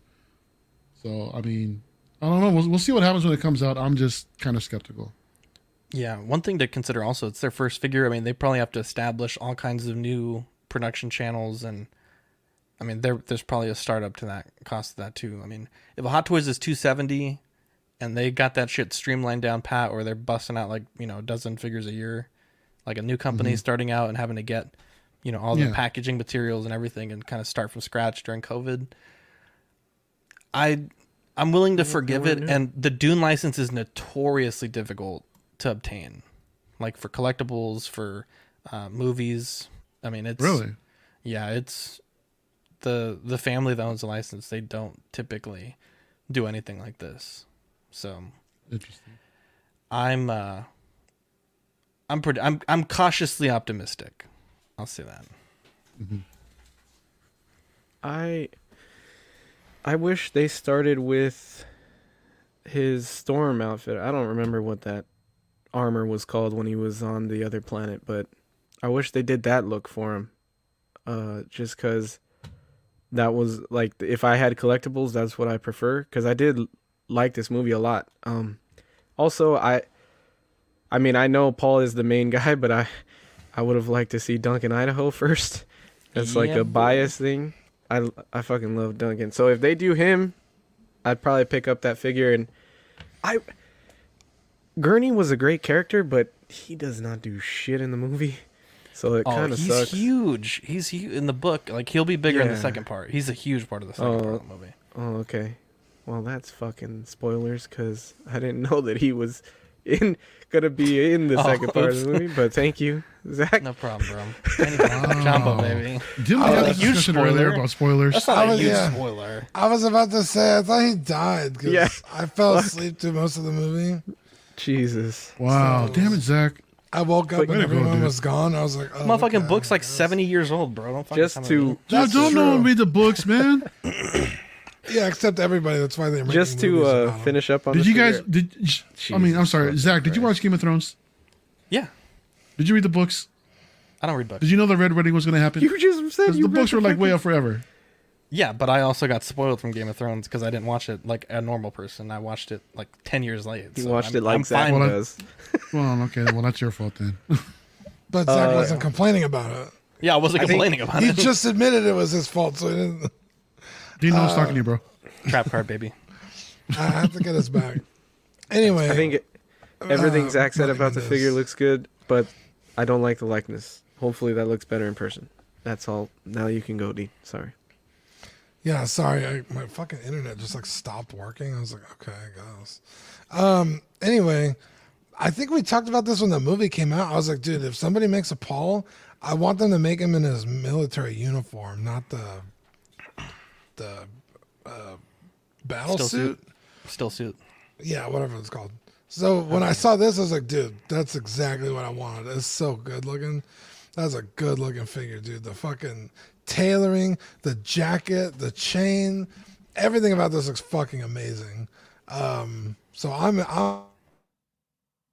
E: So I mean, I don't know. We'll, we'll see what happens when it comes out. I'm just kind of skeptical.
B: Yeah, one thing to consider also, it's their first figure. I mean, they probably have to establish all kinds of new production channels, and I mean, there there's probably a startup to that cost of that too. I mean, if a Hot Toys is 270, and they got that shit streamlined down pat, or they're busting out like you know a dozen figures a year, like a new company
E: Mhm.
B: starting out and having to get you know all the
E: Yeah.
B: packaging materials and everything, and kind of start from scratch during COVID. I I'm willing to forgive it, and the Dune license is notoriously difficult to obtain, like for collectibles, for uh, movies. I mean, it's
E: Really?
B: yeah, it's the the family that owns the license. They don't typically do anything like this, so
E: Interesting.
B: I'm uh, I'm pretty I'm I'm cautiously optimistic. I'll say that.
C: I I wish they started with his storm outfit. I don't remember what that armor was called when he was on the other planet, but I wish they did that look for him. Uh just cuz that was like if I had collectibles, that's what I prefer cuz I did like this movie a lot. Um also I I mean, I know Paul is the main <laughs> guy, but I I would have liked to see Duncan Idaho <laughs> first. That's like
B: Yeah,
C: a
B: boy.
C: bias thing. I I fucking love Duncan. So if they do him, I'd probably pick up that figure and I Gurney was a great character, but he does not do shit in the movie. So it
B: Oh,
C: kind of
B: he's
C: sucks.
B: huge. He's hu- in the book. Like he'll be bigger in the second part. He's a huge part of the second part
C: Oh,
B: of the movie.
C: oh, okay. Well, that's fucking spoilers because I didn't know that he was in gonna be in the <laughs>
B: Oh,
C: second part of the movie. But thank you, Zach.
B: No problem, bro. Anytime. <laughs> Jumbo, baby.
E: Didn't we
A: Oh,
E: have
A: a
E: this
B: huge
E: discussion earlier
B: spoiler.
E: about spoilers?
B: That's not
A: I
B: a
A: was-
B: huge
A: yeah.
B: spoiler.
A: I was about to say, I thought he died because
C: Yeah.
A: I fell
C: Fuck.
A: asleep through most of the movie.
C: Jesus.
E: Wow,
A: So-
E: damn it, Zach.
A: I woke up
C: But-
A: and
C: Way go,
A: everyone
C: dude.
A: was gone. I was like, oh,
B: Motherfucking
A: okay.
B: book's like 70 years old, bro. Don't fucking
C: Just to-
B: that.
E: Dude,
A: That's
E: don't know
A: true.
E: read the books, <laughs> man.
A: Yeah, except everybody. That's why they're
C: Just to uh, finish up on
E: Did
C: the
E: you guys?
C: figure-
E: Did I mean? I'm sorry,
C: Jesus
E: Zach. Did you watch Game of Thrones?
B: Yeah.
E: Did you read the books?
B: I don't read books.
E: Did you know the Red Wedding was going to happen?
C: You just said
E: 'Cause
C: you
E: the
C: read
E: books were like way
C: fucking-
E: out forever.
B: Yeah, but I also got spoiled from Game of Thrones because I didn't watch it like a normal person. I watched it like 10 years late.
C: You
B: so
C: watched
B: I'm-
C: it like
B: I'm
C: Zach
B: fine.
E: Well,
C: does. <laughs>
E: Well, okay. Well, that's your fault then. <laughs>
A: But Zach
C: Uh,
A: wasn't complaining about it.
B: Yeah, I wasn't
C: I
B: complaining about
A: He
B: it.
A: He <laughs> just admitted it was his fault, so he didn't.
E: Dino was
A: Uh,
E: talking to you, bro.
B: Trap card, baby.
A: I have to get his back. Anyway,
C: I think it, everything
A: uh,
C: Zach said about the
A: goodness.
C: figure looks good, but I don't like the likeness. Hopefully that looks better in person. That's all. Now you can go, D. Sorry.
A: Yeah, sorry, I, my fucking internet just like stopped working. I was like, okay, I guess. Um, anyway, I think we talked about this when the movie came out. I was like, dude, if somebody makes a Paul, I want them to make him in his military uniform, not the the uh, battle
B: stillsuit.
A: suit.
B: stillsuit.
A: Yeah, whatever it's called. So when I saw this, I was like, dude, that's exactly what I wanted. It's so good looking. That's a good looking figure, dude. The fucking tailoring, the jacket, the chain, everything about this looks fucking amazing. Um, so I'm, I'm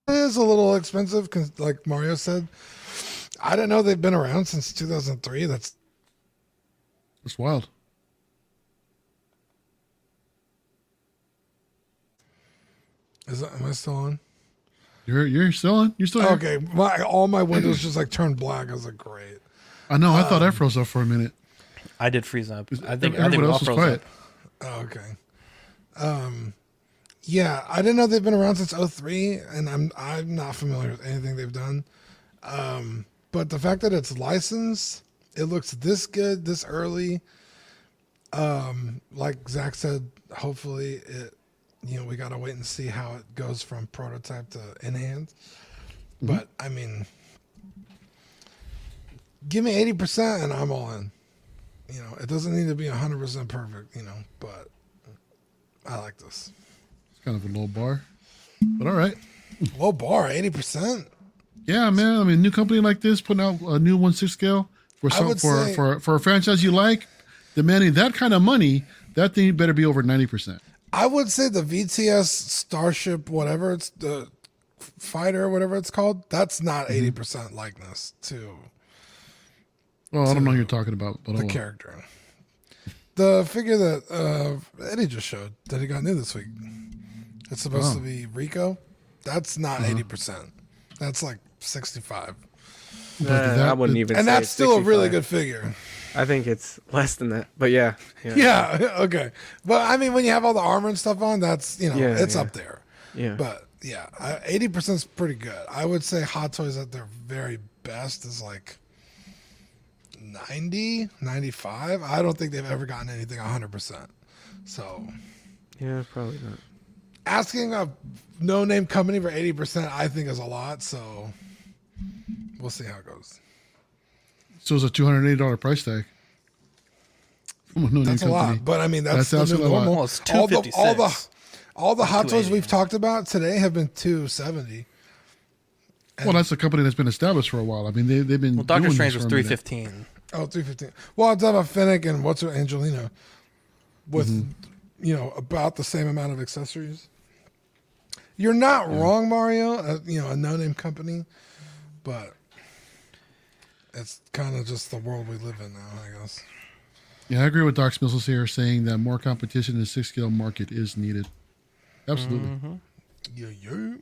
A: it is a little expensive, like Mario said. I didn't know they've been around since 2003. That's
E: It's wild.
A: is that, am I still on?
E: You're you're still on. You're still here.
A: Okay, my all my windows just like turned black. I was like, great.
E: I know. I thought
A: Um,
E: I froze up for a minute.
B: I did freeze up. I think, I think
E: Everybody
B: we all
E: else was
B: froze
E: quiet.
B: up.
A: Oh, okay. Um, yeah, I didn't know they've been around since 03, and I'm I'm not familiar with anything they've done. Um, but the fact that it's licensed, it looks this good this early. Um, like Zach said, hopefully it, you know, we gotta wait and see how it goes from prototype to in hand. But I mean, give me 80% and I'm all in. You know, it doesn't need to be 100% perfect, you know, but I like this.
E: It's kind of a low bar, but all right.
A: Low bar, 80%.
E: Yeah, man. I mean, new company like this putting out a new one six scale for some for
A: say-
E: for for a franchise you like, demanding that kind of money, that thing better be over ninety percent.
A: I would say the VTS Starship, whatever it's the fighter, whatever it's called, that's not mm-hmm. 80% likeness to
E: Well, I don't know who you're talking about, but
A: the
E: oh, well.
A: character. The figure that uh, Eddie just showed that he got new this week. It's supposed
E: Oh.
A: to be Rico. That's not
E: Uh-huh.
A: 80%. That's like 65.
C: Uh, I wouldn't even.
A: And
C: say
A: that's
C: it's
A: still a really
C: 65.
A: good figure.
C: I think it's less than that, but yeah,
A: Yeah. <laughs> okay. But I mean, when you have all the armor and stuff on, that's, you know,
C: Yeah,
A: it's
C: yeah.
A: up there.
C: Yeah.
A: But yeah, 80% is pretty good. I would say Hot Toys at their very best is like 90, 95. I don't think they've ever gotten anything 100%. So
C: yeah, probably not.
A: asking a no name company for 80%, I think is a lot. So we'll see how it goes.
E: So it's a two hundred eighty dollar price tag. From a no-name
A: That's a
E: company.
A: lot, but I mean that's,
E: That
A: the new
E: like a lot.
A: normal.
B: Well, it's
A: all the all the
B: 256.
A: all the hot toys we've talked about today have been 270.
E: Well, that's a company that's been established for a while. I mean, they they've been.
B: Well, Doctor Strange was
E: for a minute.
B: 315.
A: Oh, 315. Well, I'm talking about Fennec and what's her Angelina with, you know, about the same amount of accessories. You're not wrong, Mario. Uh, you know, a no name company, but it's kind of just the world we live in now, I guess.
E: Yeah, I agree with Doc Smiths here, saying that more competition in the six scale market is needed. Absolutely.
B: Mm-hmm.
A: Yeah, yeah.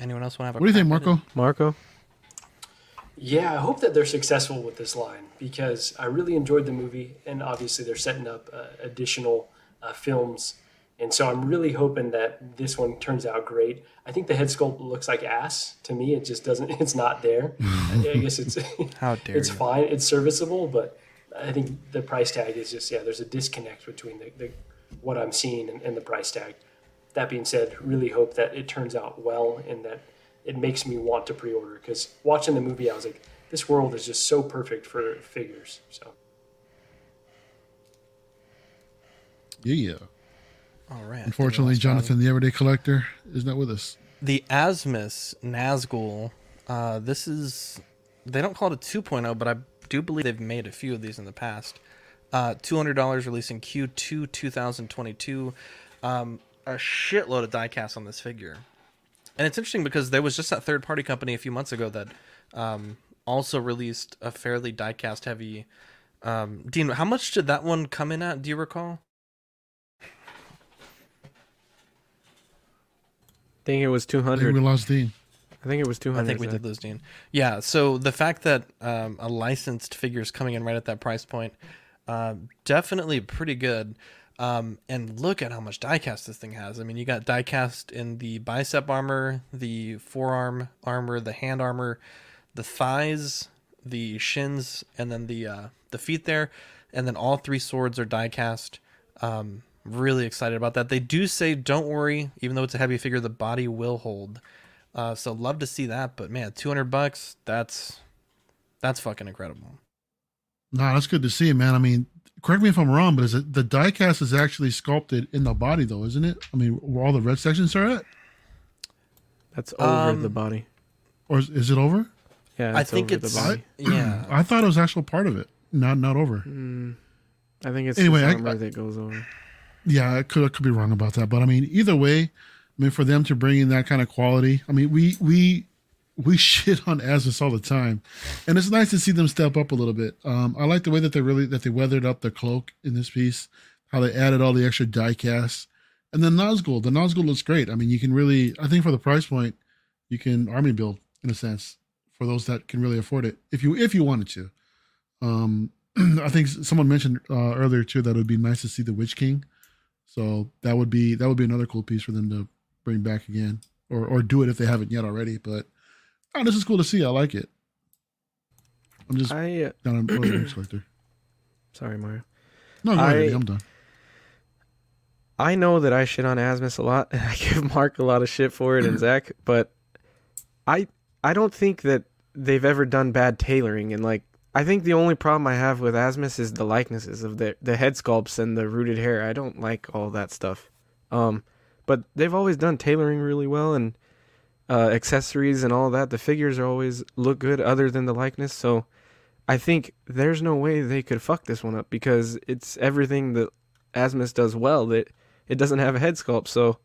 B: Anyone else want to have a
E: What do you think,
B: crack at it?
E: Marco?
C: Marco.
I: Yeah, I hope that they're successful with this line because I really enjoyed the movie, and obviously they're setting up uh, additional uh, films, and so I'm really hoping that this one turns out great. I think the head sculpt looks like ass to me. It just doesn't. <laughs> It's not there. I guess it's <laughs>
B: How dare
I: it's
B: you.
I: fine. It's serviceable, but I think the price tag is just yeah. There's a disconnect between the, the what I'm seeing and, and the price tag. That being said, really hope that it turns out well and that it makes me want to pre-order because watching the movie, I was like, this world is just so perfect for figures. So
E: Yeah, yeah.
B: All right.
E: Unfortunately, Jonathan, the everyday collector, is not with us.
B: The Asmus Nazgul. Uh, this is they don't call it a 2.0, but I do believe they've made a few of these in the past. Uh, $200 releasing Q2 2022. Um, a shitload of diecast on this figure. And it's interesting because there was just that third party company a few months ago that um, also released a fairly diecast heavy. Um, Dean, how much did that one come in at? Do you recall?
C: I think it was 200.
E: I think we lost Dean.
C: I think it was 200.
B: I think we did lose Dean. Yeah, so the fact that um, a licensed figure is coming in right at that price point, uh, definitely pretty good. Um, and look at how much diecast this thing has. I mean, you got diecast in the bicep armor, the forearm armor, the hand armor, the thighs, the shins, and then the uh, the feet there, and then all three swords are diecast. Um, really excited about that. They do say, "Don't worry," even though it's a heavy figure, the body will hold. Uh, so love to see that, but man, two hundred bucks. That's that's fucking incredible.
E: No, that's good to see, man. I mean, correct me if I'm wrong, but is it the diecast is actually sculpted in the body, though, isn't it? I mean, where all the red sections are at,
C: That's over
B: Um,
C: the body.
E: or is, is it over?
C: Yeah,
B: I think
C: over the
B: it's
C: body.
B: yeah. <clears throat>
E: I thought it was actual part of it, not not over.
C: Mm, I think it's
E: Anyway,
C: anyway,
E: I-
C: armor
E: I-
C: that goes over.
E: Yeah, I could I could be wrong about that, but I mean, either way, I mean, for them to bring in that kind of quality, I mean, we we we <laughs> shit on Asmus all the time, and it's nice to see them step up a little bit. Um, I like the way that they really that they weathered up the cloak in this piece, how they added all the extra die cast, and then Nazgul. The Nazgul looks great. I mean, you can really, I think, for the price point, you can army build in a sense for those that can really afford it if you if you wanted to. Um, <clears throat> I think someone mentioned uh, earlier too that it would be nice to see the Witch King. So that would be that would be another cool piece for them to bring back again, or or do it if they haven't yet already. But oh, this is cool to see. I like it. I'm just
C: I uh,
E: down Warriors collector. <clears throat>
C: sorry, Mario.
E: No, ahead,
C: I-
E: I'm done.
C: I know that I shit on Asmus a lot, <laughs> and I give Mark a lot of shit for it, and <clears throat> Zach, but I I don't think that they've ever done bad tailoring, and like I think the only problem I have with Asmus is the likenesses of the the head sculpts and the rooted hair. I don't like all that stuff. Um, but they've always done tailoring really well, and uh, accessories and all that. The figures are always look good, other than the likeness. So I think there's no way they could fuck this one up because it's everything that Asmus does well. That it doesn't have a head sculpt, so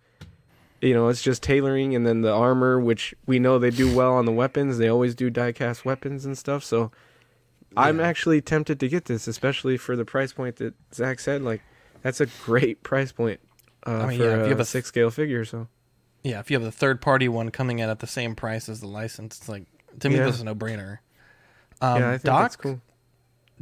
C: you know it's just tailoring, and then the armor, which we know they do well on the weapons. They always do die-cast weapons and stuff. So I'm actually tempted to get this, especially for the price point that Zach said. Like that's a great price point uh,
B: I mean,
C: for
B: yeah, if you have
C: a
B: a-
C: six scale figure. So
B: Yeah, if you have the third party one coming in at the same price as the license, it's like to me
C: Yeah.
B: this is a no brainer. Um,
C: yeah, I think
B: Doc
C: that's cool.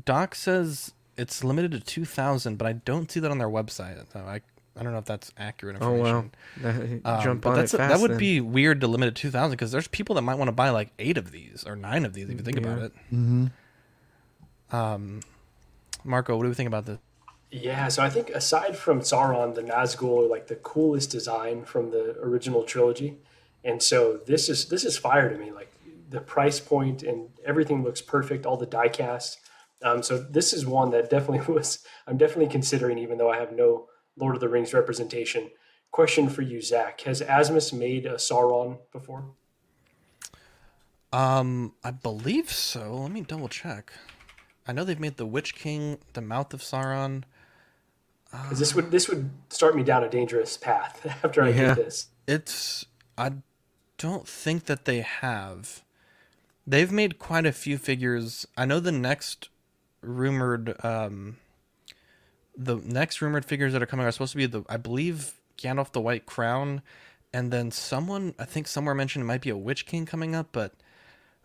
B: Doc says it's limited to two thousand, but I don't see that on their website. So I I don't know if that's accurate information.
C: Oh
B: information.
C: wow, That-
B: Um,
C: jump
B: but
C: on
B: that's
C: it
B: a-
C: fast.
B: that would
C: then.
B: be weird to limit it to two thousand because there's people that might want to buy like eight of these or nine of these if you think about it.
E: Mm-hmm.
B: Um, Marco, what do we think about this?
I: Yeah, so I think aside from Sauron, the Nazgul are like the coolest design from the original trilogy, and so this is this is fire to me. Like the price point and everything looks perfect. All the diecast. Um, so this is one that definitely <laughs> was. I'm definitely considering, even though I have no Lord of the Rings representation. Question for you, Zach: Has Asmus made a Sauron before?
B: Um, I believe so. Let me double check. I know they've made the Witch King, the Mouth of Sauron.
I: Because this would this would start me down a dangerous path <laughs> after I
C: Yeah.
I: get this.
B: It's I don't think that they have. They've made quite a few figures. I know the next rumored um the next rumored figures that are coming are supposed to be the I believe Gandalf the White Crown and then someone I think somewhere mentioned it might be a Witch King coming up, but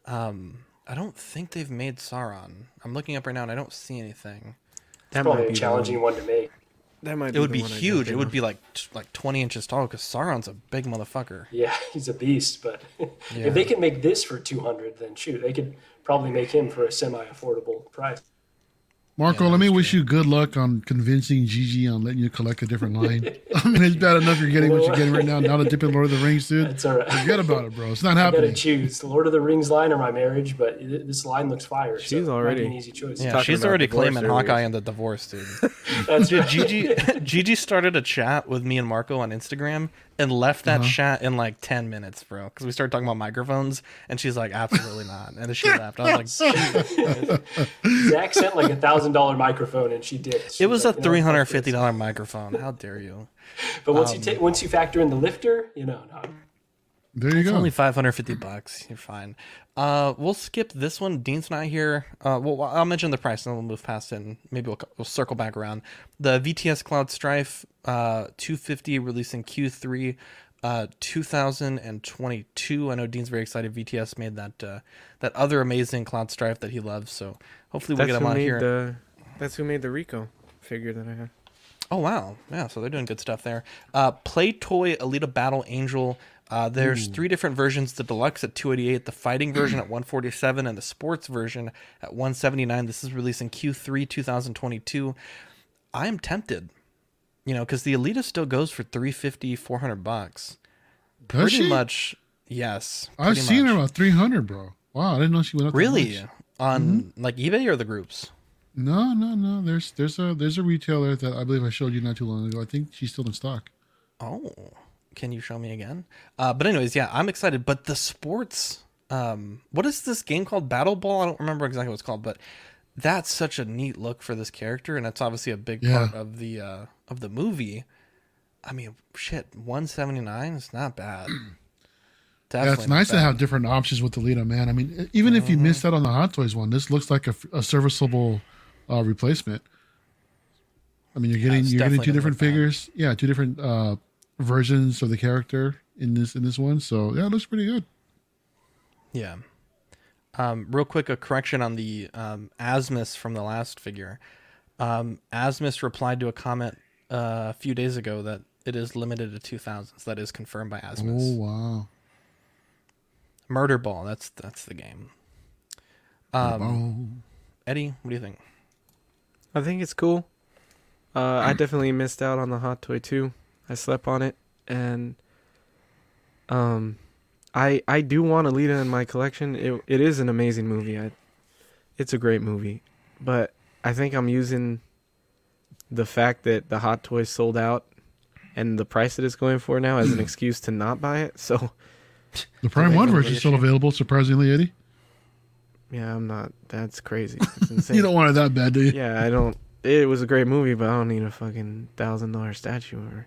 B: um I don't think they've made Sauron. I'm looking up right now and I don't see anything.
C: that
I: Probably
C: might
I: a
C: be
I: challenging one to make.
C: The one, that might
B: It
C: be
B: would
C: the
B: be
C: one
B: huge. It would be like like 20 inches tall because Sauron's a big motherfucker.
I: Yeah, <laughs> he's a beast. But
B: Yeah. <laughs>
I: if they can make this for two hundred, then shoot, they could probably make him for a semi-affordable price.
E: Marco, let me wish you good luck on convincing Gigi on letting you collect a different <laughs> line. <laughs> I mean, it's bad enough you're getting what you're getting right now. Now the dip in Lord of the Rings, dude.
I: That's all right.
E: Forget about it, bro. It's <laughs> not
I: I gotta choose the Lord of the Rings line or my marriage, but this line looks fire. so
C: She's
I: it might be
C: already-
I: an easy choice.
B: Yeah,
C: Talking
B: she's already claiming
C: earlier.
B: Hawkeye and the divorce, dude.
I: That's
B: Dude,
I: right.
B: Gigi Gigi started a chat with me and Marco on Instagram and left that
E: Uh-huh.
B: chat in like ten minutes, bro. Because we started talking about microphones, and she's like, "Absolutely not," and then she <laughs> left. I was like, <laughs> "Jesus
I: Zach sent like a thousand dollar microphone, and she did.
B: "It was a three hundred fifty dollar microphone. How dare you?"
I: But once you
B: Um,
I: take once you factor in the lifter, you know, no,
E: There you
B: It's
E: go.
B: only five hundred fifty bucks. You're fine. Uh, we'll skip this one. Dean's not here. Uh, well, I'll mention the price, and then we'll move past it. And maybe we'll, we'll circle back around. The VTS Cloud Strife, uh, two fifty, releasing Q three, uh, two thousand and twenty two. I know Dean's very excited. VTS made that uh, that other amazing Cloud Strife that he loves. So hopefully we'll
C: That's
B: get him
C: who
B: on
C: made
B: here.
C: the. That's who made the Rico figure that I have.
B: Oh wow, yeah. So they're doing good stuff there. Uh, Play Toy Alita Battle Angel. Uh, there's three different versions: the deluxe at 288, the fighting <clears throat> version at 147, and the sports version at 179. This is releasing Q3 2022. I am tempted, you know, because the Alita still goes for 350, 400 bucks.
E: Does
B: Pretty
E: she?
B: much, yes.
E: I've seen
B: much.
E: her about 300, bro. Wow, I didn't know she went up
B: Really on like eBay or the groups.
E: No, no, no. There's there's a there's a retailer that I believe I showed you not too long ago. I think she's still in stock.
B: Oh, can you show me again? Uh, but anyways, yeah, I'm excited. But the sports, um, what is this game called? Battle Ball? I don't remember exactly what it's called, but that's such a neat look for this character, and that's obviously a big
E: Yeah.
B: part of the uh, of the movie. I mean, shit, 179 is not bad.
E: Yeah, it's <clears throat> nice
B: not
E: to have different options with the Lita, man. I mean, even if you
B: Mm-hmm.
E: missed out on the Hot Toys one, this looks like a, a serviceable uh, replacement. I mean, you're getting
B: it's
E: you're getting two different
B: look bad.
E: figures, yeah, two different uh, versions of the character in this in this one. So yeah, it looks pretty good.
B: Yeah. Um, real quick, a correction on the um, Asmus from the last figure. Um, Asmus replied to a comment uh, a few days ago that it is limited to 2000s. That is confirmed by Asmus.
E: Oh wow!
B: Murder Ball. That's that's the game. Um, Eddie, what do you think?
C: I think it's cool. Uh, I definitely missed out on the hot toy too. I slept on it, and um, I I do want Alita in my collection. It it is an amazing movie. I, it's a great movie, but I think I'm using the fact that the hot toys sold out and the price that it's going for now as an <clears throat> excuse to not buy it. So
E: The Prime One version is still available, surprisingly, Eddie.
C: yeah, I'm not. That's crazy. <laughs>
E: You don't want it that bad, do you?
C: Yeah, I don't. It was a great movie, but I don't need a fucking thousand dollar statue or.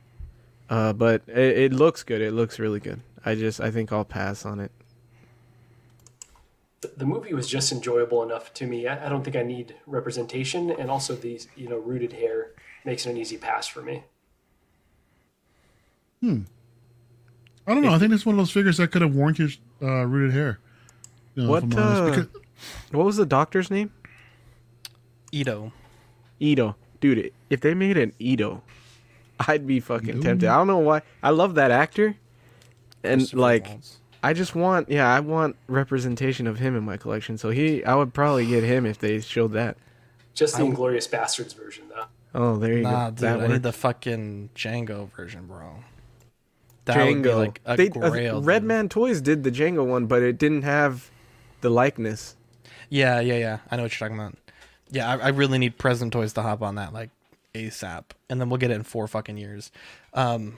C: Uh, but it, it looks good. It looks really good. I just I think I'll pass on it.
I: the, the movie was just enjoyable enough to me. I, I don't think I need representation, and also these you know rooted hair makes it an easy pass for me.
E: Hmm. I don't know. I think it's one of those figures that could have warranted uh, rooted hair. You know,
C: What uh,
E: because-
C: what was the doctor's name?
B: Ito.
C: Ito, dude. If they made an Ito, <laughs> I'd be fucking tempted. I don't know why. I love that actor, and
B: Christopher
C: like,
B: Waltz.
C: I just want yeah, I want representation of him in my collection. So he, I would probably get him if they showed that.
I: Just the Inglourious Basterds version, though.
C: Oh, there you
B: Nah,
C: go.
B: dude,
C: that
B: I need the fucking Django version, bro. That would be
C: Django.
B: like a
C: They- uh,
B: grail. dude.
C: Redman Toys did the Django one, but it didn't have the likeness.
B: Yeah, yeah, yeah. I know what you're talking about. Yeah, I, I really need present toys to hop on that like ASAP, and then we'll get it in four fucking years. Um,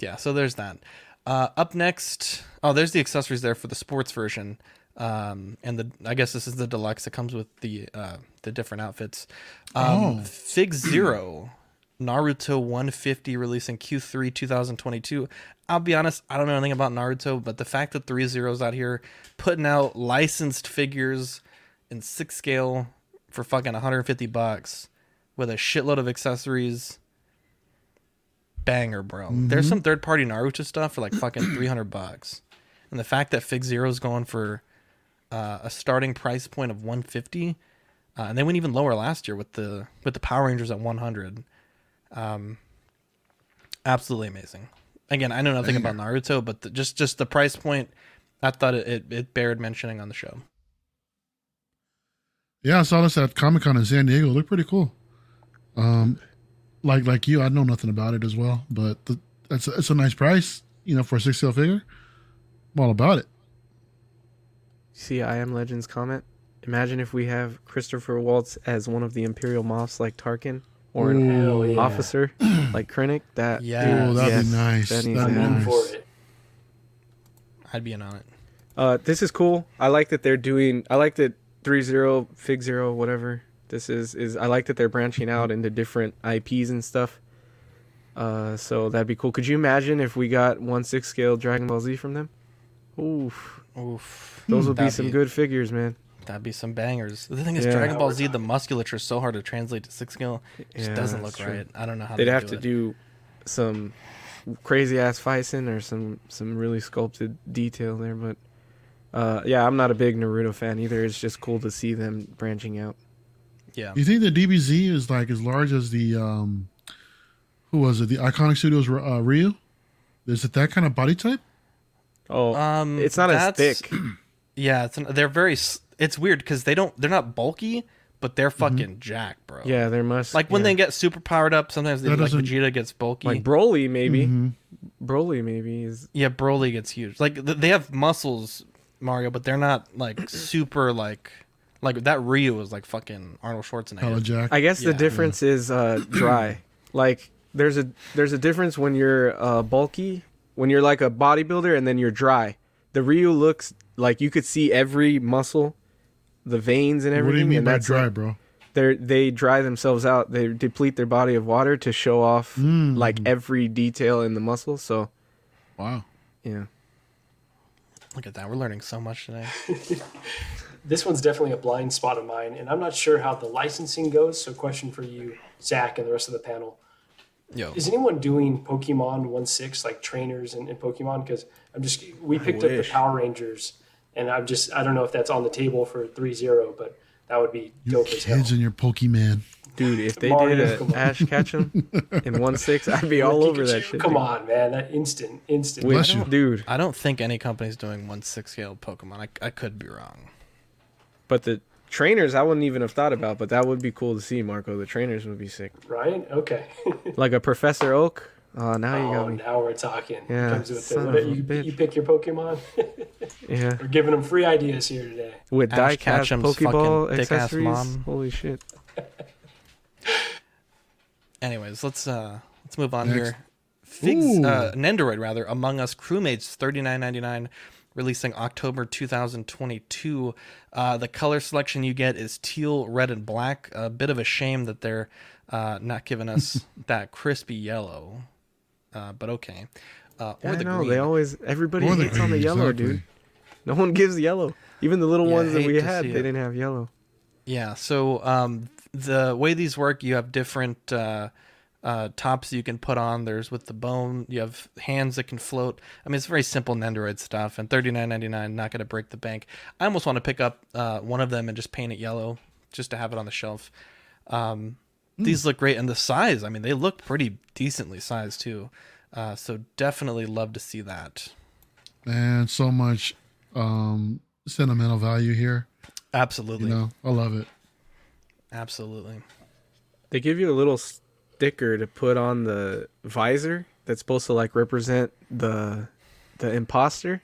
B: yeah, so there's that. Uh, up next, oh, there's the accessories there for the sports version, um, and the I guess this is the deluxe. It comes with the uh, the different outfits. Um,
E: Oh.
B: Fig Zero, Naruto 150 releasing Q3 2022. I'll be honest, I don't know anything about Naruto, but the fact that threezero's out here putting out licensed figures in six scale for fucking 150 bucks with a shitload of accessories. Banger, bro. There's some third party Naruto stuff for like fucking <clears throat> 300 bucks. And the fact that Fig Zero's going for uh, a starting price point of 150 uh, and they went even lower last year with the with the Power Rangers at 100. Um, absolutely amazing. Again, I know nothing about Naruto, but the, just just the price point, I thought it, it it bared mentioning on the show.
E: Yeah, I saw this at Comic Con in San Diego. It looked pretty cool. Um, like like you, I know nothing about it as well, but the, it's a, it's a nice price, you know, for a six scale figure. I'm all about it.
C: See, I am Legends comment. Imagine if we have Christopher Waltz as one of the Imperial Moffs like Tarkin, or an
E: Ooh.
I: yeah.
C: officer <clears throat> like Krennic. That
B: Yeah.
E: Oh, that'd
C: yes,
E: be nice.
C: that needs
E: That'd be nice.
I: for it.
B: I'd be in on it.
C: Uh, this is cool. I like that they're doing. I like that threezero fig zero whatever this is is. I like that they're branching out into different IPs and stuff. Uh, so that'd be cool. Could you imagine if we got one six scale Dragon Ball Z from them? Oof,
B: Oof.
C: those would be some good figures, man.
B: That'd be some bangers. The thing is,
C: Yeah.
B: Dragon Ball Z, the musculature is so hard to translate to six scale. It just
C: Yeah,
B: doesn't look right. I don't know how
C: They'd have
B: do
C: to
B: it.
C: do some crazy ass fighting or some some really sculpted detail there, but. Uh, yeah, I'm not a big Naruto fan either. It's just cool to see them branching out.
B: Yeah.
E: You think the DBZ is like as large as the um, who was it? The Iconiq Studios uh, Ryu. Is it that kind of body type?
C: Oh,
B: Um,
C: it's not as thick. <clears throat>
B: Yeah, it's an, they're very. It's weird because they don't. They're not bulky, but they're fucking jacked, bro.
C: Yeah, they're must
B: Like when
C: yeah.
B: they get super powered up, sometimes they,
E: That
B: like Vegeta gets bulky.
C: like Broly maybe.
E: Mhm.
C: Broly maybe is
B: yeah, Broly gets huge. Like th- they have muscles, Mario, but they're not like super like like that. Ryu was like fucking Arnold Schwarzenegger.
E: Hella Jack.
C: I guess the
B: Yeah.
C: difference is uh <clears throat> dry. like there's a there's a difference when you're uh bulky, when you're like a bodybuilder and then you're dry. The Ryu looks like you could see every muscle, the veins and everything.
E: what
C: everything.
E: do you mean
C: and
E: by
C: that's
E: dry,
C: like-
E: bro?
C: They they dry themselves out. They deplete their body of water to show off
E: Mm.
C: like every detail in the muscle. So
E: Wow.
C: yeah.
B: Look at that. We're learning so much today. <laughs>
I: This one's definitely a blind spot of mine, and I'm not sure how the licensing goes. So, question for you, Zach, and the rest of the panel:
B: Yo,
I: Is anyone doing Pokemon One Six like trainers in, in Pokemon? Because I'm just we picked up the. Power Rangers, and I'm just I don't know if that's on the table for threezero, but that would be dope as hell.
E: Kids and your Pokemon.
C: Dude, if they
I: Mario,
C: did
I: come
C: a
I: on.
C: Ash Ketchum <laughs> in one six, I'd be all over that shit.
I: Come
C: dude.
I: on, man, that instant, instant.
C: Wait,
E: Bless you.
C: dude.
B: I don't think any company's doing one six scale Pokemon. I, I could be wrong.
C: But the trainers, I wouldn't even have thought about. But that would be cool to see, Marco. The trainers would be sick.
I: Right? okay. <laughs>
C: Like a Professor Oak. Oh, now you
I: oh,
C: got me.
I: now we're talking.
C: Yeah,
I: Comes with
C: son
I: What-
C: of a
I: you,
C: bitch.
I: you pick your Pokemon. <laughs>
C: Yeah,
I: we're giving them free ideas here today.
C: with
B: Ash
C: diecast
B: Ketchum's
C: Pokeball
B: fucking
C: accessories.
B: mom.
C: Holy shit! <laughs>
B: Anyways, let's uh let's move on
E: Next.
B: here. Figs,
E: Ooh.
B: uh, Nendoroid rather, Among Us Crewmates, thirty nine ninety nine, releasing October two thousand twenty two. Uh, the color selection you get is teal, red, and black. A bit of a shame that they're uh, not giving us <laughs> that crispy yellow, uh, but okay. Uh, or
C: I
B: the
C: know
B: green.
C: they always everybody
E: Or the
C: on the yellow,
E: exactly.
C: dude. No one gives yellow. Even the little
B: Yeah,
C: ones that we had, they
B: it.
C: didn't have yellow.
B: Yeah. So um, the way these work, you have different uh, tops you can put on. There's with the bone. You have hands that can float. I mean, it's very simple Nendoroid stuff. And thirty nine ninety nine, not going to break the bank. I almost want to pick up uh, one of them and just paint it yellow, just to have it on the shelf. Um, These look great, and the size. I mean, they look pretty decently sized too. Uh, so definitely love to see that.
E: And so much um, sentimental value here.
B: Absolutely.
E: You know, I love it.
B: Absolutely.
C: They give you a little sticker to put on the visor that's supposed to like represent the the imposter.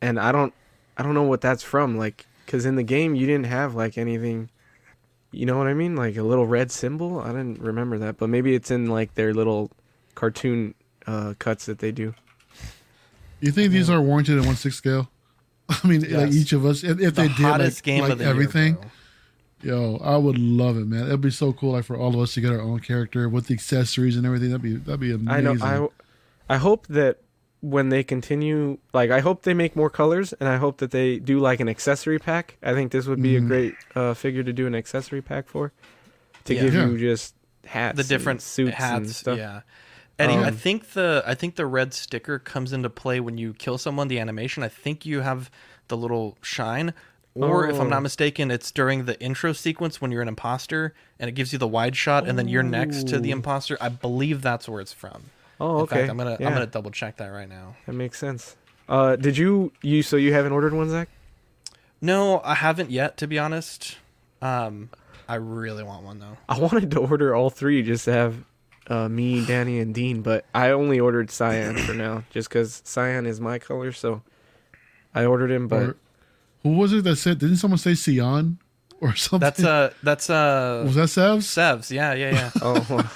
C: And I don't I don't know what that's from like cuz in the game you didn't have like anything you know what I mean? Like a little red symbol? I didn't remember that, but maybe it's in like their little cartoon uh cuts that they do.
E: You think these are warranted at one six scale? <laughs> I mean, like each of us, if, if
B: The
E: they did like,
B: game
E: like
B: of the year,
E: everything,
B: bro.
E: Yo, I would love it, man. It'd be so cool, like for all of us to get our own character with the accessories and everything. That'd be that'd be amazing.
C: I know I I hope that when they continue like I hope they make more colors and I hope that they do like an accessory pack. I think this would be
E: Mhm.
C: a great uh, figure to do an accessory pack for to
B: Yeah.
C: give
E: Yeah.
C: you just hats
B: the
C: and
B: different
C: suits
B: hats
C: and stuff.
B: yeah eddie i
C: Um,
B: think the i think the red sticker comes into play when you kill someone the animation i think you have the little shine or if i'm
C: Oh.
B: not mistaken it's during the intro sequence when you're an imposter and it gives you the wide shot and then you're next to the imposter i believe that's where it's from
C: Oh,
B: In
C: okay.
B: fact, i'm gonna i'm gonna double check that right now
C: That makes sense. Uh did you you so you haven't ordered one, Zach?
B: no i haven't yet to be honest Um, I really want one though.
C: I wanted to order all three just to have uh, me, <sighs> Danny, and Dean, but I only ordered cyan for now, just because cyan is my color. So I ordered him, but
E: who was it that said? Didn't someone say Sion or <laughs> something?
B: That's uh that's uh
E: was that Sevs?
B: Sevs, yeah, yeah, yeah. <laughs>
C: oh,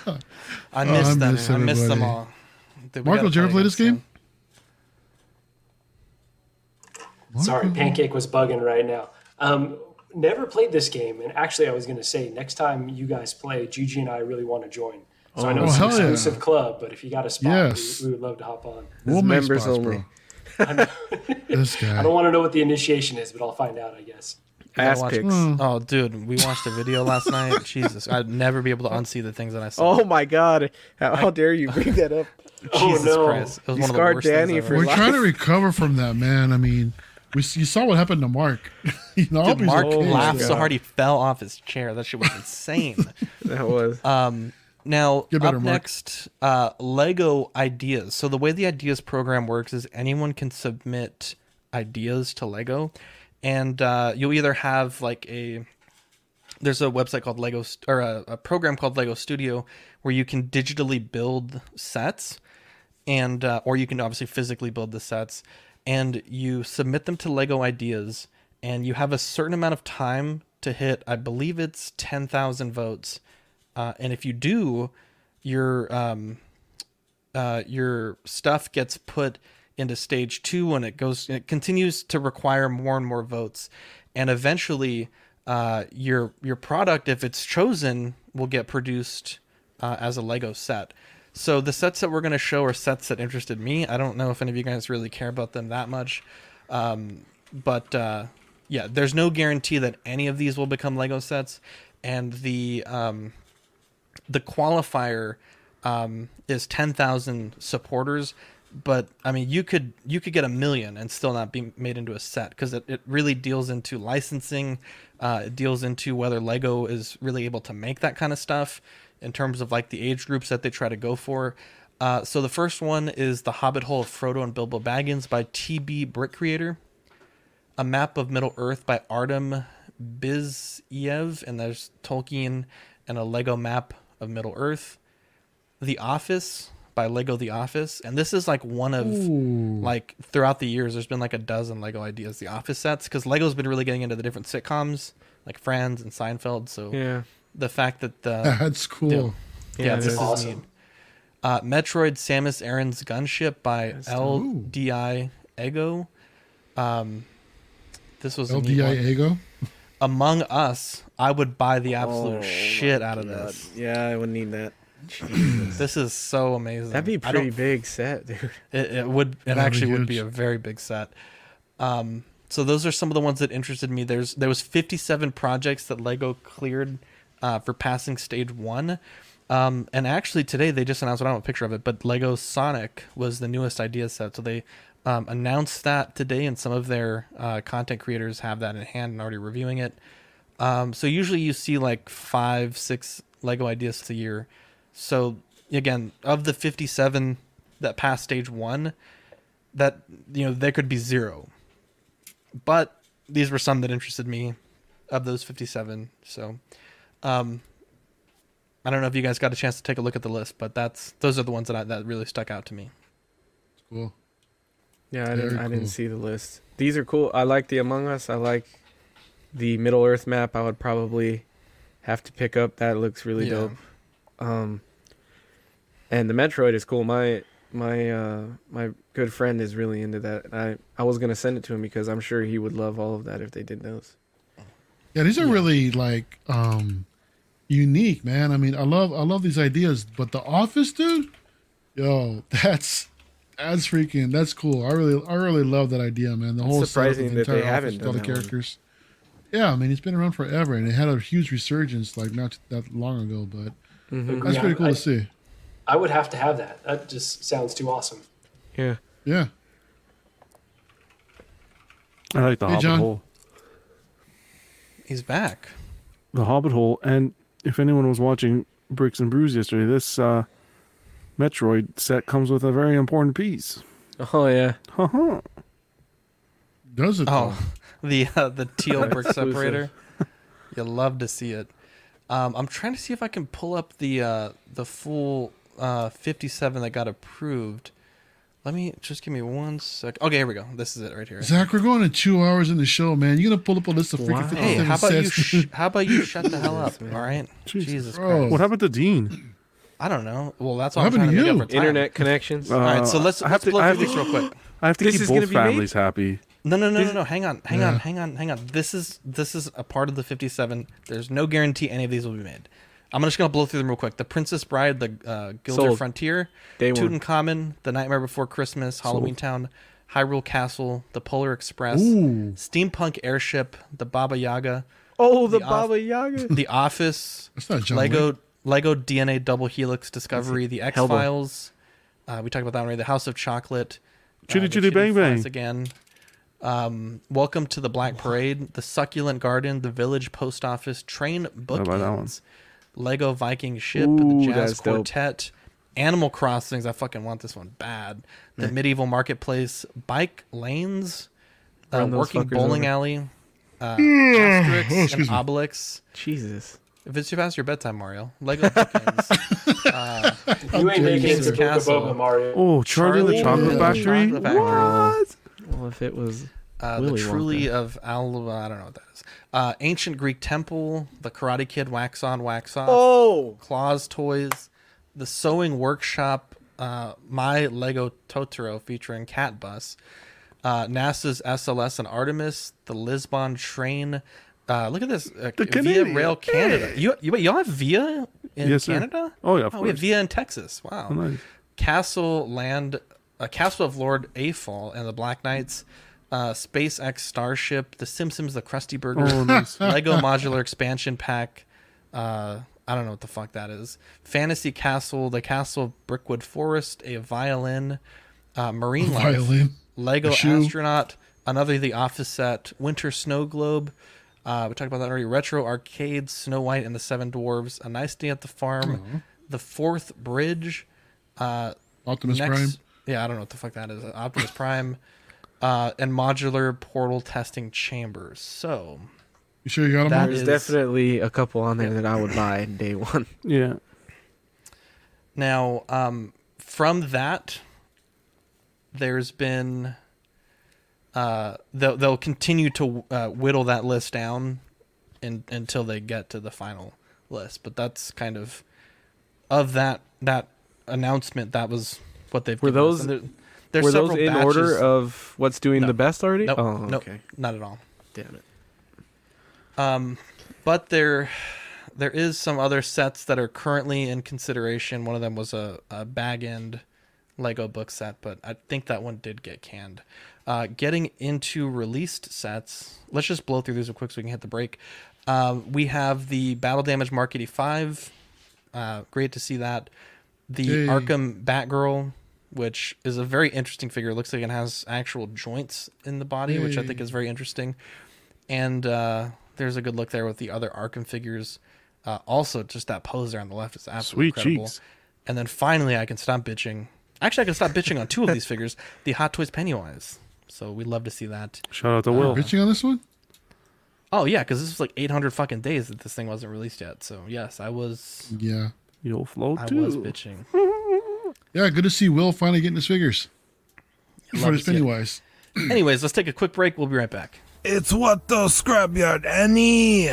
B: I
E: Oh,
B: missed
E: I
B: them.
E: miss
B: I missed them all. Dude, we
E: Marco, did you ever play
B: again
E: this game?
I: Sorry, Pancake was bugging right now. Um, never played this game, and actually, I was going to say next time you guys play, Gigi and I really want to join. So I know
E: Oh,
I: it's an
E: hell yeah.
I: exclusive club, but if you got a spot,
E: Yes.
I: we, we would love to hop on.
E: We'll make
C: members
E: spots,
C: only.
E: bro. This guy.
I: I don't want to know what the initiation is, but I'll find out, I guess.
C: Ass
B: watch-
C: kicks.
E: Hmm.
B: Oh, dude, we watched a video last night. <laughs> Jesus, I'd never be able to unsee the things that I saw.
C: Oh my god! How, how dare you bring that up? <laughs>
I: Oh,
B: Jesus
I: no.
B: Christ, it was
C: You
B: one of the worst
C: Danny for
E: We're
C: life.
E: trying to recover from that, man. I mean, we you saw what happened to Mark. <laughs> you know, I hope
B: Dude, Mark
E: okay.
B: laughed so hard he fell off his chair. That shit was insane.
C: That was
B: Um, now,
E: Get better,
B: up
E: Mark.
B: next, uh, Lego ideas. So the way the ideas program works is anyone can submit ideas to Lego, and uh, you'll either have like a there's a website called Lego or a, a program called Lego Studio where you can digitally build sets, and uh, or you can obviously physically build the sets, and you submit them to Lego Ideas, and you have a certain amount of time to hit. I believe it's ten thousand votes, uh, and if you do, your um, uh, your stuff gets put into stage two and it goes it continues to require more and more votes. And eventually uh, your your product if it's chosen will get produced uh, as a lego set. So the sets that we're going to show are sets that interested me. I don't know if any of you guys really care about them that much. Um, but uh, yeah there's no guarantee that any of these will become lego sets. And the um, the qualifier um, is 10,000 supporters but I mean you could you could get a million and still not be made into a set because it, it really deals into licensing uh, it deals into whether Lego is really able to make that kind of stuff in terms of like the age groups that they try to go for. Uh, so the first one is the Hobbit Hole of Frodo and Bilbo Baggins by TB Brick Creator a map of Middle Earth by Artem Biziev, and there's Tolkien and a Lego map of Middle Earth. The Office by Lego The Office, and this is like one of
E: Ooh.
B: like throughout the years, there's been like a dozen Lego ideas. The Office sets because Lego's been really getting into the different sitcoms like Friends and Seinfeld. So
C: yeah.
B: the fact that the <laughs>
E: That's cool.
B: yeah,
C: Yeah,
B: this is.
I: Awesome.
B: neat. Uh, Metroid Samus Aran's Gunship by LDI Ego. Um, this was a neat one.
E: LDI Ego.
B: Among Us, I would buy the absolute
C: Oh,
B: shit out of
C: God.
B: this.
C: Yeah, I would need that.
B: This is so amazing.
C: That'd be
B: I
C: pretty big set, dude.
B: It, it would. It
E: That'd be
B: actually would be a very big set. Um, so those are some of the ones that interested me. There's there was 57 projects that Lego cleared uh, for passing stage one. Um, and actually today they just announced. I don't have a picture of it, but Lego Sonic was the newest idea set. So they um, announced that today, and some of their uh, content creators have that in hand and already reviewing it. Um, so usually you see like five, six Lego ideas a year. So again, of the 57 that passed stage one, that you know there could be zero. But these were some that interested me of those 57. So um I don't know if you guys got a chance to take a look at the list, but that's those are the ones that I, that really stuck out to me.
E: Cool.
C: Yeah, I
E: Very
C: didn't. I didn't see the list. These are cool. I like the Among Us. I like the Middle Earth map. I would probably have to pick up. That looks really
B: Yeah.
C: dope. Um, and the Metroid is cool. My my uh my good friend is really into that. I I was gonna send it to him because I'm sure he would love all of that if they did those.
E: Yeah, these are really like um unique, man. I mean, I love I love these ideas, but the office, dude, yo, <laughs> that's that's freaking that's cool. I really I really love that idea, man. The
C: It's
E: whole setup of
C: surprising
E: the
C: that they haven't
E: office with all the
C: done that one.
E: characters. Yeah, I mean, it's been around forever, and it had a huge resurgence like not that long ago. But
C: Mhm.
E: that's
I: Yeah,
E: pretty cool
I: I-
E: to see.
I: I would have to have that. That just sounds too awesome.
C: Yeah.
E: Yeah.
D: I like the
E: Hey,
D: Hobbit
E: John.
D: Hole.
B: He's back.
D: The Hobbit Hole, and if anyone was watching Bricks and Brews yesterday, this uh, Metroid set comes with a very important piece.
C: Oh yeah.
D: Haha.
E: Does it?
B: Oh, the uh, the teal brick
C: Exclusive.
B: separator. You'll love to see it. Um, I'm trying to see if I can pull up the uh, the full uh, 57 that got approved. Let me just give me one sec. Okay, here we go. This is it right here.
E: Zach, we're going to two hours in the show, man. You're gonna pull up a list of freaking
B: Wow.
E: 57
B: Hey, how about you? Sh- how about you shut the hell up? <laughs> All right. Jesus Christ.
D: What happened to Dean?
B: I don't know. Well, that's
D: all
B: what, I'm
D: happened
B: trying
D: to
B: to make
D: you?
B: up for time.
C: Internet connections.
B: All right, so
D: Uh,
B: let's
D: I
B: let's
D: have to-
B: blow
D: I have
B: through this
D: to-
B: real quick.
D: I have to
C: This
D: keep
C: is gonna
D: both
C: be made?
D: families happy.
B: No, no, no, no, no. Hang on, hang on, hang on, hang on. This is this is a part of the 57. There's no guarantee any of these will be made. I'm just gonna blow through them real quick. The Princess Bride, the uh, Gilder
C: Sold.
B: Frontier,
C: Day one.
B: Tutankhamun, The Nightmare Before Christmas, Halloween Town, Hyrule Castle, The Polar Express,
E: Ooh.
B: Steampunk Airship, The Baba Yaga,
C: Oh, the,
B: The off-
C: Baba Yaga.
B: The Office,
E: That's not
B: Lego
E: Wick.
B: Lego DNA Double Helix Discovery, The X Files. Uh, we talked about that already. The House of Chocolate,
D: Chitty
B: the
D: Chitty Bang Bang.
B: again. Um, Welcome to the Black Parade, The Succulent Garden, The Village Post Office, Train
D: about?
B: Bookends, Lego Viking Ship,
C: Ooh,
B: The Jazz
C: that's dope.
B: Quartet, Animal Crossings. I fucking want this one bad. The Medieval Marketplace, Bike Lanes, uh, Working Bowling
C: over.
B: Alley, uh, <laughs>
E: Oh,
B: Asterix
E: excuse
B: and
E: me.
B: Obelix.
C: Jesus.
B: If it's too past your bedtime, Mario, Lego Bookends, <laughs> uh,
I: You ain't making it
B: King's
I: to Book of
B: Castle.
I: Boba, Mario.
D: Oh, Charlie, and the Chocolate Factory.
B: Chocolate Factory.
C: Well, if it was
B: Uh,
C: Willy
B: the Truly
C: Wonka.
B: of Al, I don't know what that is. Uh, Ancient Greek Temple, The Karate Kid, Wax On, Wax Off,
C: Oh,
B: Claus Toys, The Sewing Workshop, uh, My Lego Totoro featuring Cat Bus, uh, NASA's SLS and Artemis, The Lisbon Train. Uh, look at this, uh,
D: The
B: Via
D: Canadian.
B: Rail Canada. You, you wait, y'all have Via in
D: Yes, sir.
B: Canada?
D: Oh, yeah, of
B: we have. Via in Texas. Wow.
D: Oh, nice.
B: Castle Land, uh, Castle of Lord Afall and the Black Knights, uh, SpaceX Starship, The Simpsons, The Krusty Burger,
D: Oh, nice. <laughs>
B: Lego Modular Expansion Pack. Uh, I don't know what the fuck that is. Fantasy Castle, The Castle of Brickwood Forest, a violin, uh, Marine Life,
E: Violin.
B: Lego Astronaut, another The Office set, Winter Snow Globe. Uh, we talked about that already. Retro Arcade, Snow White and the Seven Dwarves, A Nice Day at the Farm, The Forth Bridge, uh,
E: Optimus
B: next-
E: Prime.
B: Yeah, I don't know what the fuck that is. Optimus Prime, <laughs> uh, and modular portal testing chambers. So
E: You sure you got them
B: That
E: all?
C: there's
B: is-
C: definitely a couple on there that I would buy day one. <laughs>
D: Yeah.
B: now, um, from that, there's been. Uh, they'll they'll continue to uh, whittle that list down, in, until they get to the final list. But that's kind of of that that announcement. That was what they've.
C: Were
B: given
C: those-
B: And there- there's
C: Were those
B: several
C: in order of what's doing
B: No.
C: the best already?
B: Nope,
C: oh,
B: nope,
C: okay.
B: not at all.
C: Damn it.
B: Um, but there, there is some other sets that are currently in consideration. One of them was a, a bag end Lego book set, but I think that one did get canned. Uh, getting into released sets, let's just blow through these real quick so we can hit the break. Um, we have the Battle Damage Mark 85. Uh, great to see that. The
E: Yay.
B: Arkham Batgirl, which is a very interesting figure. It looks like it has actual joints in the body, which I think is very interesting. And uh, there's a good look there with the other Arkham figures. Uh, also, just that pose there on the left is absolutely
D: Sweet
B: incredible.
D: cheeks.
B: And then finally, I can stop bitching. Actually, I can stop bitching on two of these <laughs> figures. The Hot Toys Pennywise. So we love to see that.
D: Shout out to Will.
E: Bitching on this one?
B: Oh yeah, because this was like 800 fucking days that this thing wasn't released yet. So yes, I was.
E: Yeah.
D: You'll float
B: I
D: too.
B: was bitching. <laughs>
E: Yeah, good to see Will finally getting his figures.
B: Love
E: For
B: to
E: his. Pennywise. <clears throat>
B: Anyways, let's take a quick break. We'll be right back.
A: It's Watto Scrapyard, Annie.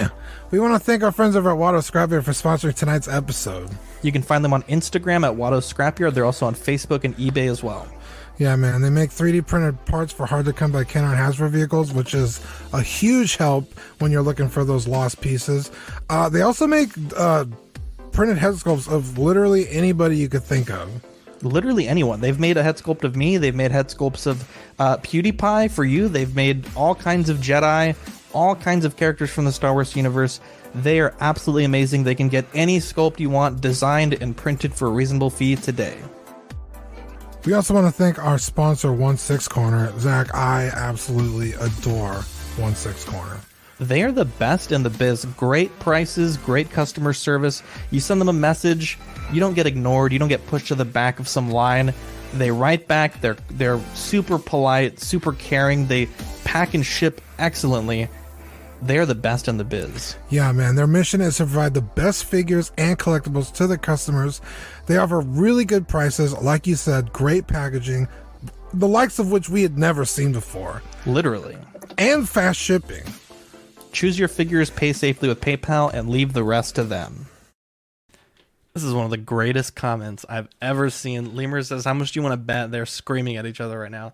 A: We want to thank our friends over at Watto Scrapyard for sponsoring tonight's episode.
B: You can find them on Instagram at Watto Scrapyard. They're also on Facebook and eBay as well.
A: Yeah, man, they make 3D printed parts for hard to come by Kenner and Hasbro vehicles, which is a huge help when you're looking for those lost pieces. Uh, they also make uh, printed head sculpts of literally anybody you could think of.
B: Literally anyone. They've made a head sculpt of me. They've made head sculpts of uh, PewDiePie for you. They've made all kinds of Jedi, all kinds of characters from the Star Wars universe. They are absolutely amazing. They can get any sculpt you want designed and printed for a reasonable fee today.
A: We also want to thank our sponsor, One Six Corner. Zach, I absolutely adore One Six Corner.
B: They are the best in the biz. Great prices, great customer service. You send them a message, you don't get ignored, you don't get pushed to the back of some line. They write back. They're they're super polite, super caring. They pack and ship excellently. they're the best in the biz.
A: Yeah, man. Their mission is to provide the best figures and collectibles to their customers. They offer really good prices, like you said, great packaging, the likes of which we had never seen before,
B: Literally.
A: and fast shipping.
B: Choose your figures, pay safely with PayPal, and leave the rest to them. This is one of the greatest comments I've ever seen. Lemur says, How much do you want to bet? They're screaming at each other right now.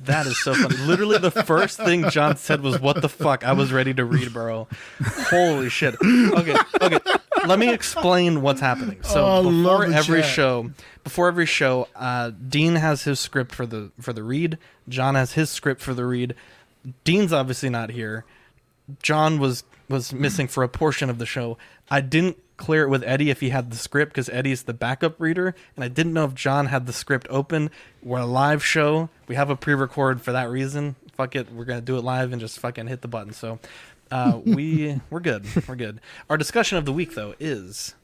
B: That is so funny. Literally, the first thing John said was, What the fuck? I was ready to read, bro. Holy shit. Okay, okay. Let me explain what's happening. So
E: Oh,
B: before every
E: chat.
B: show, before every show, uh, Dean has his script for the for the read. John has his script for the read. Dean's obviously not here. John was was missing for a portion of the show. I didn't clear it with Eddie if he had the script because Eddie's the backup reader, and I didn't know if John had the script open. We're a live show. We have a pre-record for that reason. Fuck it, we're gonna do it live and just fucking hit the button. So, uh, <laughs> we we're good. We're good. Our discussion of the week though is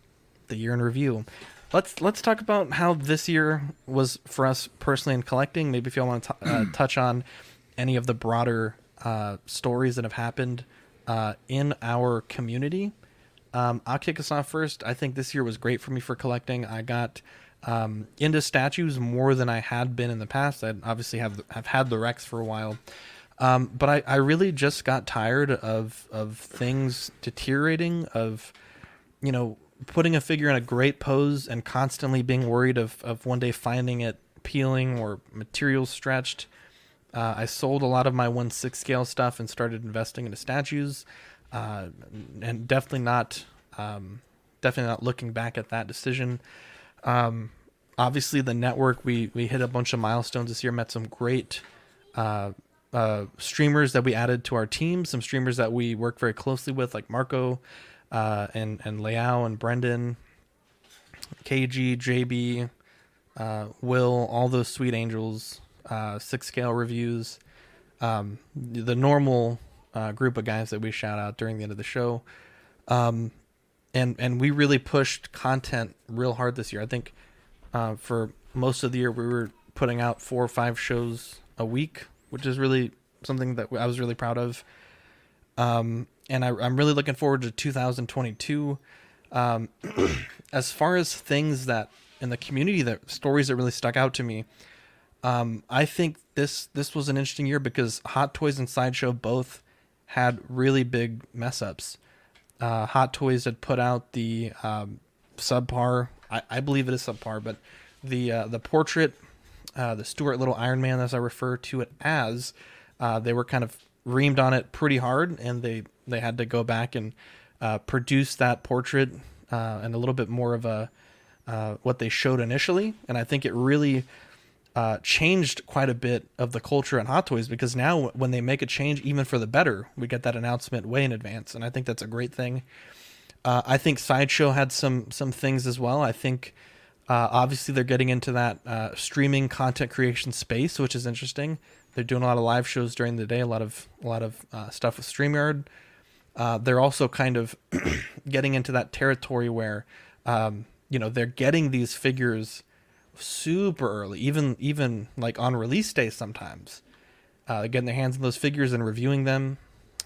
B: the year in review. Let's let's talk about how this year was for us personally in collecting. Maybe if you all want to uh, <clears throat> touch on any of the broader uh, stories that have happened uh, in our community. Um, I'll kick us off first. I think this year was great for me for collecting. I got um, into statues more than I had been in the past. I obviously have have had the Rex for a while, um, but I, I really just got tired of of things deteriorating. Of you know putting a figure in a great pose and constantly being worried of of one day finding it peeling or material stretched. Uh, I sold a lot of my one six scale stuff and started investing into statues, uh, and definitely not, um, definitely not looking back at that decision. Um, obviously, the network we we hit a bunch of milestones this year. Met some great uh, uh, streamers that we added to our team. Some streamers that we work very closely with, like Marco uh, and and Leao and Brendan, KG, JB, uh, Will, all those sweet angels, uh, six scale reviews, um, the normal uh, group of guys that we shout out during the end of the show, um, and and we really pushed content real hard this year. I think uh, for most of the year we were putting out four or five shows a week, which is really something that I was really proud of. Um, and I, I'm really looking forward to 2022. Um, <coughs> as far as things that in the community that stories that really stuck out to me, um, I think this this was an interesting year because Hot Toys and Sideshow both had really big mess ups. Uh, Hot Toys had put out the um, subpar, I, I believe it is subpar, but the uh, the portrait, uh, the Stuart Little Iron Man, as I refer to it as, uh, they were kind of reamed on it pretty hard, and they they had to go back and uh, produce that portrait uh, and a little bit more of a uh, what they showed initially, and I think it really uh, changed quite a bit of the culture at Hot Toys because now when they make a change, even for the better, we get that announcement way in advance, and I think that's a great thing. Uh, I think Sideshow had some some things as well. I think uh, obviously they're getting into that uh, streaming content creation space, which is interesting. They're doing a lot of live shows during the day, a lot of a lot of uh, stuff with Streamyard. Uh, they're also kind of <clears throat> getting into that territory where um, you know they're getting these figures super early, even even like on release day sometimes. Uh, getting their hands on those figures and reviewing them,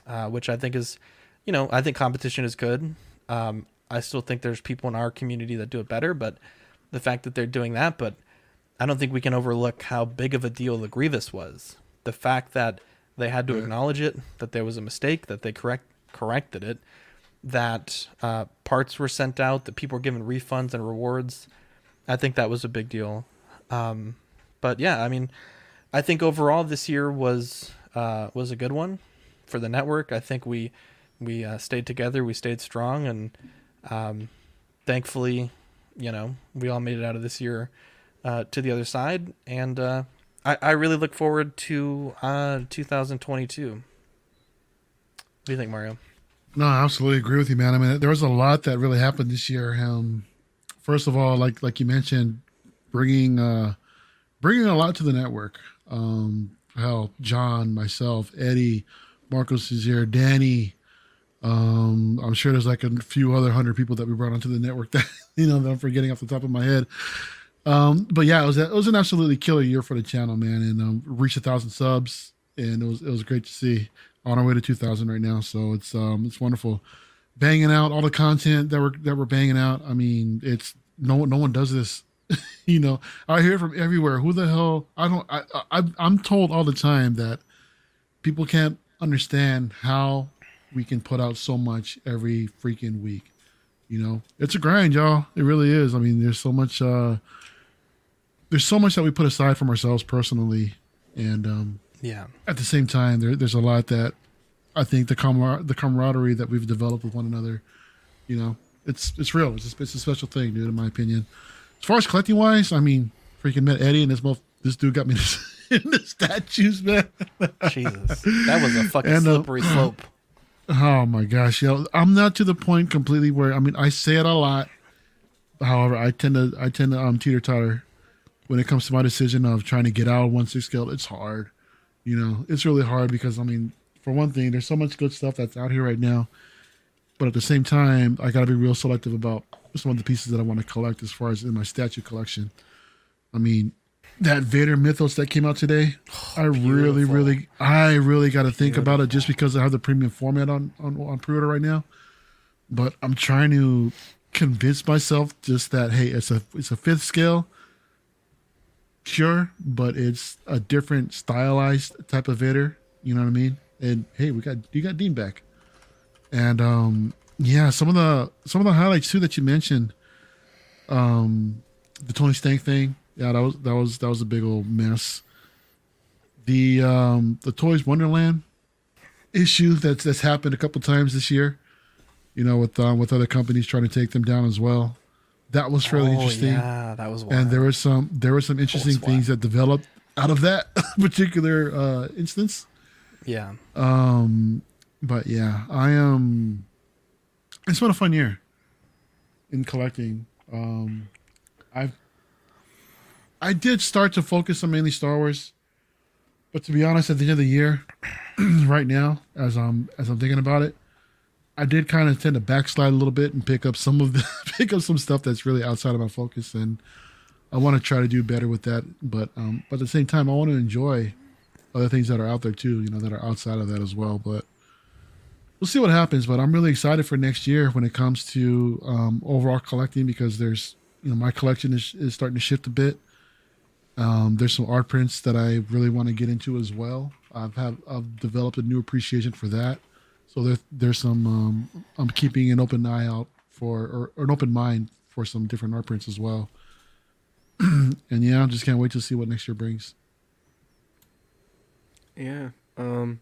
B: uh, which I think is, you know, I think competition is good. Um, I still think there's people in our community that do it better, but the fact that they're doing that, but I don't think we can overlook how big of a deal the Grievous was. The fact that they had to
E: Right.
B: acknowledge it, that there was a mistake, that they correct corrected it, that uh, parts were sent out, that people were given refunds and rewards. I think that was a big deal. Um, but yeah, I mean, I think overall this year was uh, was a good one for the network. I think we we uh, stayed together, we stayed strong, and um, thankfully, you know, we all made it out of this year uh, to the other side. And uh, I, I really look forward to uh, 2022. What do you think, Mario?
E: No, I absolutely agree with you, man. I mean, there was a lot that really happened this year. Um, first of all, like like you mentioned, bringing uh, bringing a lot to the network. Um, hell, John, myself, Eddie, Marcos is here, Danny. Um, I'm sure there's like a few other hundred people that we brought onto the network <laughs> that you know that I'm forgetting off the top of my head. Um, but yeah, it was a, it was an absolutely killer year for the channel, man, and um, reached a thousand subs, and it was it was great to see. on our way to 2,000 right now. So it's um it's wonderful, banging out all the content that we're that we're banging out. I mean, it's no one no one does this. <laughs> you know, I hear from everywhere. Who the hell? I don't. I, I I'm told all the time that people can't understand how we can put out so much every freaking week. You know, it's a grind, y'all. It really is. I mean, there's so much. uh There's so much that we put aside from ourselves personally, and um
B: Yeah.
E: at the same time, there, there's a lot that I think the camar- the camaraderie that we've developed with one another, you know, it's it's real. It's a, it's a special thing, dude. In my opinion, as far as collecting wise, I mean, freaking met Eddie and this mo- this dude got me <laughs> the statues, man.
B: Jesus, that was a fucking
E: And, uh,
B: slippery slope.
E: Oh my gosh, yo, I'm not to the point completely where I mean I say it a lot. However, I tend to I tend to um teeter totter when it comes to my decision of trying to get out of one six scale. It's hard, you know. It's really hard because I mean, for one thing, there's so much good stuff that's out here right now, but at the same time, I got to be real selective about some of the pieces that I want to collect as far as in my statue collection. I mean, that Vader mythos that came out today, <sighs> I really, really, I really got to think about it just because I have the premium format on, on on pre-order right now. But I'm trying to convince myself just that hey, it's a it's a fifth scale, sure, but it's a different stylized type of Vader. You know what I mean? And hey, we got you got Dean back, and um yeah, some of the some of the highlights too that you mentioned, um, the Tony Stank thing. Yeah, that was that was that was a big old mess. The um the Toys Wonderland issue that's that's happened a couple times this year. You know, with um, with other companies trying to take them down as well. That was fairly
B: Oh,
E: interesting.
B: yeah, that was
E: And there
B: wild.
E: was some there were some interesting things that developed out of that <laughs> particular uh, instance.
B: Yeah.
E: Um, but yeah, I am. It's been a fun year in collecting. Um, I've I did start to focus on mainly Star Wars, but to be honest, at the end of the year, <clears throat> right now, as I'm as I'm thinking about it, I did kind of tend to backslide a little bit and pick up some of the <laughs> pick up some stuff that's really outside of my focus, and I want to try to do better with that. But um, but at the same time, I want to enjoy other things that are out there too, you know, that are outside of that as well. But we'll see what happens. But I'm really excited for next year when it comes to um, overall collecting because there's, you know, my collection is, is starting to shift a bit. Um, there's some art prints that I really want to get into as well. I've have I've developed a new appreciation for that. So there, there's some um, I'm keeping an open eye out for or, or an open mind for some different art prints as well. <clears throat> and yeah, I just can't wait to see what next year brings.
C: Yeah. Um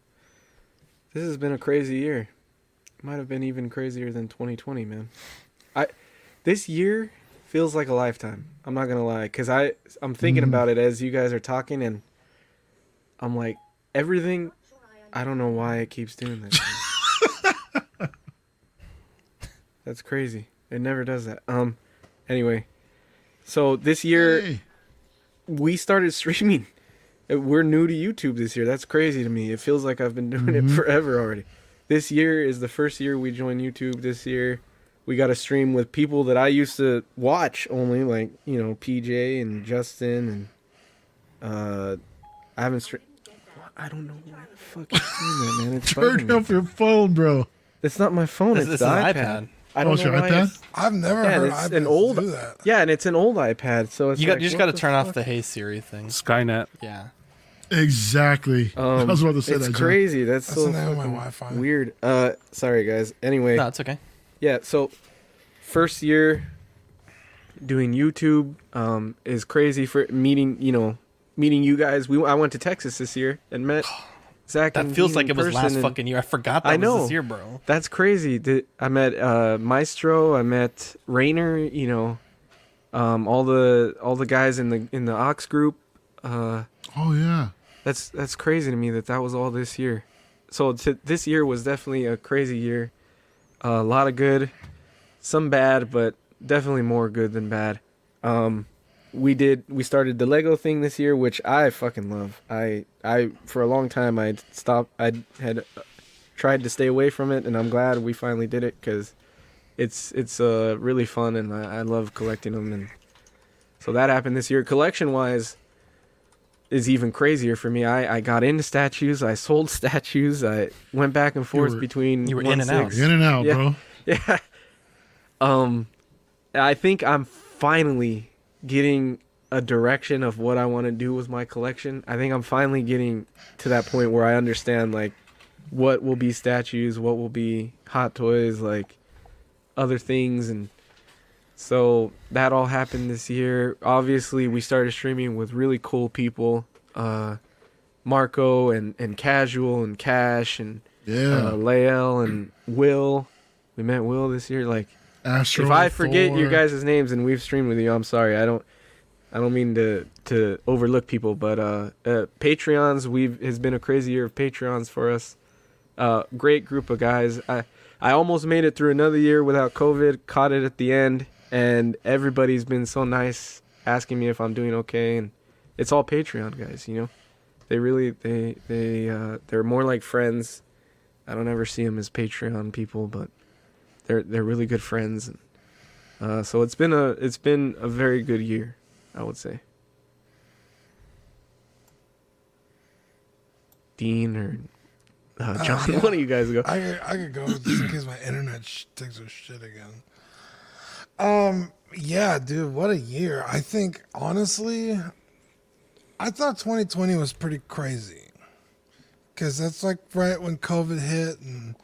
C: this has been a crazy year. Might have been even crazier than 2020, man. I this year feels like a lifetime. I'm not going to lie cuz I I'm thinking
E: Mhm.
C: about it as you guys are talking and I'm like everything I don't know why it keeps doing that. <laughs> That's crazy. It never does that. Um anyway, so this year we started streaming. Uh, We're new to YouTube this year. That's crazy to me. It feels like I've been <laughs> doing
E: Mhm.
C: it forever already. This year is the first year we joined YouTube. This year we got to stream with people that I used to watch only, like you know PJ and Justin and uh, I haven't streamed. I don't know why the fuck you doing that, man. It's <laughs>
E: Turn
C: bugging
E: off your phone, bro.
C: It's not my phone.
B: This-
C: it's
B: this
C: the
B: is an
C: iPad.
B: iPad.
C: I
E: Oh,
C: don't
E: it's
C: know
E: your
C: why
E: iPad?
C: it's-
A: I've never
C: yeah,
A: heard
C: it's an old.
A: do that.
C: Yeah, and it's an old iPad, so it's
B: You got
C: like,
B: you just got to
C: the
B: turn off the Hey Siri thing.
D: Skynet.
B: Yeah.
E: Exactly. <laughs> I
C: Um,
E: was about to say
C: it's
E: that. John.
C: crazy. That's,
A: That's
C: so
A: the my Wi-Fi.
C: weird. Uh, sorry guys. Anyway,
B: No, it's okay.
C: yeah. So, first year doing YouTube um, is crazy for meeting. You know, meeting you guys. We I went to Texas this year and met <sighs> Zach.
B: That
C: and
B: feels like it was last
C: and
B: fucking year. I forgot that
C: I
B: was
C: know.
B: this year, bro.
C: That's crazy. The- I met uh, Maestro. I met Rainer. You know, um, all the all the guys in the in the Ox group. Uh,
E: Oh yeah.
C: That's that's crazy to me that that was all this year. So to, this year was definitely a crazy year. a lot of good, some bad, but definitely more good than bad. Um, we did we started the Lego thing this year, which I fucking love. I I for a long time I stopped. I had uh, tried to stay away from it, and I'm glad we finally did it because it's it's uh really fun, and I, I love collecting them. And so that happened this year. Collection wise, is even crazier for me. I, I got into statues. I sold <laughs> statues. I went back and forth
E: were-
C: between
B: you were in and out.
E: In and out,
C: yeah,
E: bro. <laughs>
C: Yeah. Um, I think I'm finally getting a direction of what I want to do with my collection. I think I'm finally getting to that point where I understand like what will be statues, what will be hot toys, like other things and so that all happened this year. Obviously, we started streaming with really cool people, uh, Marco and and Casual and Cash and
E: Yeah.
C: uh, Lael and Will. We met Will this year. Like,
E: Astro,
C: if I forget your guys' names and we've streamed with you, I'm sorry. I don't. I don't mean to to overlook people, but uh, uh, Patreons. We've has been a crazy year of Patreons for us. Uh, great group of guys. I I almost made it through another year without COVID. Caught it at the end, and everybody's been so nice, asking me if I'm doing okay. And it's all Patreon guys, you know. They really they they uh, they're more like friends. I don't ever see them as Patreon people, but they're they're really good friends. And, uh, so it's been a it's been a very good year, I would say. Dean or uh,
A: Uh,
C: John, <laughs>
A: yeah.
C: one of you guys go.
A: I could, I could go just in case my internet sh- takes a shit again. Um, yeah, dude, what a year! I think honestly, I thought 2020 was pretty crazy because that's like right when COVID hit, and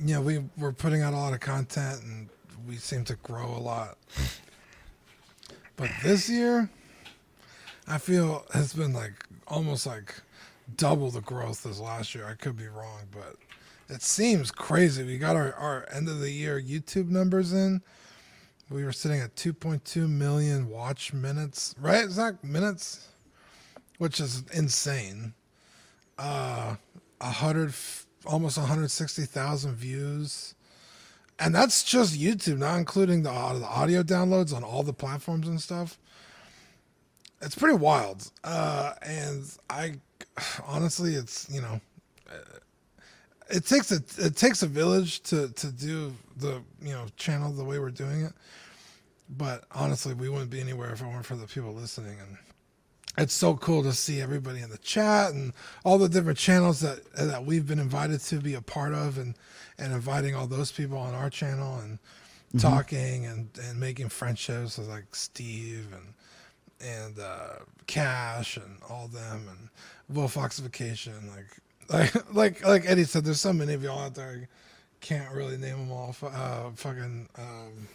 A: you know we were putting out a lot of content, and we seemed to grow a lot. But this year, I feel has been like almost like double the growth as last year. I could be wrong, but it seems crazy. We got our, our end of the year YouTube numbers in. We were sitting at 2.2 million watch minutes, right? Zach? Minutes? Which is insane. Uh, a hundred, almost 160,000 views. And that's just YouTube, not including the, uh, the audio downloads on all the platforms and stuff. It's pretty wild. Uh, and I, <sighs> honestly, it's, you know, it takes a it takes a village to to do the you know channel the way we're doing it but honestly we wouldn't be anywhere if it weren't for the people listening and it's so cool to see everybody in the chat and all the different channels that that we've been invited to be a part of and and inviting all those people on our channel and
E: Mhm.
A: talking and and making friendships with like Steve and and uh, Cash and all them and Will Foxification like like <laughs> like like Eddie said there's so many of y'all out there I can't really name them all. Uh, fucking um,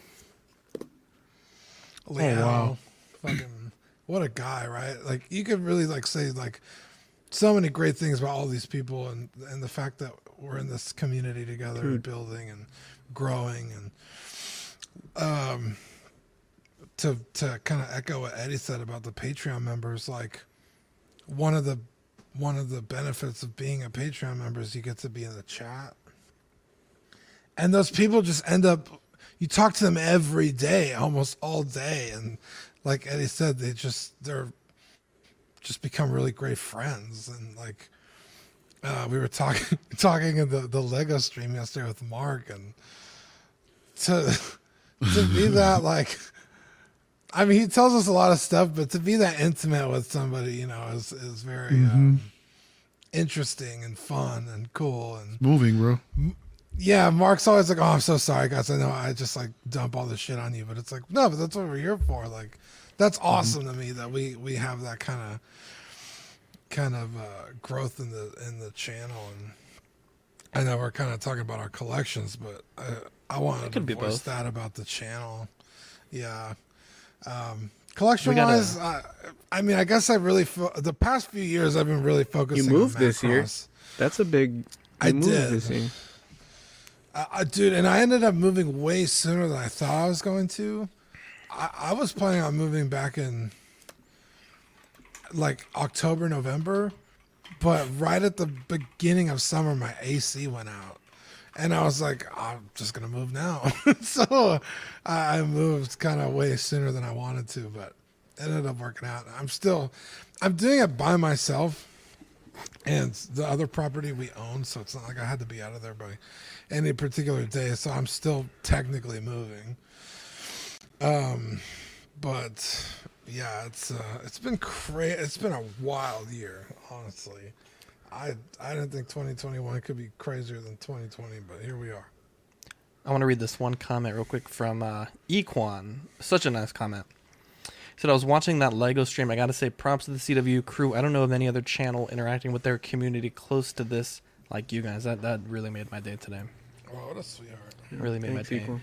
A: Leo,
E: wow.
A: fucking what a guy right? Like you could really like say like so many great things about all these people and and the fact that we're in this community together and building and growing and um to to kind of echo what Eddie said about the Patreon members like one of the one of the benefits of being a Patreon member is you get to be in the chat. And those people just end up you talk to them every day almost all day. And like Eddie said they just they're just become really great friends. And like uh, we were talking <laughs> talking in the, the Lego stream yesterday with Mark and to to be that like I mean he tells us a lot of stuff but to be that intimate with somebody you know is is very um, interesting and fun and cool and
E: Moving, bro.
A: yeah, Mark's always like, "Oh, I'm so sorry, guys. I know I just like dump all this shit on you, but it's like, no, but that's what we're here for. Like, that's awesome to me that we we have that kind of kind of uh, growth in the in the channel. And I know we're kind of talking about our collections, but I I wanted
B: It
A: to
B: could be
A: voice
B: both.
A: that about the channel. Yeah. Um, collection
B: gotta,
A: wise, I, I mean, I guess I really fo- the past few years I've been really focusing.
C: You moved
A: on
C: this year. That's a big.
A: I did.
C: This year.
A: Uh, uh, dude, and I ended up moving way sooner than I thought I was going to. I, I was planning on moving back in like October, November, but right at the beginning of summer, my AC went out. And I was like, I'm just to move now. <laughs> so I I moved kind of way sooner than I wanted to, but it ended up working out. I'm still, I'm doing it by myself and the other property we own, so it's not like I had to be out of there by any particular day. So I'm still technically moving. Um, but yeah, it's uh, it's been crazy. It's been a wild year, honestly. I I didn't think 2021 could be crazier than 2020, but here we are.
B: I want to read this one comment real quick from uh, Equan. Such a nice comment. He said, I was watching that Lego stream. I got to say, props to the CW crew. I don't know of any other channel interacting with their community close to this like you guys. That that really made my day today.
A: Oh, what a sweetheart.
B: It really made
C: Thanks,
B: my day.
C: Equan.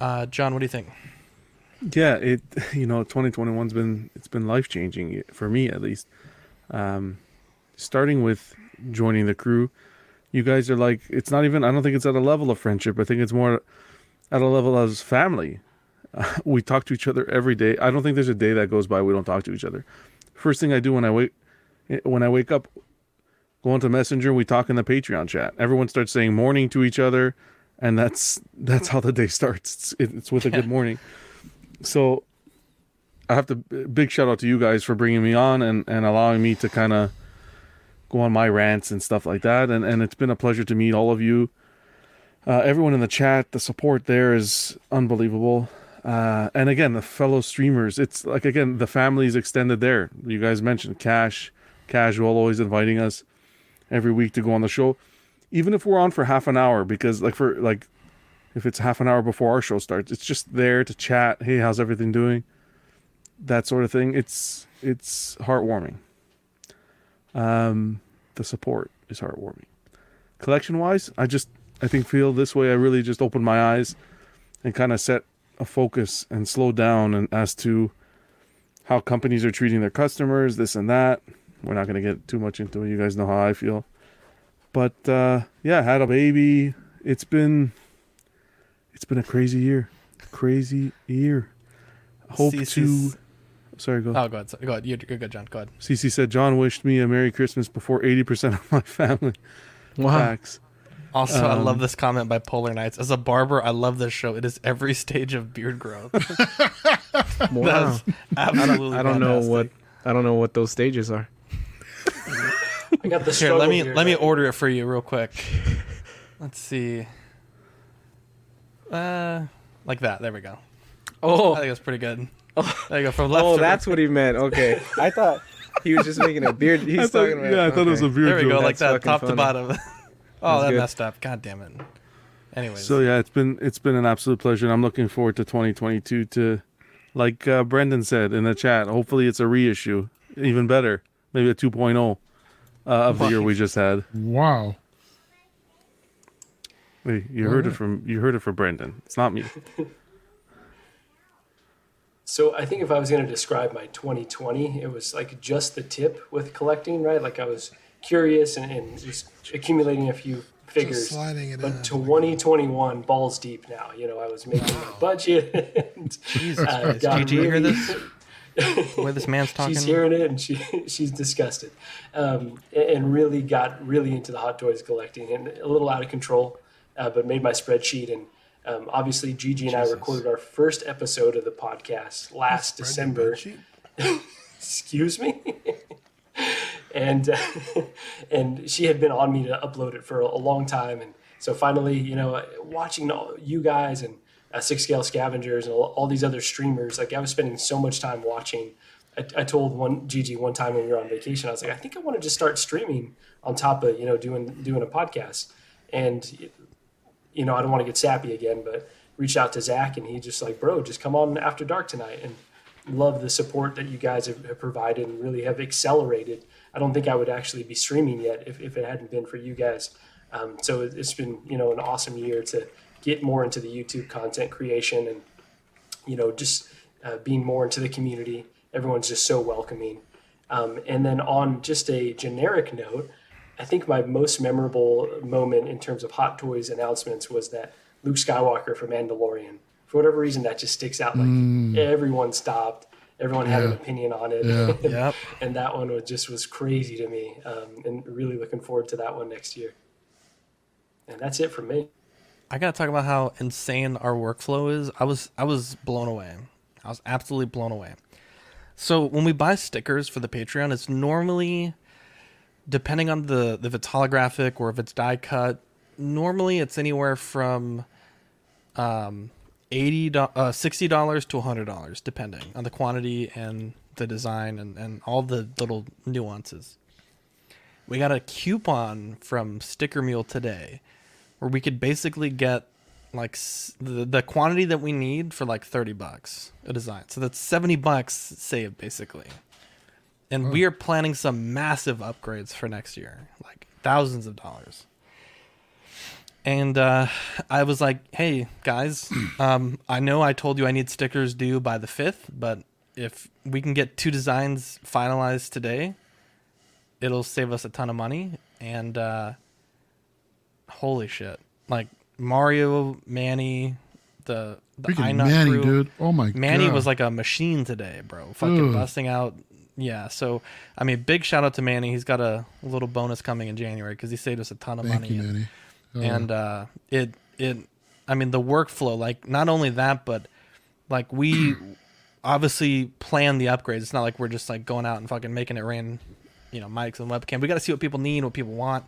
B: Uh, John, what do you think?
D: Yeah, it <laughs> you know 2021's been it's been life changing for me at least. Um, starting with joining the crew, you guys are like it's not even I don't think it's at a level of friendship. I think it's more at a level as family. <laughs> we talk to each other every day. I don't think there's a day that goes by we don't talk to each other. First thing I do when I wake when I wake up, go onto Messenger. We talk in the Patreon chat. Everyone starts saying morning to each other, and that's that's how the day starts. It's, it's with a good <laughs> morning. So I have to big shout out to you guys for bringing me on and, and allowing me to kind of go on my rants and stuff like that. And, and it's been a pleasure to meet all of you. Uh, everyone in the chat, the support there is unbelievable. Uh, and again, the fellow streamers, it's like, again, the family is extended there. You guys mentioned Cash, Casual, always inviting us every week to go on the show. Even if we're on for half an hour, because like for like if it's half an hour before our show starts it's just there to chat hey how's everything doing that sort of thing it's it's heartwarming um the support is heartwarming collection wise i just i think feel this way i really just opened my eyes and kind of set a focus and slow down and as to how companies are treating their customers this and that we're not going to get too much into it you guys know how i feel but uh yeah had a baby it's been it's been a crazy year. Crazy year. Hope to.
B: CC's
D: Sorry, go.
B: Oh, go ahead. Go ahead. You're, you're good, John. Go ahead.
D: CC said John wished me a Merry Christmas before 80% of my <laughs> family.
C: Wow.
D: Facts.
B: Also, I
D: Um,
B: love this comment by Polar Nights. As a barber, I love this show. It is every stage of beard growth. <laughs>
C: Wow.
B: That's absolutely
C: I don't know what I don't know what those stages are.
I: I got the
B: Here, let me
I: here,
B: let me order it for you real quick. Let's see. Uh, like that. There we go.
C: Oh,
B: I think that's pretty good. <laughs> There you go. From left.
C: oh,
B: to
C: that's
B: right.
C: what he meant. Okay, I thought he was just making a beard. <laughs> He's
D: thought-
C: talking about.
D: yeah, I thought it was a
C: okay.
D: beard
B: There we go.
D: joke.
B: Like
C: That's
B: that,
C: fucking
B: top to bottom. <laughs> oh,
C: That's
B: that
C: good.
B: messed up. God damn it. Anyways,
D: So yeah, it's been it's been an absolute pleasure, and I'm looking forward to 2022 to, like uh, Brendan said in the chat. Hopefully, it's a reissue, even better, maybe a 2.0 uh, of the year we just had.
E: Wow.
D: Wait, you heard it from you heard it from Brendan. It's not me.
I: So I think if I was going to describe my 2020, it was like just the tip with collecting, right? Like I was curious and, and just accumulating a few figures.
A: sliding it
I: but
A: in.
I: 2021, balls deep now. You know, I was making my budget. and, <laughs>
B: Jesus
I: uh,
B: Christ.
I: got
B: Did you hear this? Where this man's <laughs> talking.
I: She's hearing it and she <laughs> she's disgusted, um, and- and really got really into the hot toys collecting and a little out of control, uh, but made my spreadsheet and um, obviously Gigi and I recorded our first episode of the podcast last December. <laughs> Excuse me. and uh, <laughs> and she had been on me to upload it for a, a long time, and so finally, you know, watching all, you guys and uh, Six Scale Scavengers and all, all these other streamers, like I was spending so much time watching. I, I told one Gigi one time when we were on vacation, I was like, I think I want to just start streaming on top of you know doing doing a podcast, and you know I don't want to get sappy again, but reached out to Zach and he just like, bro, just come on after dark tonight and love the support that you guys have, have provided and really have accelerated. I don't think I would actually be streaming yet if, if it hadn't been for you guys. Um, so it- it's been, you know, an awesome year to get more into the YouTube content creation and, you know, just uh, being more into the community. Everyone's just so welcoming. Um, and then on just a generic note, I think my most memorable moment in terms of Hot Toys announcements was that Luke Skywalker from Mandalorian. For whatever reason, that just sticks out. Like
E: Mm.
I: everyone stopped, everyone had an opinion on it,
E: Yeah. <laughs>
B: Yep.
I: and that one was just was crazy to me. Um, and really looking forward to that one next year. And that's it for me.
B: I gotta talk about how insane our workflow is. I was I was blown away. I was absolutely blown away. So when we buy stickers for the Patreon, it's normally depending on the if it's holographic or if it's die cut. Normally, it's anywhere from um, eighty uh, sixty dollars to hundred dollars, depending on the quantity and the design and, and all the little nuances. We got a coupon from Sticker Mule today, where we could basically get like the the quantity that we need for like thirty bucks a design. So that's seventy bucks saved basically. And we are planning some massive upgrades for next year, like thousands of dollars. And uh, I was like, "Hey guys, <clears throat> um, I know I told you I need stickers due by the fifth, but if we can get two designs finalized today, it'll save us a ton of money." And uh, holy shit, like Mario, Manny, the the
E: Freaking Manny,
B: crew,
E: dude. Oh my
B: Manny
E: God.
B: Manny was like a machine today, bro. Fucking
E: Ugh.
B: busting out. Yeah, so I mean, big shout out to Manny. He's got a little bonus coming in January because he saved us a ton of
E: Thank
B: money.
E: you,
B: and-
E: Manny. Oh.
B: and uh, it it I mean the workflow like not only that but like we <clears throat> obviously plan the upgrades. It's not like we're just like going out and fucking making it rain, you know, mics and webcam. We got to see what people need, what people want.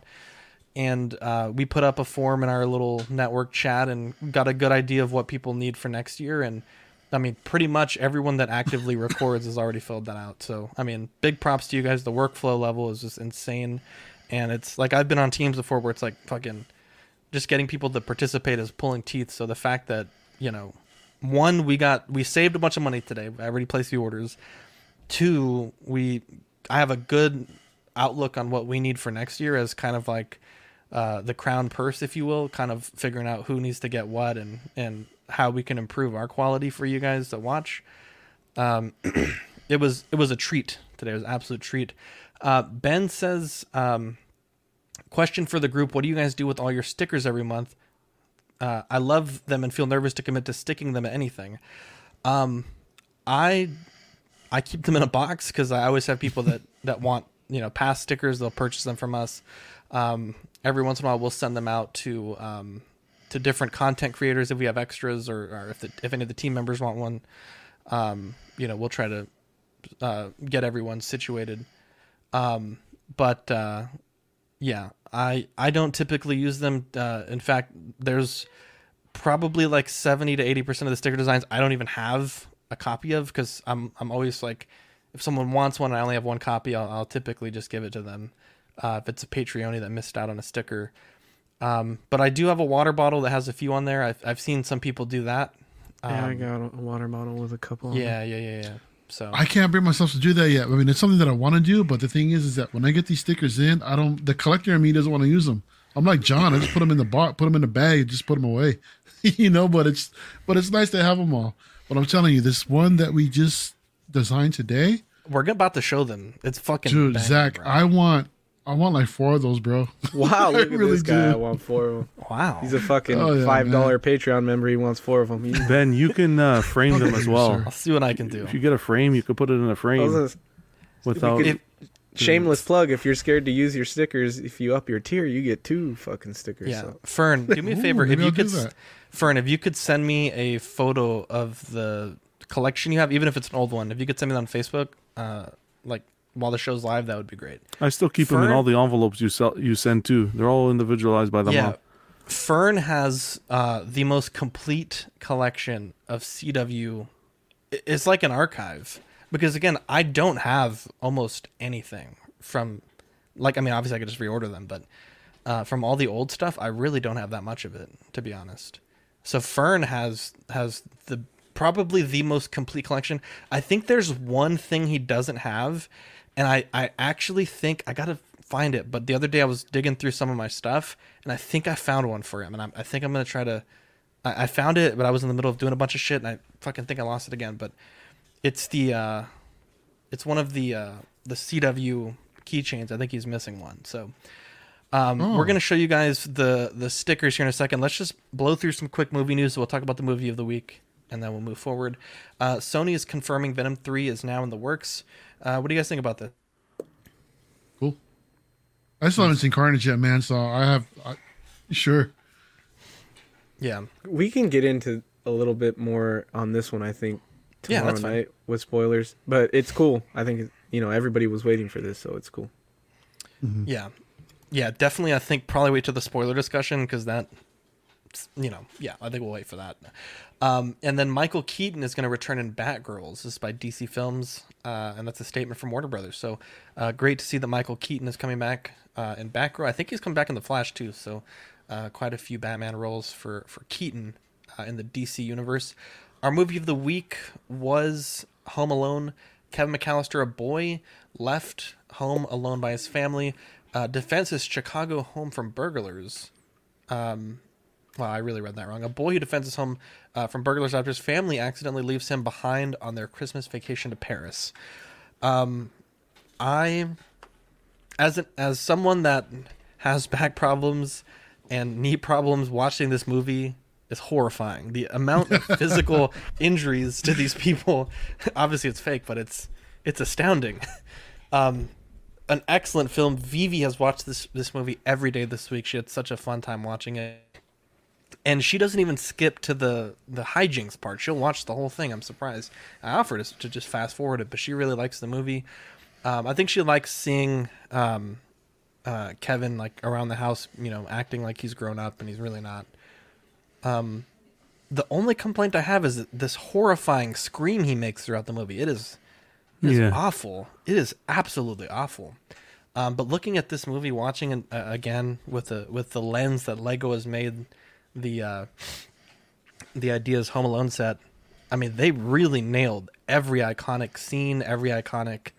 B: And uh, we put up a form in our little network chat and got a good idea of what people need for next year. And I mean, pretty much everyone that actively <laughs> records has already filled that out. So, I mean, big props to you guys. The workflow level is just insane. And it's like I've been on teams before where it's like fucking just getting people to participate is pulling teeth. So the fact that you know, one we got we saved a bunch of money today. I already placed the orders. Two, we I have a good outlook on what we need for next year as kind of like uh, the crown purse, if you will, kind of figuring out who needs to get what and and how we can improve our quality for you guys to watch. Um, <clears throat> it was it was a treat today. It was an absolute treat. Uh, ben says, um, question for the group: What do you guys do with all your stickers every month? Uh, I love them and feel nervous to commit to sticking them at anything. Um, I I keep them in a box because I always have people that <laughs> that want you know past stickers. They'll purchase them from us. Um, every once in a while, we'll send them out to um, to different content creators if we have extras or, or if the, if any of the team members want one. Um, you know, we'll try to uh, get everyone situated. Um, but uh, yeah, I I don't typically use them. Uh, in fact, there's probably like 70 to 80 percent of the sticker designs I don't even have a copy of because I'm I'm always like if someone wants one and I only have one copy I'll, I'll typically just give it to them uh, if it's a Patreon that missed out on a sticker um, but I do have a water bottle that has a few on there I've, I've seen some people do that
C: yeah, I
B: Um,
C: got a water bottle with a couple.
B: yeah
C: it.
B: yeah yeah yeah so
E: I can't bring myself to do that yet. I mean, it's something that I want to do, but the thing is, is that when I get these stickers in, I don't. The collector in me doesn't want to use them. I'm like John. I just put them in the bar, put them in the bag, and just put them away. <laughs> you know, but it's but it's nice to have them all. But I'm telling you, this one that we just designed today,
B: we're about to show them it's fucking
E: dude,
B: banging,
E: Zach,
B: bro.
E: I want I want like four of those, bro.
C: Wow, look <laughs> at
E: really
C: this guy. I want four of them.
B: Wow.
C: He's a fucking
E: Oh, yeah,
C: five dollar Patreon member. He wants four of them. He,
D: Ben, you can uh, <laughs> frame them as well.
B: I'll see what I can do
D: If you get a frame, you could put it in a frame
C: gonna-
D: without.
C: we could- shameless plug. If you're scared to use your stickers, if you up your tier, you get two fucking stickers.
B: Yeah,
C: so.
B: Fern, do me a <laughs>
E: Ooh,
B: favor. If you
E: I'll
B: could. Fern, if you could send me a photo of the collection you have, even if it's an old one, if you could send me that on Facebook, uh, like while the show's live, that would be great.
D: I still keep them in all the envelopes you sell, you send too. They're all individualized by the
B: yeah,
D: month.
B: Fern has uh, the most complete collection of CW. It's like an archive because again, I don't have almost anything from, like, I mean, obviously I could just reorder them, but uh, from all the old stuff, I really don't have that much of it, to be honest. So Fern has has the probably the most complete collection. I think there's one thing he doesn't have, and I I actually think I gotta find it. But the other day I was digging through some of my stuff, and I think I found one for him, and I'm, I think I'm gonna try to. I, I found it, but I was in the middle of doing a bunch of shit, and I fucking think I lost it again. But it's the uh, it's one of the uh, the CW keychains. I think he's missing one. So um,
E: Oh.
B: we're gonna show you guys the the stickers here in a second. Let's just blow through some quick movie news. We'll talk about the movie of the week, and then we'll move forward. Uh, Sony is confirming Venom Three is now in the works. Uh, what do you guys think about this?
E: Cool. I still haven't seen Carnage yet, man. So I have, I, sure.
B: Yeah,
C: We can get into a little bit more on this one. I think
B: Yeah,
C: tomorrow
B: fine.
C: night with spoilers, but it's cool. I think you know everybody was waiting for this, so it's cool.
B: yeah, yeah. Definitely, I think probably wait to the spoiler discussion because that you know, yeah, I think we'll wait for that. Um, and then Michael Keaton is going to return in Batgirls. This is by DC Films, uh, and that's a statement from Warner Brothers. So uh, great to see that Michael Keaton is coming back uh, in Batgirl. I think he's come back in the Flash too. So uh, quite a few Batman roles for for Keaton uh, in the DC universe. Our movie of the week was Home Alone. Kevin McAllister, a boy left home alone by his family, uh, defends his Chicago home from burglars. Um, well, I really read that wrong. A boy who defends his home uh, from burglars after his family accidentally leaves him behind on their Christmas vacation to Paris. Um, I, as an, as someone that has <laughs> back problems and knee problems, watching this movie is horrifying. The amount of <laughs> physical injuries to these people, <laughs> obviously it's fake, but it's it's astounding. Um, an excellent film. Vivi has watched this this movie every day this week. She had such a fun time watching it. And she doesn't even skip to the the hijinks part. She'll watch the whole thing. I'm surprised. I offered to just fast forward it, but she really likes the movie. Um, I think she likes seeing um, uh, Kevin like around the house, you know, acting like he's grown up and he's really not. Um, the only complaint I have is this horrifying scream he makes throughout the movie. It is, it is
D: Yeah.
B: awful. It is absolutely awful. Um, but looking at this movie, watching it uh, again with the with the lens that Lego has made the uh, the ideas Home Alone set, I mean, they really nailed every iconic scene, every iconic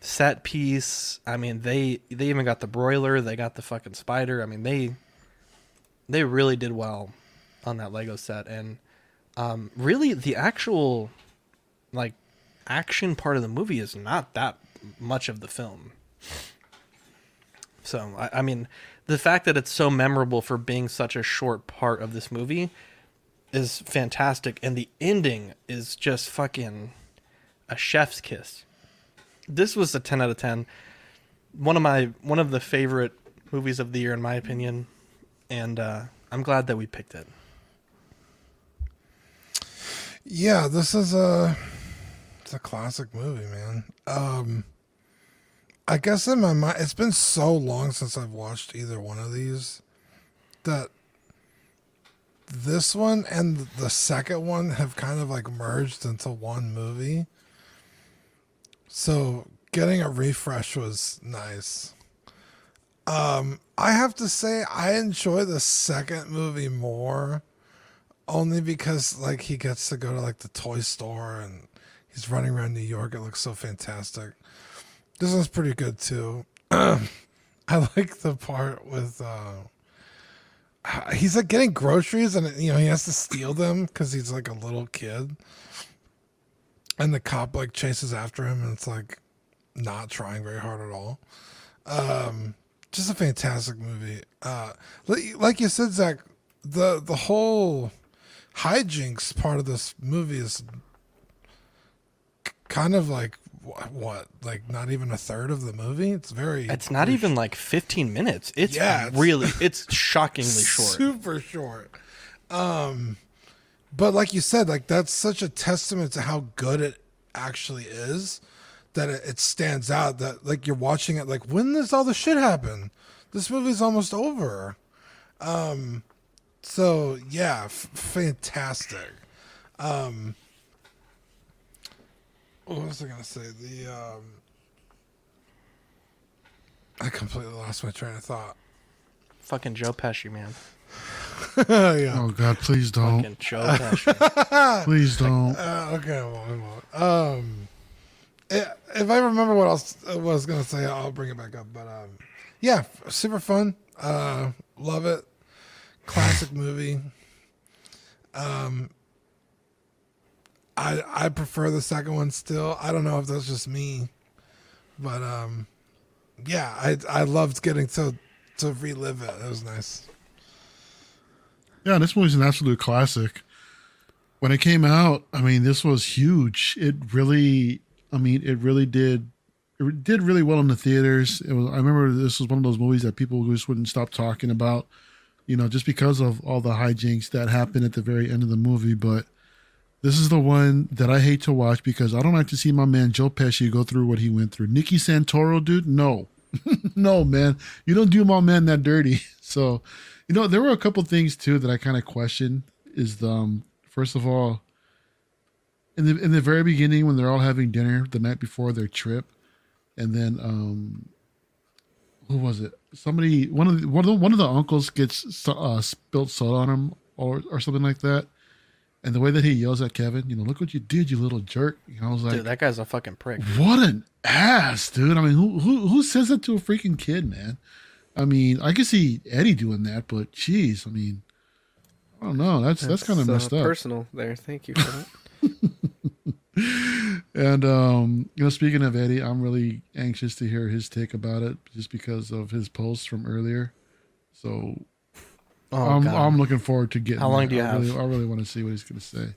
B: set piece. I mean, they they even got the broiler, they got the fucking spider. I mean, they they really did well on that Lego set, and um, really the actual like action part of the movie is not that much of the film. So I, I mean, the fact that it's so memorable for being such a short part of this movie is fantastic, and the ending is just fucking a chef's kiss. This was a ten out of ten. One of my one of the favorite movies of the year, in my opinion, and uh, I'm glad that we picked it.
A: Yeah, this is a it's a classic movie, man. Um I guess in my mind it's been so long since I've watched either one of these that this one and the second one have kind of like merged into one movie. So getting a refresh was nice. Um I have to say I enjoy the second movie more only because like he gets to go to like the toy store and he's running around New York. It looks so fantastic. This one's pretty good too. <clears throat> I like the part with uh he's like getting groceries and you know he has to steal them because he's like a little kid. And the cop like chases after him and it's like not trying very hard at all. Um just a fantastic movie. Uh like you said zach the the whole hijinks part of this movie is kind of like what like not even a third of the movie? It's very
B: It's not even like 15 minutes. It's
A: Yeah, it's-
B: really, <laughs> it's shockingly <laughs> short.
A: super short. Um but like you said like that's such a testament to how good it actually is that it, it stands out that like you're watching it like when does all the shit happen? This movie's almost over. Um so yeah f- fantastic. Um what was i gonna say the um i completely lost my train of thought
B: Fucking Joe Pesci, man. <laughs>
A: yeah.
E: Oh God, please don't.
B: Fucking Joe Pesci. <laughs>
E: Please don't.
A: Uh, okay, I won't, I won't. Um, i- if I remember what else I was gonna say, I'll bring it back up. But um, yeah, f- super fun. Uh, love it. Classic <sighs> movie. Um, I I prefer the second one still. I don't know if that's just me, but um, yeah, I I loved getting to to relive it. It was nice.
E: Yeah, this movie's an absolute classic. When it came out, I mean, this was huge. It really, I mean, it really did. It did really well in the theaters. It was. I remember this was one of those movies that people just wouldn't stop talking about, you know, just because of all the hijinks that happened at the very end of the movie. But this is the one that I hate to watch because I don't like to see my man Joe Pesci go through what he went through. Nicky Santoro, dude, no, <laughs> no, man, you don't do my man that dirty. <laughs> So, You know, there were a couple things too that I kind of questioned. Is the um, first of all, in the in the very beginning when they're all having dinner the night before their trip, and then um, who was it? Somebody one of the, one of the, one of the uncles gets uh, spilled soda on him or or something like that, and the way that he yells at Kevin, you know, look what you did, you little jerk. You know, I was like,
B: Dude, that guy's a fucking prick.
E: what an ass, dude. I mean, who who who says that to a freaking kid, man? I mean, I could see Eddie doing that, but jeez, I mean, I don't know. That's that's, kind of
C: uh,
E: messed up.
C: Personal there. Thank you for that. <laughs>
E: And um, you know, speaking of Eddie, I'm really anxious to hear his take about it, just because of his post from earlier. So
B: Oh,
E: I'm I'm looking forward to getting.
B: How long do you
E: I
B: have?
E: Really, I really want to see what he's going to say.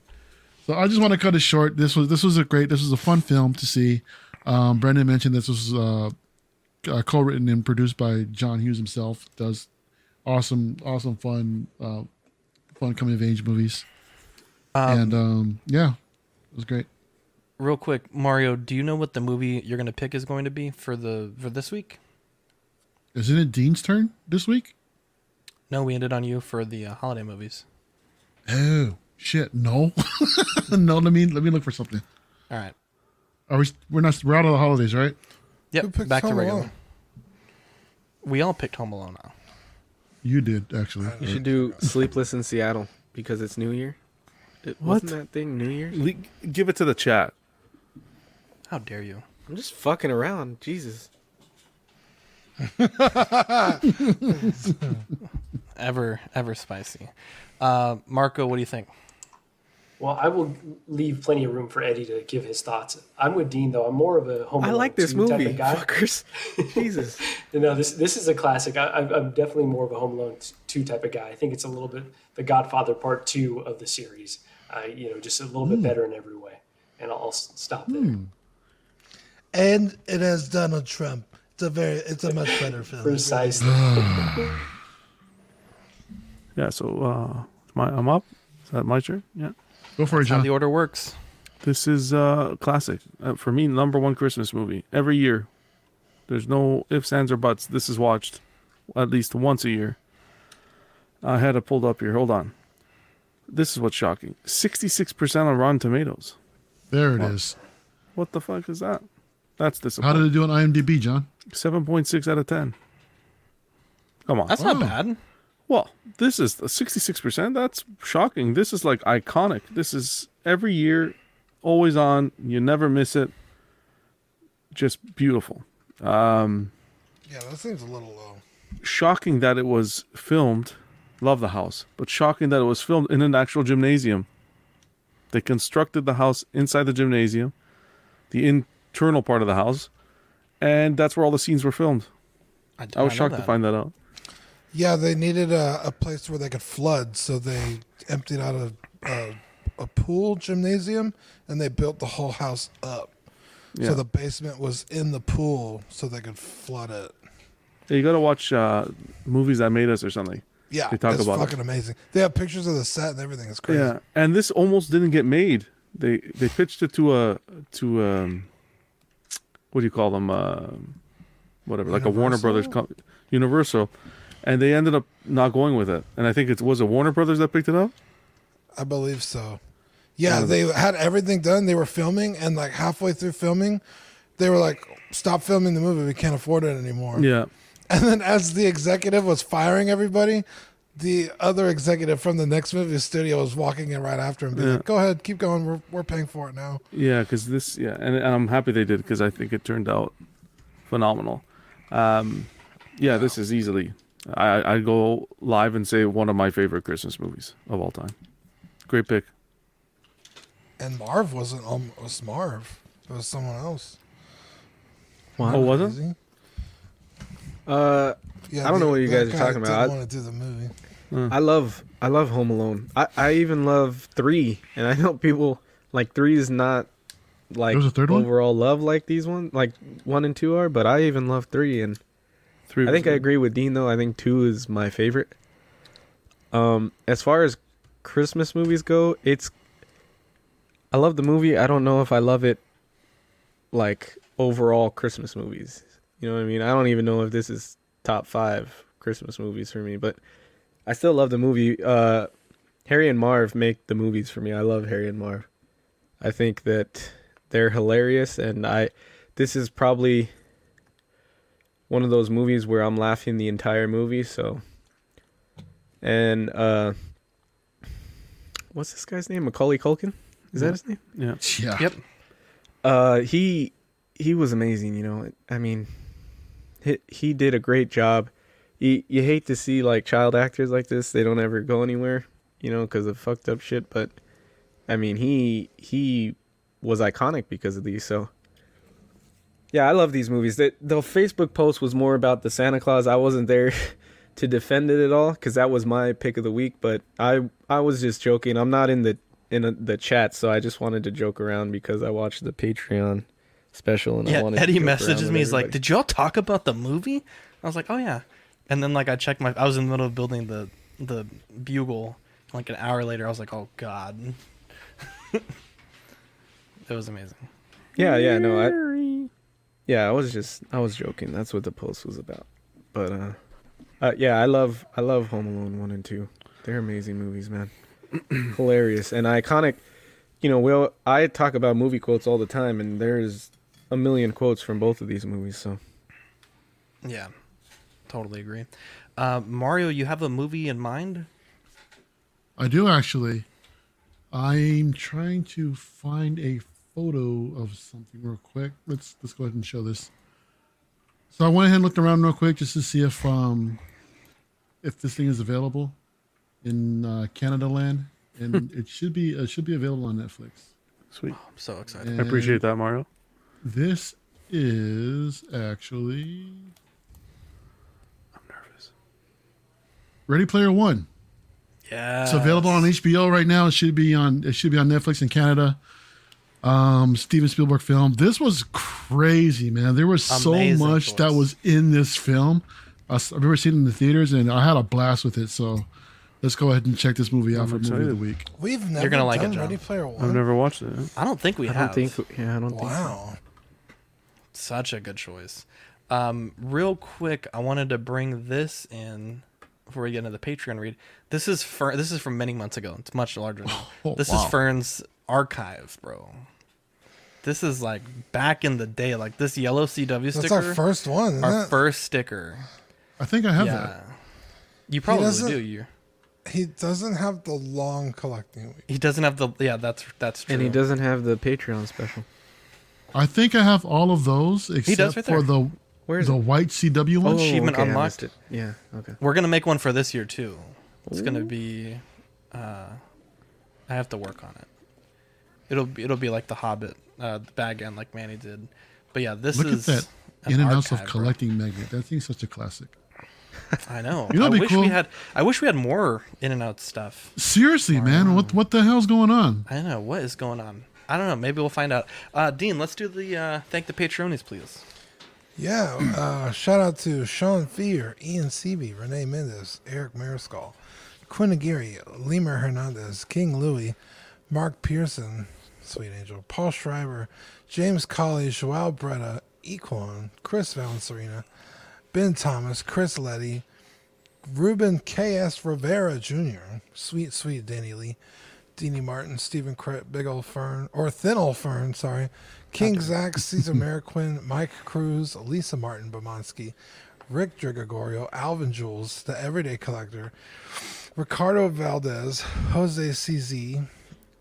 E: So I just want to cut it short. This was this was a great. This was a fun film to see. Um, Brendan mentioned this was uh, uh, co-written and produced by John Hughes himself. Does awesome, awesome, fun, uh, fun coming of age movies.
B: Um,
E: and um, yeah, it was great.
B: Real quick, Mario, do you know what the movie you're gonna pick is going to be for the for this week?
E: Isn't it Dean's turn this week?
B: No, we ended on you for the uh, holiday movies.
E: Oh shit! No, <laughs> no. Let me let me look for something.
B: All right.
E: Are we? We're not. We're out of the holidays, right?
B: Yep.
A: picked
B: Back to regular.
A: Alone?
B: We all picked Home Alone now.
E: You did actually.
C: You should do Sleepless in Seattle because it's New Year. It,
D: What?
C: Wasn't that thing New Year's?
D: Le- give it to the chat.
B: How dare you?
C: I'm just fucking around. Jesus. <laughs>
B: Ever ever spicy. Uh, Marco, what do you think?
I: Well, I will leave plenty of room for Eddie to give his thoughts. I'm with Dean though. I'm more of a home.
C: I like this
I: 2 type
C: movie,
I: of guy.
C: fuckers. <laughs> Jesus.
I: You know, this this is a classic. I, I'm- I'm definitely more of a Home Alone two type of guy. I think it's a little bit the Godfather Part Two of the series. Uh, you know, just a little bit better in every way. And I'll, I'll stop there.
A: And it has Donald Trump. It's a very, it's a much better film.
I: Precisely. <sighs>
D: Yeah, so uh, my, I'm up. Is that my turn? Yeah.
E: Go for it, John.
B: How the order works.
D: This is uh, classic uh, for me. Number one Christmas movie every year. There's no ifs, ands, or buts. This is watched at least once a year. I had it pulled up here. Hold on. This is what's shocking. Sixty-six percent on Rotten Tomatoes.
E: There it is.
D: What the fuck is that? That's disappointing.
E: How did it do on IMDb, John?
D: Seven point six out of ten. Come on.
B: That's
E: Wow.
B: not bad.
D: Well, this is sixty-six percent. That's shocking. This is like iconic. This is every year, always on. You never miss it. Just beautiful. Um,
A: Yeah, that seems a little low.
D: shocking that it was filmed. Love the house, but shocking that it was filmed in an actual gymnasium. They constructed the house inside the gymnasium, the internal part of the house, and that's where all the scenes were filmed.
B: I,
D: I was
B: not know
D: shocked to find that out.
A: Yeah, they needed a, a place where they could flood, so they emptied out a, a a pool gymnasium and they built the whole house up.
D: Yeah.
A: So the basement was in the pool, so they could flood it.
D: Yeah, you got to watch uh, movies that made us or something.
A: Yeah,
D: they talk
A: it's
D: about it.
A: fucking amazing. They have pictures of the set and everything. It's crazy.
D: Yeah, and this almost didn't get made. They they pitched it to a to um, what do you call them? Uh, whatever, like a Warner Brothers,
A: Universal?
D: co- Universal, and they ended up not going with it. And I think it was a Warner Brothers that picked it up.
A: I believe so. Yeah,
D: Yeah.
A: they had everything done. They were filming, and like halfway through filming, they were like, "Stop filming the movie. We can't afford it anymore."
D: Yeah,
A: And then, as the executive was firing everybody, the other executive from the next movie studio was walking in right after him, being
D: Yeah.
A: like, "Go ahead, keep going. We're we're paying for it now."
D: yeah, because this, yeah, and, and I'm happy they did because I think it turned out phenomenal. Um, yeah, this is easily. I I go live and say one of my favorite Christmas movies of all time. Great pick.
A: And Marv wasn't um, was Marv. It was someone else.
D: Oh, was it?
A: Crazy.
C: Uh,
A: Yeah,
C: I don't know what you guys are talking about. I-
A: want to do the movie.
C: I love I love Home Alone. I, I even love three, and I know people like three is not like
E: There a third one?
C: overall love like these ones, like one and two are, but I even love three and
D: Three.
C: I
D: was
C: think I agree with Dean though. I think two is my favorite. Um, as far as Christmas movies go, it's I love the movie. I don't know if I love it like overall Christmas movies. You know what I mean? I don't even know if this is top five Christmas movies for me, but I still love the movie. Uh, Harry and Marv make the movies for me. I love Harry and Marv. I think that they're hilarious, and I. This is probably one of those movies where I'm laughing the entire movie. So, and uh, what's this guy's name? Macaulay Culkin. Is that his name?
D: Yeah.
E: Yeah.
B: Yep.
C: Uh, he he was amazing. You know, I mean, he he did a great job. You you hate to see like child actors like this. They don't ever go anywhere. You know, because of fucked up shit. But I mean, he he was iconic because of these. So yeah, I love these movies. The the Facebook post was more about the Santa Claus. I wasn't there <laughs> to defend it at all because that was my pick of the week. But I I was just joking. I'm not in the in a, the chat, so I just wanted to joke around because I watched the Patreon special and I
B: Yeah,
C: wanted.
B: Eddie
C: to
B: messages me. He's like, "Did y'all talk about the movie?" I was like, "Oh yeah," and then like I checked my. I was in the middle of building the the bugle. Like an hour later, I was like, "Oh God." <laughs> it was amazing.
C: Yeah, yeah, no, I. Yeah, I was just I was joking. That's what the post was about. But uh, uh yeah, I love I love Home Alone one and two. They're amazing movies, man. <clears throat> Hilarious and iconic. You know, well, I talk about movie quotes all the time, and there's a million quotes from both of these movies. So
B: Yeah, totally agree. Uh, Mario, you have a movie in mind?
E: I do actually. I'm trying to find a photo of something real quick. Let's let's go ahead and show this. So I went ahead and looked around real quick just to see if um if this thing is available in uh, Canada land, and <laughs> it should be it should be available on Netflix.
D: Sweet.
B: I'm so excited.
D: I appreciate that, Mario.
E: This is actually.
D: I'm nervous.
E: Ready Player One.
B: Yeah.
E: It's available on HBO right now. It should be on. It should be on Netflix in Canada. Um, Steven Spielberg film. This was crazy, man. There was so
B: Amazing
E: much that was in this film. I, have never seen it in the theaters, and I had a blast with it. So, let's go ahead and check this movie out
D: I'm
E: for movie of the week.
A: We've never
B: gonna like it,
A: done
B: John.
A: Ready Player One.
D: I've never watched it.
B: I don't think we
C: I
B: have.
C: don't think. Yeah, I don't think. So.
A: Wow.
B: Such a good choice. Um, real quick, I wanted to bring this in before we get into the Patreon read. This is Fern. This is from many months ago. It's much larger now. <laughs>
E: Oh,
B: this
E: wow.
B: is Fern's archive, bro. This is like back in the day, like this yellow CW
A: That's
B: sticker.
A: That's our first one, isn't
B: Our
A: it?
B: first sticker.
E: I think I have
B: yeah.
E: that.
B: You probably do. You.
A: He doesn't have the long collecting week.
B: He doesn't have the. Yeah, that's that's true.
C: And he doesn't have the Patreon special.
E: I think I have all of those except
B: does right
E: for the
C: Where is
E: the
C: it?
E: white CW one.
B: Oh, Achievement
C: okay,
B: unlocked.
C: it. Yeah. Okay.
B: We're gonna make one for this year too. It's gonna be. Uh, I have to work on it. It'll be it'll be like the Hobbit, uh, the Bag End like Manny did. But yeah, this
E: Look at
B: is
E: that
B: an
E: in and outs of
B: archive, bro.
E: collecting magnet. That thing's such a classic. <laughs>
B: I know.
E: You know
B: I
E: be
B: wish
E: cool?
B: we had. I wish we had more in and out stuff.
E: Seriously, man, what what the hell's going on?
B: I don't know what is going on. I don't know. Maybe we'll find out. Uh, Dean, let's do the uh, thank the Patreonies, please.
A: Yeah, <clears throat> uh, shout out to Sean Fear, Ian Seavey, Renee Mendez, Eric Mariscal, Quinn Aguirre, Lemur Hernandez, King Louie, Mark Pearson, Sweet Angel, Paul Schreiber, James Colley, Joao Bretta, Equan, Chris Valencerina, Ben Thomas, Chris Letty, Ruben K.S. Rivera Jr., Sweet Sweet Danny Lee, Deanie Martin, Stephen Cret, Big Ol' Fern, or Thin Ol' Fern, sorry, King Zach, Caesar <laughs> Mariquin, Mike Cruz, Lisa Martin Bomansky, Rick Drigorio, Alvin Jules, The Everyday Collector, Ricardo Valdez, Jose CZ,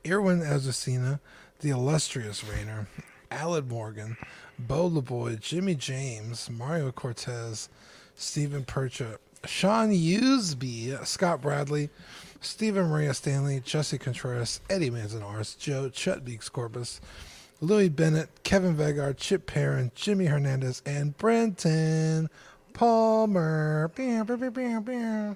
A: Irwin Ezracina, The Illustrious Rainer, Alad Morgan, Bo LeBoy, Jimmy James, Mario Cortez, Stephen Percha, Sean Usby, Scott Bradley, Stephen Maria Stanley, Jesse Contreras, Eddie Manzanares, Joe Chutbeeks Corpus, Louis Bennett, Kevin Vegard, Chip Perrin, Jimmy Hernandez, and Brenton Palmer. Beow, beow, beow, beow, beow.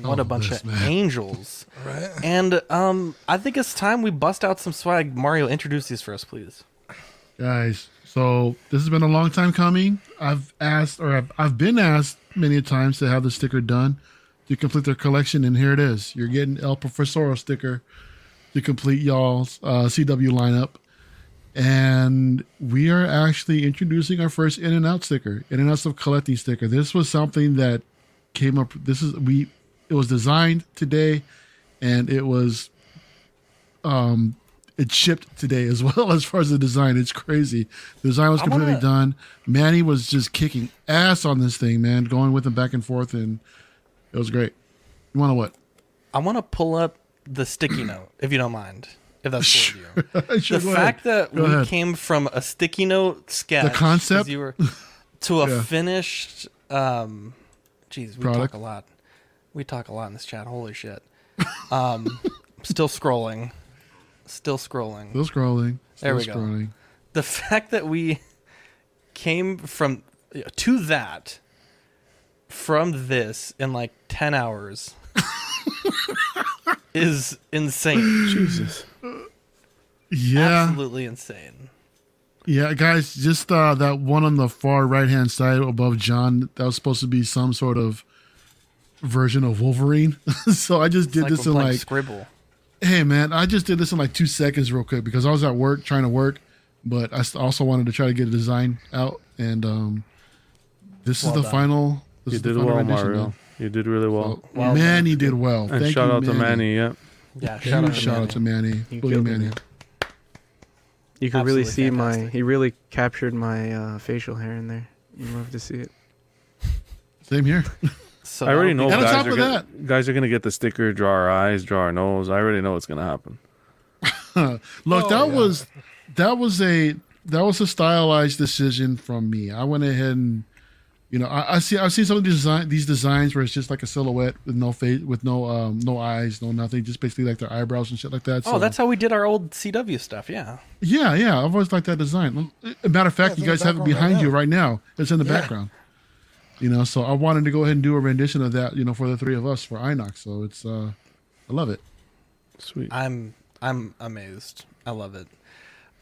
B: What
E: Oh,
B: a bunch of
E: man.
B: angels. <laughs>
A: Right?
B: And um, I think it's time we bust out some swag. Mario, introduce these for us, please.
E: guys. So this has been a long time coming. I've asked, or I've, I've been asked many times to have the sticker done to complete their collection, and here it is. You're getting El Profesoro sticker to complete y'all's uh, CW lineup, and we are actually introducing our first In and Out sticker, In and out of Collecting sticker. This was something that came up. This is we it was designed today, and it was um it shipped today as <laughs> well as far as the design. It's crazy. The design was completely
B: wanna-
E: done. Manny was just kicking ass on this thing, man, going with him back and forth, and it was great. You want to what?
B: I want to pull up the sticky note, if you don't mind, if that's cool with you.
E: Sure,
B: the fact
E: ahead.
B: that
E: Go
B: we
E: ahead.
B: came from a sticky note sketch,
E: The concept?
B: you were, <laughs> to a
E: Yeah.
B: finished. Um, geez, we
E: Product?
B: talk a lot. We talk a lot in this chat. Holy shit. Um, <laughs> still scrolling. Still scrolling.
E: Still scrolling.
B: There
E: Still
B: we go.
E: scrolling.
B: The fact that we came from to that from this in like 10 hours <laughs> is insane.
D: Jesus.
E: Yeah.
B: Absolutely insane.
E: Yeah, guys, just uh, that one on the far right hand side above John, that was supposed to be some sort of version of Wolverine. <laughs> so I just did
B: like
E: this
B: we're
E: in like,
B: Scribble.
E: hey man, I just did this in like two seconds real quick because I was at work trying to work, but I also wanted to try to get a design out. And um, this
B: Well
E: is the
B: done.
E: final. This
D: You
E: is the
D: did
E: final
D: well,
E: rendition,
D: Mario.
E: man.
D: You did really well.
B: Well
E: man, he did well.
D: And
E: Thank
D: shout
E: you,
D: out to Manny. Yeah.
B: Yeah,
E: Huge
B: shout out to
E: shout
B: Manny.
E: out to Manny.
C: He killed
E: Manny.
C: You could really
B: Absolutely
C: see my. He really captured my uh, facial hair in there. You love to see it.
E: Same here.
B: So
D: I already know
B: be-
E: And on
D: guys are, gonna, guys are gonna get the sticker, draw our eyes, draw our nose. I already know what's gonna happen. <laughs>
E: Look,
A: Oh,
E: that
A: yeah.
E: was that was a that was a stylized decision from me. I went ahead and you know I, I see I've seen some of these design these designs where it's just like a silhouette with no face with no um no eyes no nothing just basically like their eyebrows and shit like that.
B: Oh,
E: So,
B: that's how we did our old CW stuff. Yeah.
E: yeah yeah I've always liked that design. A matter of fact,
A: it's
E: you guys have it behind
A: right
E: you right now. It's in the
A: Yeah.
E: background. You know, so I wanted to go ahead and do a rendition of that. You know, for the three of us for Inox. So it's uh I love it.
D: Sweet.
B: I'm I'm amazed. I love it.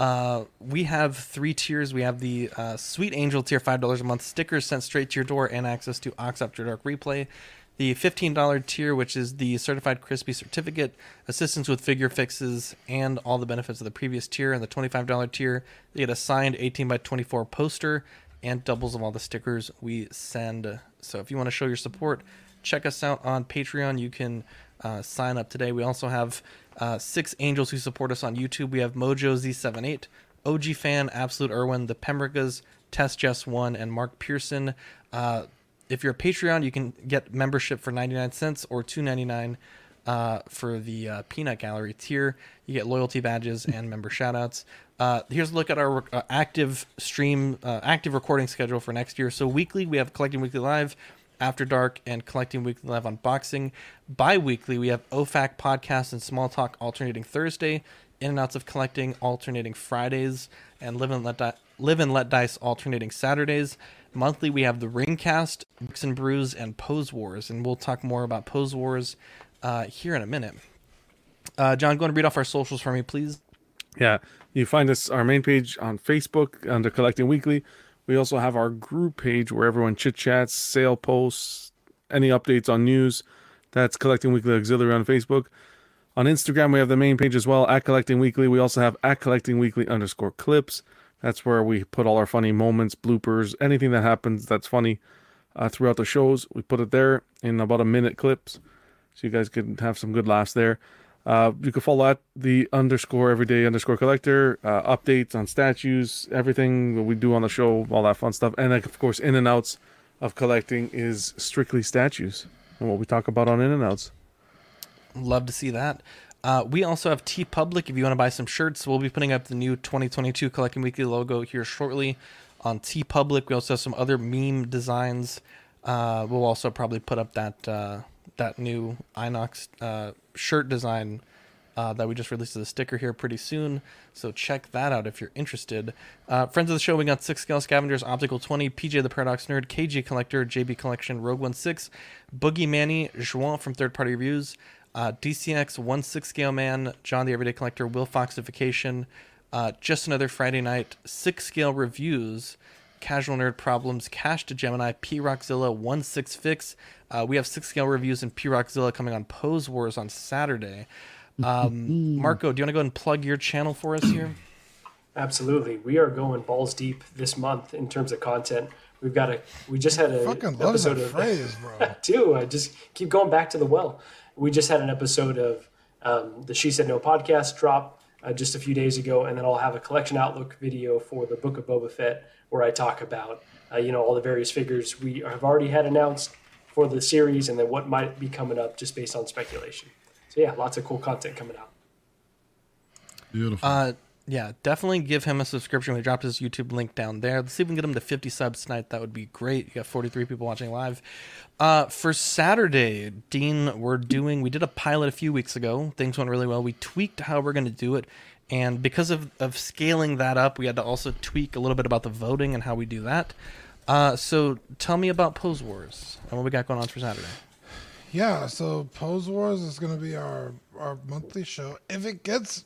B: Uh, we have three tiers. We have the uh, Sweet Angel tier, five dollars a month, stickers sent straight to your door, and access to Ox After Dark replay. The fifteen dollar tier, which is the certified crispy certificate, assistance with figure fixes, and all the benefits of the previous tier. And the twenty five dollar tier, you get a signed eighteen by twenty four poster and doubles of all the stickers we send. So if you want to show your support, check us out on Patreon. You can uh, sign up today. We also have uh, six angels who support us on YouTube. We have Mojo Z78, OG Fan, Absolute Irwin, The Pembricas, Test Jess One, and Mark Pearson. Uh, if you're a Patreon, you can get membership for 99 cents or 2.99 uh, for the uh, Peanut Gallery tier. You get loyalty badges and member shoutouts. Uh, here's a look at our uh, active stream, uh, active recording schedule for next year. So weekly, we have Collecting Weekly Live, After Dark, and Collecting Weekly Live Unboxing. Bi-weekly, we have OFAC podcast and Small Talk alternating Thursday, In and Outs of Collecting alternating Fridays, and Live and Let Di- Live and Let Dice alternating Saturdays. Monthly, we have the Ringcast, Bricks and Brews, and Pose Wars, and we'll talk more about Pose Wars uh, here in a minute. Uh, John, go and read off our socials for me, please.
D: Yeah, you find us our main page on Facebook under Collecting Weekly. We also have our group page where everyone chit chats, sale posts, any updates on news. That's Collecting Weekly Auxiliary on Facebook. On Instagram, we have the main page as well at Collecting Weekly. We also have at Collecting Weekly underscore clips. That's where we put all our funny moments, bloopers, anything that happens that's funny uh, throughout the shows. We put it there in about a minute clips, so you guys can have some good laughs there. Uh, you can follow at the underscore everyday underscore collector uh, updates on statues, everything that we do on the show, all that fun stuff, and like, of course, in and outs of collecting is strictly statues and what we talk about on in and outs.
B: Love to see that. Uh, we also have TeePublic. If you want to buy some shirts, we'll be putting up the new 2022 Collecting Weekly logo here shortly on TeePublic. We also have some other meme designs. Uh, we'll also probably put up that uh, that new Inox uh, shirt design uh, that we just released as a sticker here pretty soon. So check that out if you're interested. Uh, friends of the show, we got Six Scale Scavengers, Optical 20, PJ the Paradox Nerd, KG Collector, JB Collection, Rogue 16, Boogie Manny, Juan from Third Party Reviews, uh, DCX, One Six Scale Man, John the Everyday Collector, Will Foxification, uh, Just Another Friday Night, Six Scale Reviews, Casual Nerd Problems, Cash to Gemini, P Rockzilla, One Six Fix. Uh, we have Six Scale Reviews and P Rockzilla coming on Pose Wars on Saturday. Um, Marco, do you want to go and plug your channel for us here? <clears throat>
I: Absolutely. We are going balls deep this month in terms of content. We've got a. We just had a
A: Fucking love
I: episode
A: that
I: of
A: phrase, bro. <laughs>
I: I do. I just keep going back to the well. We just had an episode of um, the She Said No podcast drop uh, just a few days ago, and then I'll have a collection outlook video for the Book of Boba Fett where I talk about uh, you know all the various figures we have already had announced for the series, and then what might be coming up just based on speculation. So yeah, lots of cool content coming out.
E: Beautiful.
B: Uh, yeah, definitely give him a subscription. We dropped his YouTube link down there. Let's see if we can get him to 50 subs tonight. That would be great. You got 43 people watching live. Uh, for Saturday, Dean, we're doing. We did a pilot a few weeks ago. Things went really well. We tweaked how we're going to do it, and because of of scaling that up, we had to also tweak a little bit about the voting and how we do that. Uh, so tell me about Pose Wars and what we got going on for Saturday.
A: Yeah, so Pose Wars is going to be our our monthly show. If it gets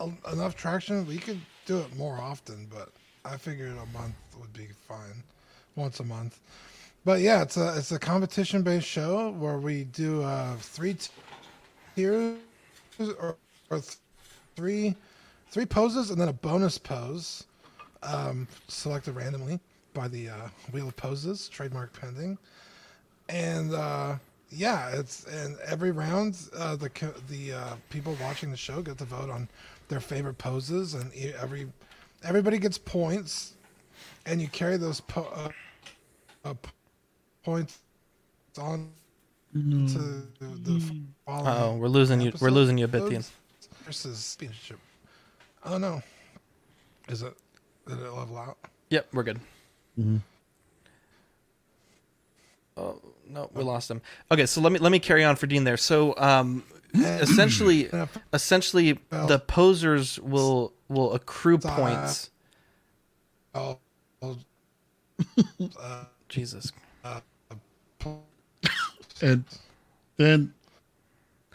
A: a, enough traction, we could do it more often. But I figured a month would be fine, once a month. But yeah, it's a it's a competition based show where we do uh, three tiers or, or th- three three poses and then a bonus pose um, selected randomly by the uh, Wheel of Poses, trademark pending. And uh, yeah, it's and every round uh, the the uh, people watching the show get to vote on their favorite poses, and e- every everybody gets points, and you carry those po- uh, uh, p- points on to the following.
B: Uh-oh, we're losing you- we're losing you a bit, Dean.
A: episodes Versus speakership. Oh no, is it? Did it level out?
B: Yep, we're good. Oh no, we lost him. Okay, so let me let me carry on for Dean there. So um, <clears throat> essentially, <clears throat> essentially, the posers will will accrue points.
A: Oh, <laughs> uh,
B: Jesus.
A: uh, <laughs>
E: and then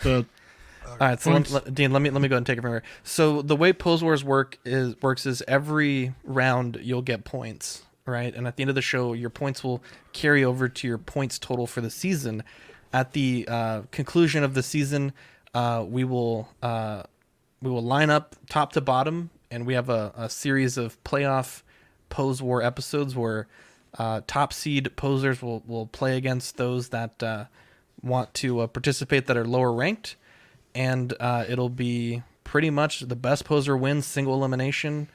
E: the
B: All right, so let, let- Dean, let me let me go ahead and take it from here. So the way Pose Wars work is works is every round you'll get points, right? And at the end of the show, your points will carry over to your points total for the season. At the uh, conclusion of the season, uh, we will uh, we will line up top to bottom, and we have a, a series of playoff Pose War episodes where uh, top seed posers will will play against those that uh, want to uh, participate that are lower ranked and it'll be pretty much the best poser wins single elimination.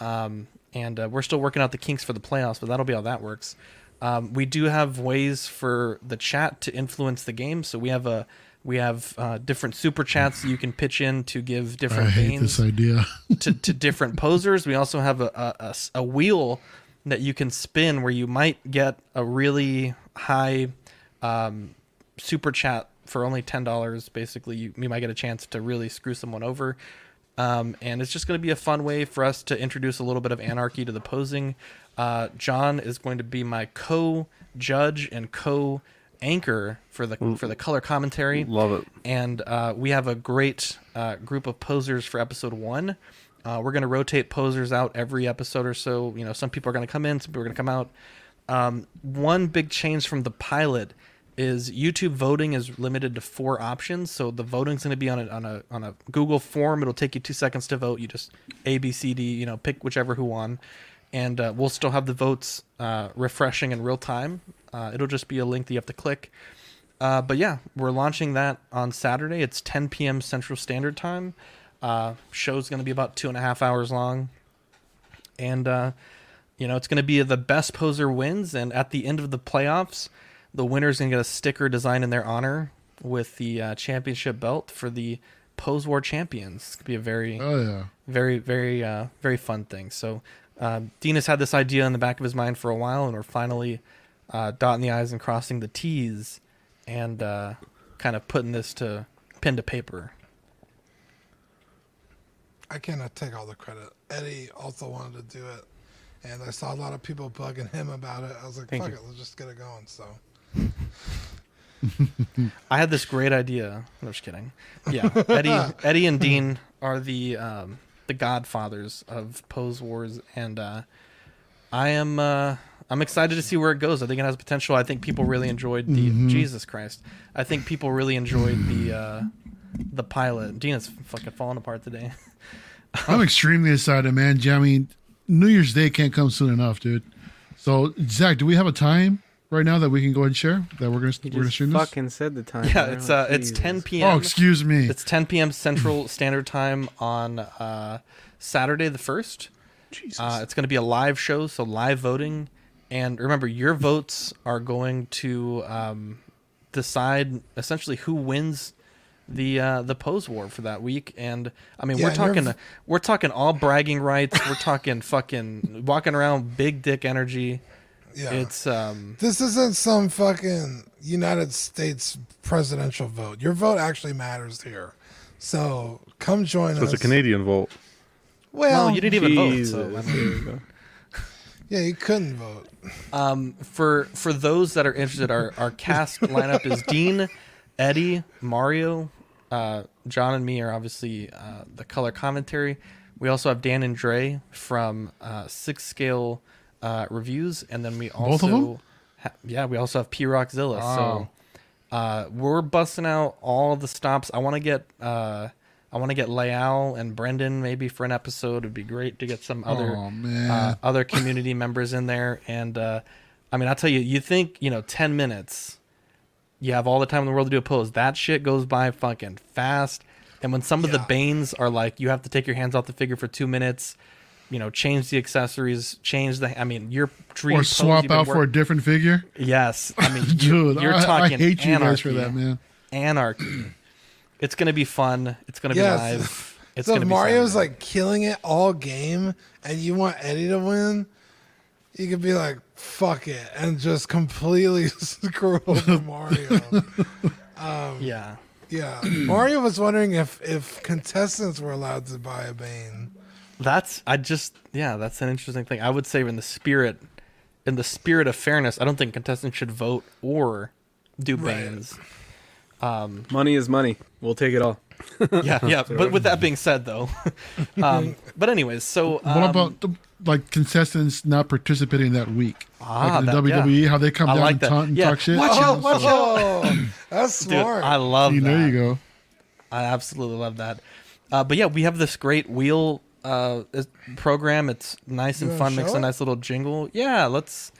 B: Um, and uh, we're still working out the kinks for the playoffs, but that'll be how that works. Um, we do have ways for the chat to influence the game, so we have a we have uh, different super chats you can pitch in to give different
E: I hate this idea. <laughs>
B: to, to different posers. We also have a a wheel that you can spin where you might get a really high um, super chat for only ten dollars. Basically, you, you might get a chance to really screw someone over. Um, and it's just going to be a fun way for us to introduce a little bit of anarchy to the posing. Uh, John is going to be my co-judge and co-anchor for the for the color commentary.
D: Love it.
B: And uh, we have a great uh, group of posers for episode one. Uh, we're going to rotate posers out every episode or so. You know, some people are going to come in, some people are going to come out. Um, one big change from the pilot is YouTube voting is limited to four options. So the voting's going to be on a, on a on a Google form. It'll take you two seconds to vote. You just A B C D. You know, pick whichever who won, and uh, we'll still have the votes uh, refreshing in real time. Uh, it'll just be a link that you have to click. Uh, but yeah, we're launching that on Saturday. It's 10 p.m. Central Standard Time. Uh, show's going to be about two and a half hours long, and uh, you know it's going to be the best poser wins. And at the end of the playoffs, the winner's going to get a sticker designed in their honor with the uh, championship belt for the Pose War champions. It's going to be a very,
E: Oh, yeah.
B: very, very, uh, very fun thing. So uh, Dean has had this idea in the back of his mind for a while, and we're finally uh, dotting the i's and crossing the t's, and uh, kind of putting this to pen to paper.
A: I cannot take all the credit. Eddie also wanted to do it, and I saw a lot of people bugging him about it. I was like,
B: Thank
A: "Fuck
B: you.
A: it, let's just get it going." So,
B: I had this great idea. I'm just kidding. Yeah, Eddie, <laughs> Eddie, and Dean are the um, the godfathers of Pose Wars, and uh, I am uh, I'm excited to see where it goes. I think it has potential. I think people really enjoyed the
E: Mhm.
B: Jesus Christ. I think people really enjoyed the uh, the pilot. Dean is fucking falling apart today. <laughs>
E: I'm extremely excited, man. I mean, New Year's Day can't come soon enough, dude. So Zach, do we have a time right now that we can go ahead and share that we're gonna
C: You
E: we're gonna
C: just
E: stream this?
C: fucking said the time.
B: Yeah, it's uh, it's 10 p.m.
E: Oh, excuse me.
B: It's 10 p.m. Central <laughs> Standard Time on uh, Saturday the first. Uh, it's going to be a live show, so live voting, and remember, your votes are going to um, decide essentially who wins the uh, the pose war for that week. And I mean,
A: Yeah,
B: we're
A: and you're
B: talking
A: v-
B: we're talking all bragging rights. We're talking fucking walking around big dick energy.
A: Yeah.
B: It's um
A: This isn't some fucking United States presidential vote. Your vote actually matters here. So come join
D: So
A: us.
D: it's a Canadian vote.
A: Well,
B: you didn't even vote. So I
C: There
B: mean,
C: you
A: yeah, you couldn't vote.
B: Um, for for those that are interested, our our cast <laughs> lineup is Dean, Eddie, Mario, uh, John, and me are obviously uh, the color commentary. We also have Dan and Dre from uh, Six Scale uh, Reviews, and then we also
E: Both of them?
B: ha- yeah, we also have P Rockzilla.
E: Wow.
B: So uh, we're busting out all the stops. I want to get uh, I want to get Leal and Brendan maybe for an episode. It'd be great to get some other
E: Oh,
B: uh, <laughs> other community members in there. And uh, I mean, I'll tell you, you think you know, ten minutes, you have all the time in the world to do a pose. That shit goes by fucking fast. And when some of the banes are like, you have to take your hands off the figure for two minutes. You know, change the accessories, change the. I mean, your dream
E: Or swap
B: you've been
E: out for a different figure.
B: Yes, I mean, <laughs>
E: Dude,
B: you're, you're
E: I, I
B: talking
E: hate you guys for that, man.
B: Anarchy. It's gonna be fun. It's gonna be
A: Yes.
B: live. <laughs> It's
A: so
B: gonna
A: if
B: be
A: Mario's
B: Saturday.
A: like killing it all game and you want Eddie to win, you could be like, fuck it, and just completely <laughs> screw over Mario.
B: Um, yeah.
A: Yeah. Mario was wondering if if contestants were allowed to buy a Bane.
B: That's I just yeah, that's an interesting thing. I would say in the spirit in the spirit of fairness, I don't think contestants should vote or do
A: Right.
B: bans.
C: Money is money. We'll take it all. <laughs>
B: Yeah, yeah. But with that being said though. <laughs> um but anyways, so um,
E: what about the, like contestants not participating that week?
B: Ah,
E: like in the
B: that- yeah.
E: WWE, how they come
B: I
E: down
B: like
E: and
B: that.
E: taunt and
B: Yeah.
E: talk shit.
B: Watch out,
A: Oh,
B: watch
A: out! <laughs> that's
B: dude,
A: smart.
B: I love
E: See,
B: that.
E: there you go.
B: I absolutely love that. Uh, but yeah, we have this great wheel uh, program. It's nice and fun. Makes
A: show
B: a nice little jingle. Yeah, let's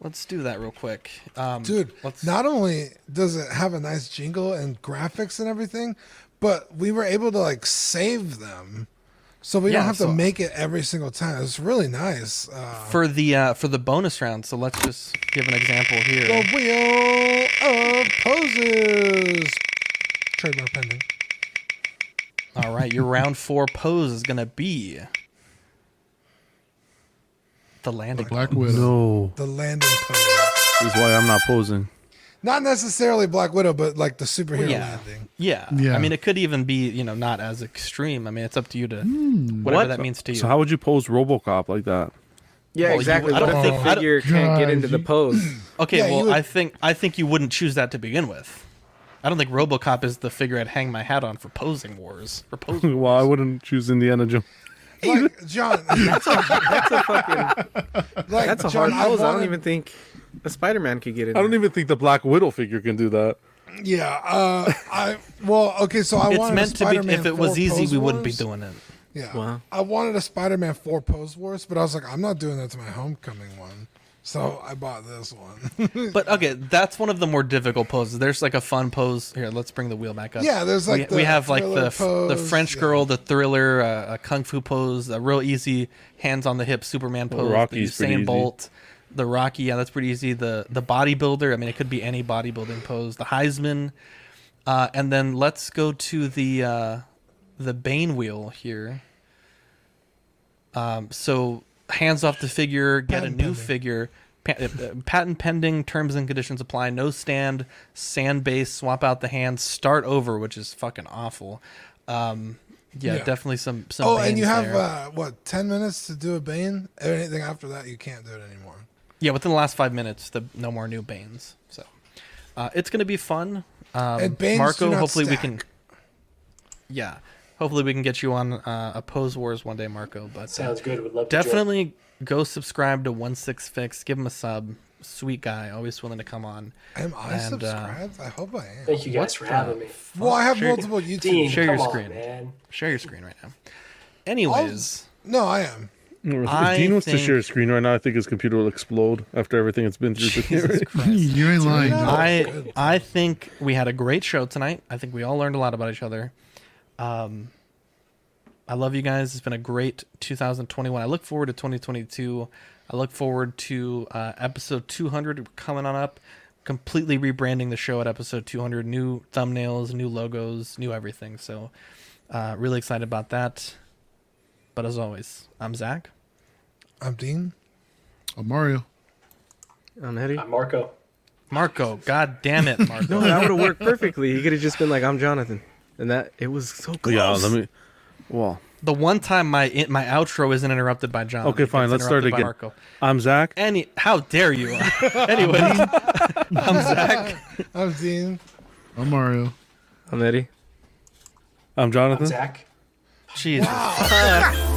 B: let's do that real quick, um,
A: Dude, not only does it have a nice jingle and graphics and everything, but we were able to like save them. So we
B: Yeah,
A: don't have
B: so-
A: to make it every single time. It's really nice. Uh,
B: for the uh, for the bonus round. So let's just give an example here.
A: the wheel of poses. Trademark pending.
B: All right, your round four pose is gonna be the landing.
E: Black
B: pose.
E: Widow.
D: No.
A: The landing pose.
D: This is why I'm not posing.
A: Not necessarily Black Widow, but like the superhero
B: yeah.
A: landing.
B: yeah,
E: Yeah.
B: I mean, it could even be you know not as extreme. I mean, it's up to you to
E: Hmm.
B: whatever
C: What?
B: that means to you.
D: So how would you pose RoboCop like that?
C: Yeah,
B: Well, you-
C: exactly.
B: I
C: What
B: don't
C: if
B: think-
C: the
B: don't-
C: figure can't get
E: God,
C: into the
E: you-
C: pose?
B: Okay,
A: Yeah, you
B: well,
A: would-
B: I think I think you wouldn't choose that to begin with. I don't think RoboCop is the figure I'd hang my hat on for posing wars. For posing. <laughs>
D: well, I wouldn't choose Indiana Jones.
A: Like John, <laughs>
C: That's a fucking.
A: like
C: That's a
A: John,
C: hard pose. I don't even think a Spider-Man could get it.
D: I don't even think the Black Widow figure can do that.
A: Yeah, uh, I well, okay, so I
B: it's
A: wanted
B: meant
A: a
B: to be.
A: Spider-Man
B: If it was easy,
A: Pose
B: we wouldn't be doing it.
A: Yeah,
C: Wow.
A: I wanted a Spider-Man Four Pose Wars, but I was like, I'm not doing that to my Homecoming one, so I bought this one. <laughs>
B: But okay, that's one of the more difficult poses. There's like a fun pose here. Let's bring the wheel back up.
A: Yeah, there's, like,
B: we, we have like the f- the
A: pose,
B: French
A: yeah.
B: girl, the thriller, uh, a kung fu pose, a real easy hands on the hip Superman
D: Well,
B: pose,
D: Rocky's
B: the
D: pretty
B: Usain. Bolt, the Rocky. Yeah, that's pretty easy. The the bodybuilder. I mean, it could be any bodybuilding pose. The Heisman, uh, and then let's go to the uh, the Bane wheel here. Um, so hands off the figure, get
A: Patent
B: a new
A: pending.
B: figure. Pa- uh, uh, patent pending, terms and conditions apply. No stand, sand base, swap out the hands, start over, which is fucking awful. Um, yeah,
A: Yeah.
B: definitely some some.
A: oh, and you have uh, what ten minutes to do a Bane. Anything after that, you can't do it anymore.
B: yeah, within the last five minutes, the no more new Banes. So uh, it's gonna be fun. Um,
A: And Banes do
B: Marco, hopefully we can. Yeah, hopefully we can get you on uh, a pose wars one day, Marco. But uh,
I: Sounds good. Would love to
B: definitely go subscribe to One Six Fix. Give him a sub. Sweet guy, always willing to come on.
A: Am I
B: And, uh,
A: subscribed? I hope I am.
I: Thank you guys
B: What
I: for having me.
A: Well, I have
B: Share-
A: multiple YouTube.
I: Dean,
B: Share
I: come
B: your
I: on,
B: screen.
I: man.
B: Share your screen right now. Anyways,
A: No, I am.
D: If
B: I
D: Dean wants to share a screen right now, I think his computer will explode after everything it's been through.
B: Jesus Christ.
E: you ain't lying.
B: I I think we had a great show tonight. I think we all learned a lot about each other. Um, I love you guys. It's been a great 2021. I look forward to 2022. I look forward to uh, episode 200 coming on up. Completely rebranding the show at episode 200. New thumbnails, new logos, new everything. So, uh, really excited about that. But as always, I'm Zach.
A: I'm Dean.
E: I'm Mario.
C: I'm Eddie.
I: I'm Marco.
B: Marco. God damn it, <laughs> Marco.
C: No, that would have worked perfectly. He could have just been like, "I'm Jonathan," and that it was so close.
D: Yeah, let me. Well,
B: The one time my in, my outro isn't interrupted by John.
D: okay, fine. Let's start again.
B: Marco.
D: I'm Zach.
B: Any, how dare you? <laughs> anyway, <laughs> I'm Zach.
A: I'm Dean.
E: I'm Mario.
C: I'm Eddie.
D: I'm Jonathan.
I: I'm Zach.
B: Jesus.
A: Wow. <laughs>